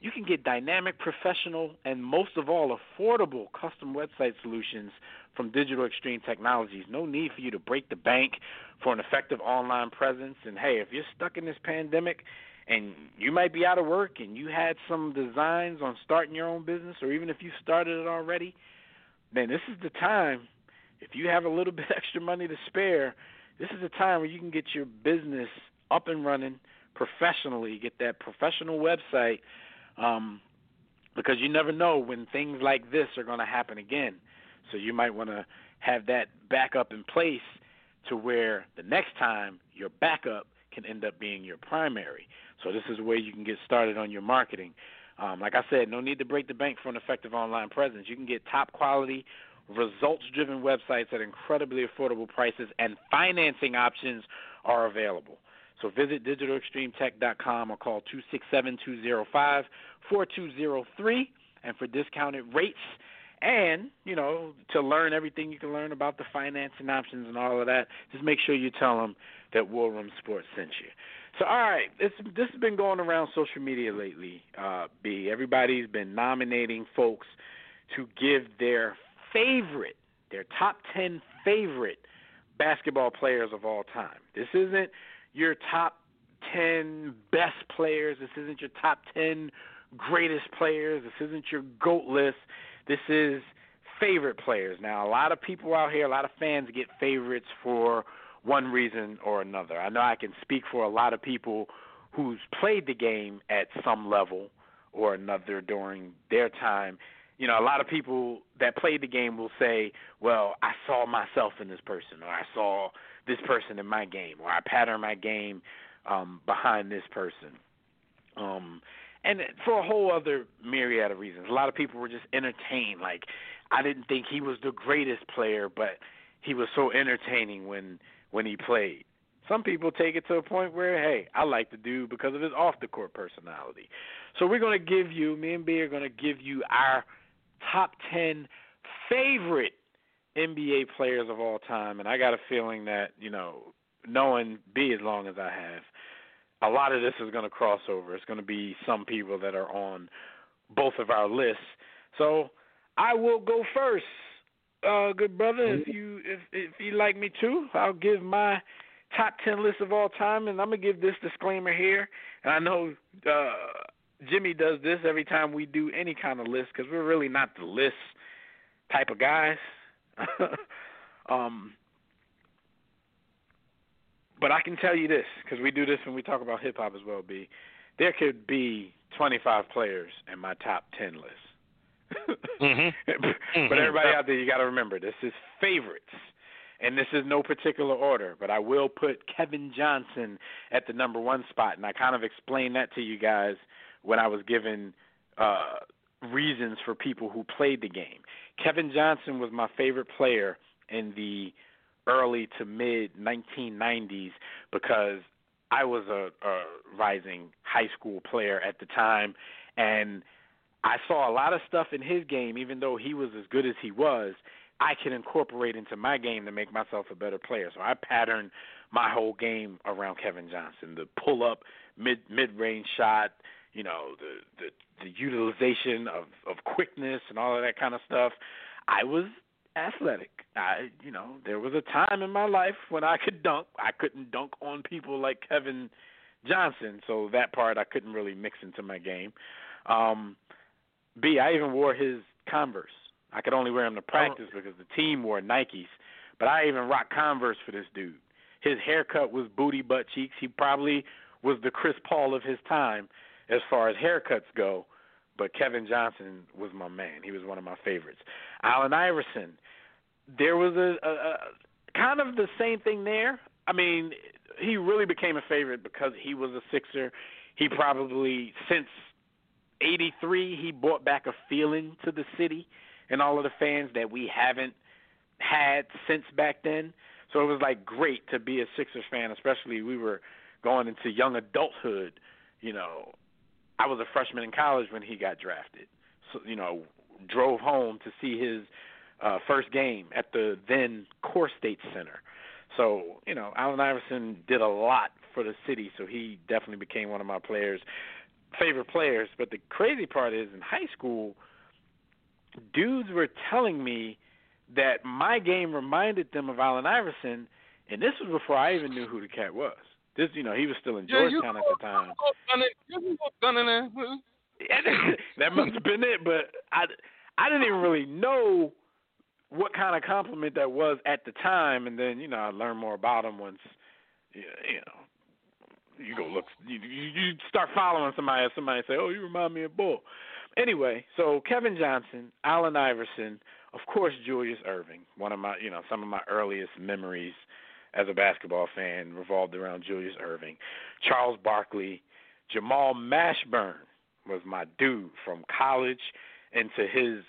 you can get dynamic, professional, and most of all, affordable custom website solutions from Digital Extreme Technologies. No need for you to break the bank for an effective online presence. And hey, if you're stuck in this pandemic and you might be out of work and you had some designs on starting your own business, or even if you started it already, man, this is the time. If you have a little [laughs] bit extra money to spare, this is the time where you can get your business up and running professionally, get that professional website, um, because you never know when things like this are going to happen again. So you might want to have that backup in place to where the next time your backup can end up being your primary. So this is where you can get started on your marketing. Um, like I said, no need to break the bank for an effective online presence. You can get top quality, results driven websites at incredibly affordable prices, and financing options are available. So visit digitalextremetech.com or call 267 205 4203 and for discounted rates and, you know, to learn everything you can learn about the financing options and all of that, just make sure you tell them that War Room Sports sent you. So, all right, this this has been going around social media lately. Uh, B, everybody's been nominating folks to give their favorite, their top ten favorite basketball players of all time. This isn't your top ten best players. This isn't your top ten greatest players. This isn't your GOAT list. This is favorite players. Now, a lot of people out here, a lot of fans get favorites for one reason or another. I know I can speak for a lot of people who's played the game at some level or another during their time. You know, a lot of people that played the game will say, "Well, I saw myself in this person, or I saw this person in my game, or I pattern my game um, behind this person." Um, and for a whole other myriad of reasons. A lot of people were just entertained. Like, I didn't think he was the greatest player, but he was so entertaining when when he played. Some people take it to a point where, hey, I like the dude because of his off the court personality. So we're to give you, me and B are to give you our top 10 favorite NBA players of all time. And I got a feeling that, you know, knowing B as long as I have, a lot of this is going to cross over. It's going to be some people that are on both of our lists. So I will go first uh, good brother. If you if if you like me too, I'll give my top ten list of all time, and I'm gonna give this disclaimer here. And I know uh, Jimmy does this every time we do any kind of list because we're really not the list type of guys. [laughs] um, but I can tell you this because we do this when we talk about hip hop as well. B, there could be 25 players in my top 10 list. [laughs] mm-hmm. but everybody out there, you got to remember this is favorites, and this is no particular order. But I will put Kevin Johnson at the number one spot, and I kind of explained that to you guys when I was given uh, reasons for people who played the game. Kevin Johnson was my favorite player in the early to mid 1990s because I was a, a rising high school player at the time, and I saw a lot of stuff in his game, even though he was as good as he was. I can incorporate into my game to make myself a better player. So I patterned my whole game around Kevin Johnson. The pull up mid mid range shot, you know, the the the utilization of of quickness and all of that kind of stuff. I was athletic. I, you know, there was a time in my life when I could dunk. I couldn't dunk on people like Kevin Johnson, so that part I couldn't really mix into my game. Um, B, I even wore his Converse. I could only wear them to practice because the team wore Nikes, but I even rocked Converse for this dude. His haircut was booty butt cheeks. He probably was the Chris Paul of his time as far as haircuts go but Kevin Johnson was my man. He was one of my favorites. Allen Iverson, there was a, a, a kind of the same thing there. I mean, he really became a favorite because he was a Sixer. He probably since '83 he brought back a feeling to the city and all of the fans that we haven't had since back then. So it was like great to be a Sixers fan, especially we were going into young adulthood, you know, I was a freshman in college when he got drafted. So you know, drove home to see his uh, first game at the then Core State Center. So you know, Allen Iverson did a lot for the city, so he definitely became one of my players, favorite players. But the crazy part is, in high school, dudes were telling me that my game reminded them of Allen Iverson, and this was before I even knew who the cat was. This, you know, he was still in Georgetown yeah, at the time. [laughs] that must have been it, but I, I didn't even really know what kind of compliment that was at the time, and then you know I learned more about him once, you know, you go look, you you start following somebody, and somebody say, oh, you remind me of Bull. Anyway, so Kevin Johnson, Allen Iverson, of course Julius Erving, one of my, you know, some of my earliest memories as a basketball fan revolved around Julius Erving. Charles Barkley, Jamal Mashburn was my dude from college into his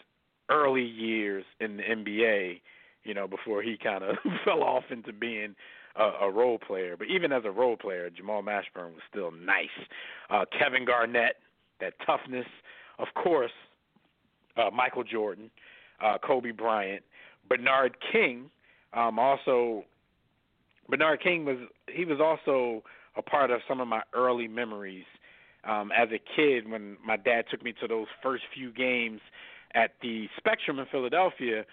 early years in the NBA, you know, before he kind of [laughs] fell off into being a, a role player. But even as a role player, Jamal Mashburn was still nice. Uh, Kevin Garnett, that toughness. Of course, uh, Michael Jordan, uh, Kobe Bryant, Bernard King, um, also Bernard King was he was also a part of some of my early memories um, as a kid when my dad took me to those first few games at the Spectrum in Philadelphia.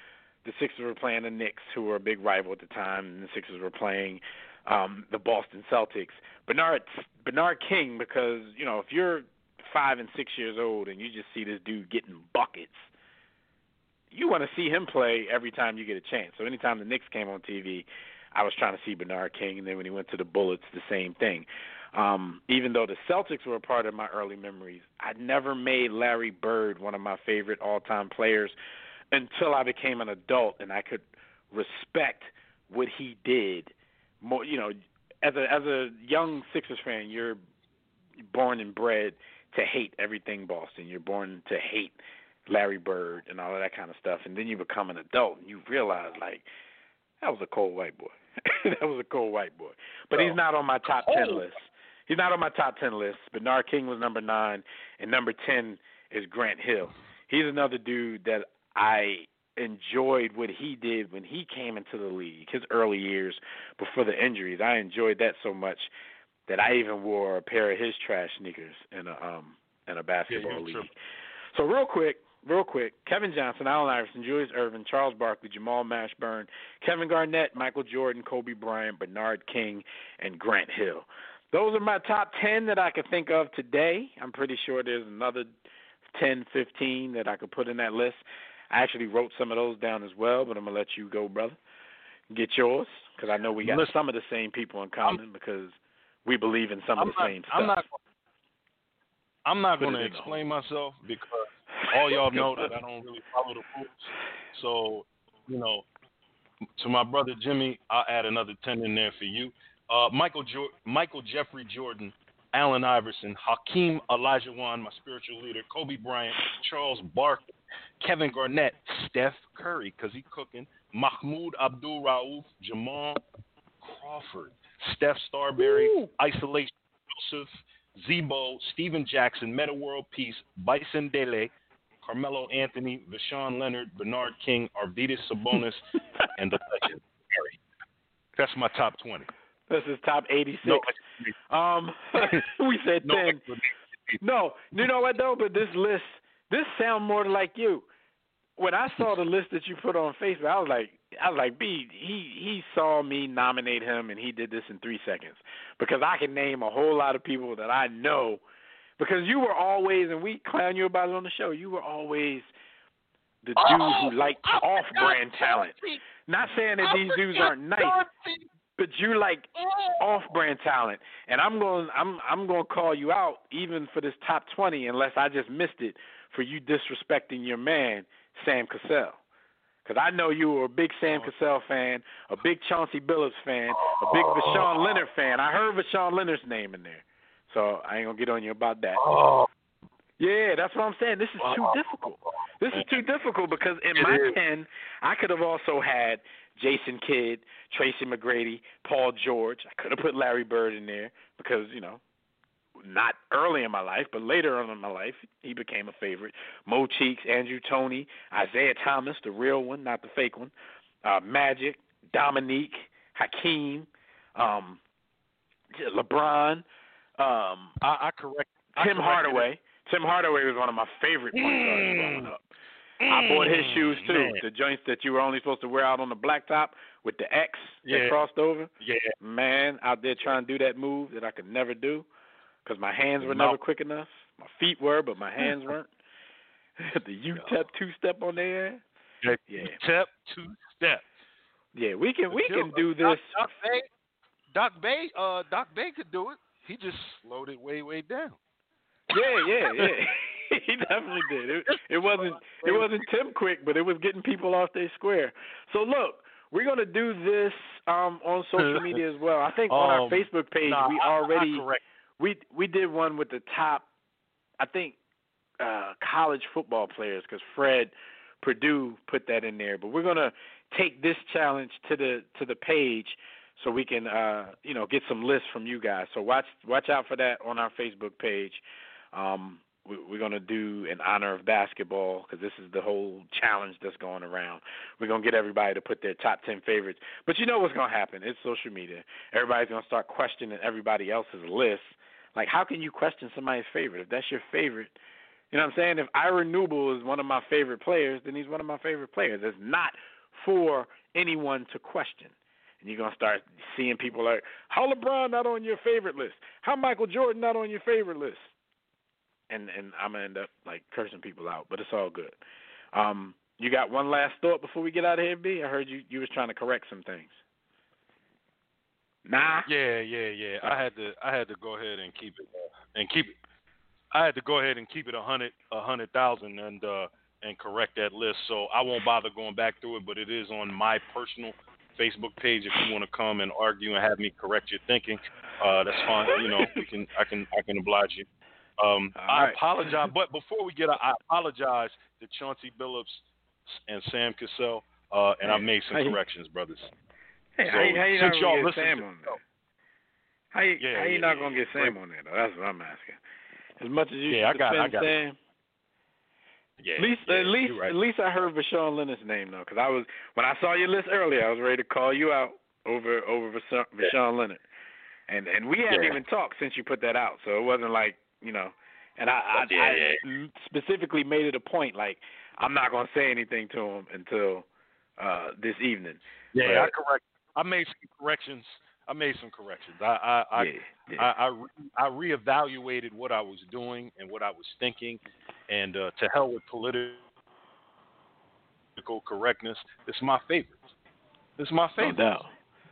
The Sixers were playing the Knicks, who were a big rival at the time, and the Sixers were playing um, the Boston Celtics. Bernard Bernard King, because you know if you're five and six years old and you just see this dude getting buckets, you want to see him play every time you get a chance. So anytime the Knicks came on TV, I was trying to see Bernard King, and then when he went to the Bullets, the same thing. Um, even though the Celtics were a part of my early memories, I never made Larry Bird one of my favorite all-time players until I became an adult and I could respect what he did. More, you know, as a as a young Sixers fan, you're born and bred to hate everything Boston. You're born to hate Larry Bird and all of that kind of stuff, and then you become an adult and you realize like that was a cold white boy. [laughs] that was a cold white boy. But he's not on my top ten list. He's not on my top ten list. Bernard King was number nine, and number ten is Grant Hill. He's another dude that I enjoyed what he did when he came into the league, his early years before the injuries. I enjoyed that so much that I even wore a pair of his trash sneakers in a um in a basketball yeah, league. So real quick, real quick: Kevin Johnson, Allen Iverson, Julius Erving, Charles Barkley, Jamal Mashburn, Kevin Garnett, Michael Jordan, Kobe Bryant, Bernard King, and Grant Hill. Those are my top 10 that I could think of today. I'm pretty sure there's another 10, 15 that I could put in that list. I actually wrote some of those down as well, but I'm going to let you go, brother. Get yours, because I know we got Listen, some of the same people in common because we believe in some I'm of the not, same stuff. I'm not. I'm not going to in the explain myself because all y'all know that I don't really follow the rules. So, you know, to my brother Jimmy, I'll add another ten in there for you. Uh, Michael jo- Michael Jeffrey Jordan, Allen Iverson, Hakeem Olajuwon, my spiritual leader, Kobe Bryant, Charles Barkley, Kevin Garnett, Steph Curry, because he cooking, Mahmoud Abdul Rauf, Jamal Crawford, Steph Starberry, Isolation Joseph, Zebo, Stephen Jackson, Meta World Peace, Bison Dele, Carmelo Anthony, Voshon Lenard, Bernard King, Arvydas Sabonis, [laughs] and the legend Harry. That's my top twenty. This is top 86. No, Um, [laughs] we said 10. No, you know what though? But this list, this sound more like you. When I saw the list that you put on Facebook, I was like, I was like, B, he he saw me nominate him, and he did this in three seconds because I can name a whole lot of people that I know. Because you were always, and we clown you about it on the show. You were always the dude who liked off-brand talent. Not saying that these dudes aren't nice, but you like off-brand talent, and I'm going I'm I'm going to call you out even for this top 20 unless I just missed it for you disrespecting your man Sam Cassell. Because I know you were a big Sam Cassell fan, a big Chauncey Billups fan, a big Voshon Lenard fan. I heard Voshon Lenard's name in there, so I ain't gonna get on you about that. Yeah, that's what I'm saying. This is too difficult. This is too difficult because in my ten, I could have also had Jason Kidd, Tracy McGrady, Paul George. I could have put Larry Bird in there because you know, not early in my life, but later on in my life, he became a favorite. Mo Cheeks, Andrew Toney, Isiah Thomas, the real one, not the fake one. Uh, Magic, Dominique, Hakeem, um, LeBron, um, I, I correct. I Tim corrected Hardaway. Tim Hardaway was one of my favorite point guards growing up. I bought his shoes too, man. the joints that you were only supposed to wear out on the blacktop with the X Yeah. that crossed over. Yeah, Man, out there trying to do that move that I could never do because my hands were No. never quick enough. My feet were, but my hands [laughs] weren't. [laughs] the UTEP two step on there. yeah. Yeah. Step two step. Yeah, we can we can do Doc- this. Doc Bay, Doc Bay, uh, Doc Bay could do it. He just slowed it way, way down. Yeah, yeah, yeah. [laughs] [laughs] he definitely did. It, it wasn't it wasn't Tim quick, but it was getting people off their square. So look, we're gonna do this um on social media as well. I think on our Um, [laughs] Facebook page Nah, we I- I already we we did one with the top I think uh college football players cuz Fred Purdue put that in there, but we're going to take this challenge to the to the page so we can uh you know get some lists from you guys. So watch watch out for that on our Facebook page. Um we, we're going to do in honor of basketball because this is the whole challenge that's going around. We're going to get everybody to put their top 10 favorites. But you know what's going to happen? It's social media. Everybody's going to start questioning everybody else's list. Like, how can you question somebody's favorite? If that's your favorite, you know what I'm saying? If Ira Newble is one of my favorite players, then he's one of my favorite players. It's not for anyone to question. And you're going to start seeing people like, how LeBron not on your favorite list? How Michael Jordan not on your favorite list? And and I'm going to end up like cursing people out, but it's all good. Um, you got one last thought before we get out of here, B? I heard you you was trying to correct some things. Nah. Yeah, yeah, yeah. I had to, I had to go ahead and keep it, uh, and keep it. I had to go ahead and keep it a hundred, a hundred thousand, and uh, and correct that list. So I won't bother going back through it, but it is on my personal Facebook page. If you want to come and argue and have me correct your thinking, uh, that's fine. You know, we can, I can, I can oblige you. Um, All I right. apologize, [laughs] but before we get, I apologize to Chauncey Billups and Sam Cassell, uh, and I made some Hey. corrections, brothers. Hey, So, how, you- how you since not y'all gonna get listen Sam to- on there? How you, Yeah, how you yeah, not yeah, gonna get Sam on there though? That's what I'm asking. As much as you Yeah, I got it, I defend got it. Yeah, at least yeah, at least right. at least I heard Voshon Lenard's name though, because I was when I saw your list earlier, I was ready to call you out over over Voshon, Voshon Lenard, and and we hadn't Yeah. even talked since you put that out, so it wasn't like you know And I, I, Yeah, I yeah. specifically made it a point, like I'm not gonna say anything to him until uh this evening. Yeah, I correct. I made some corrections. I made some corrections. I I I, yeah, yeah. I, I, re- I reevaluated what I was doing and what I was thinking, and uh, to hell with political correctness. It's my favorite. It's my favorite. no favorite. doubt.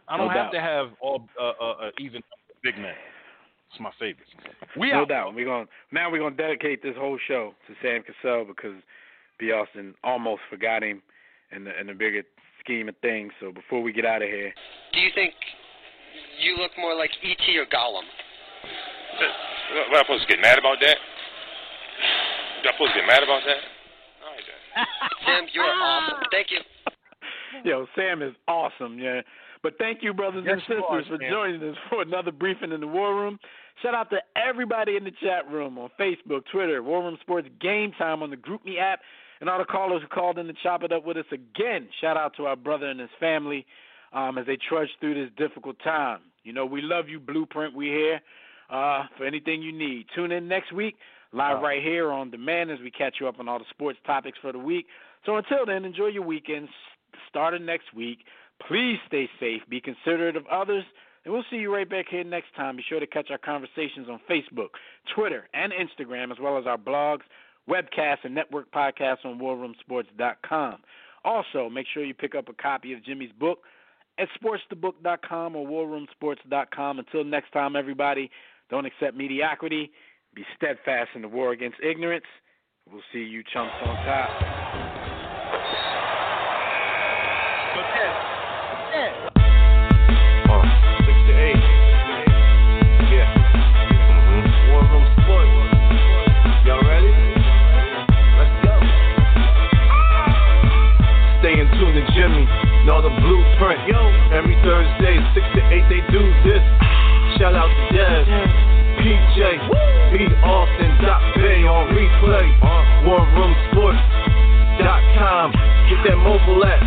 I don't no have doubt. to have all uh, uh, uh, even big men. It's my favorite. We no out. doubt. We're gonna now we're gonna dedicate this whole show to Sam Cassell because B. Austin almost forgot him in the in the bigger scheme of things. So before we get out of here, Do you think you look more like E.T. or Gollum? What, I'm supposed to get mad about that? Am I supposed to get mad about that? All right, then. Sam, you are awesome. Thank you. [laughs] Yo, Sam is awesome, yeah. But thank you, brothers Yes, and sisters, are, for Sam. joining us for another briefing in the War Room. Shout out to everybody in the chat room on Facebook, Twitter, War Room Sports Game Time on the GroupMe app, and all the callers who called in to chop it up with us again. Shout out to our brother and his family um, as they trudge through this difficult time. You know, we love you, Blueprint. We here uh, for anything you need. Tune in next week, live right here on demand as we catch you up on all the sports topics for the week. So until then, enjoy your weekends. Starting next week. Please stay safe, be considerate of others, and we'll see you right back here next time. Be sure to catch our conversations on Facebook, Twitter, and Instagram, as well as our blogs, webcasts, and network podcasts on warroomsports.com. Also, make sure you pick up a copy of Jimmy's book at sportsthebook.com or warroomsports.com. Until next time, everybody, don't accept mediocrity. Be steadfast in the war against ignorance. We'll see you chumps on top. Jimmy. Know the blueprint. Yo. Every Thursday, six to eight, they do this. Shout out to Dev. PJ. B. Austin. Dot Bay on replay. Uh-huh. WarRoomSports.com. Get that mobile app.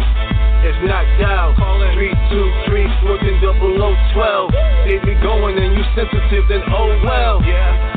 It's not dial, call in 323 working double O twelve. They be going and you sensitive, then oh well. Yeah.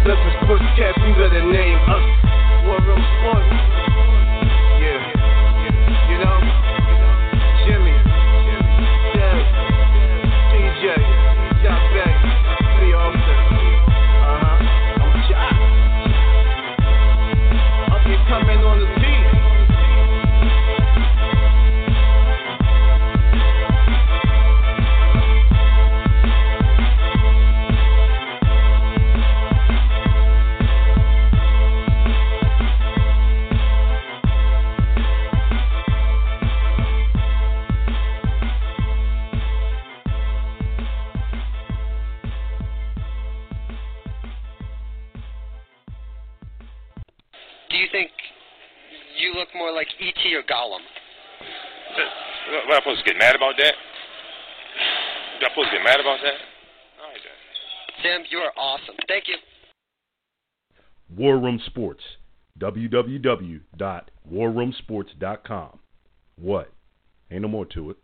Who's the best in sportscast? You better name us. You think you look more like E.T. or Gollum? What, I'm supposed to get mad about that? Am I supposed to get mad about that? All right, then. Sam, you are awesome. Thank you. War Room Sports. www.warroomsports.com. What? Ain't no more to it.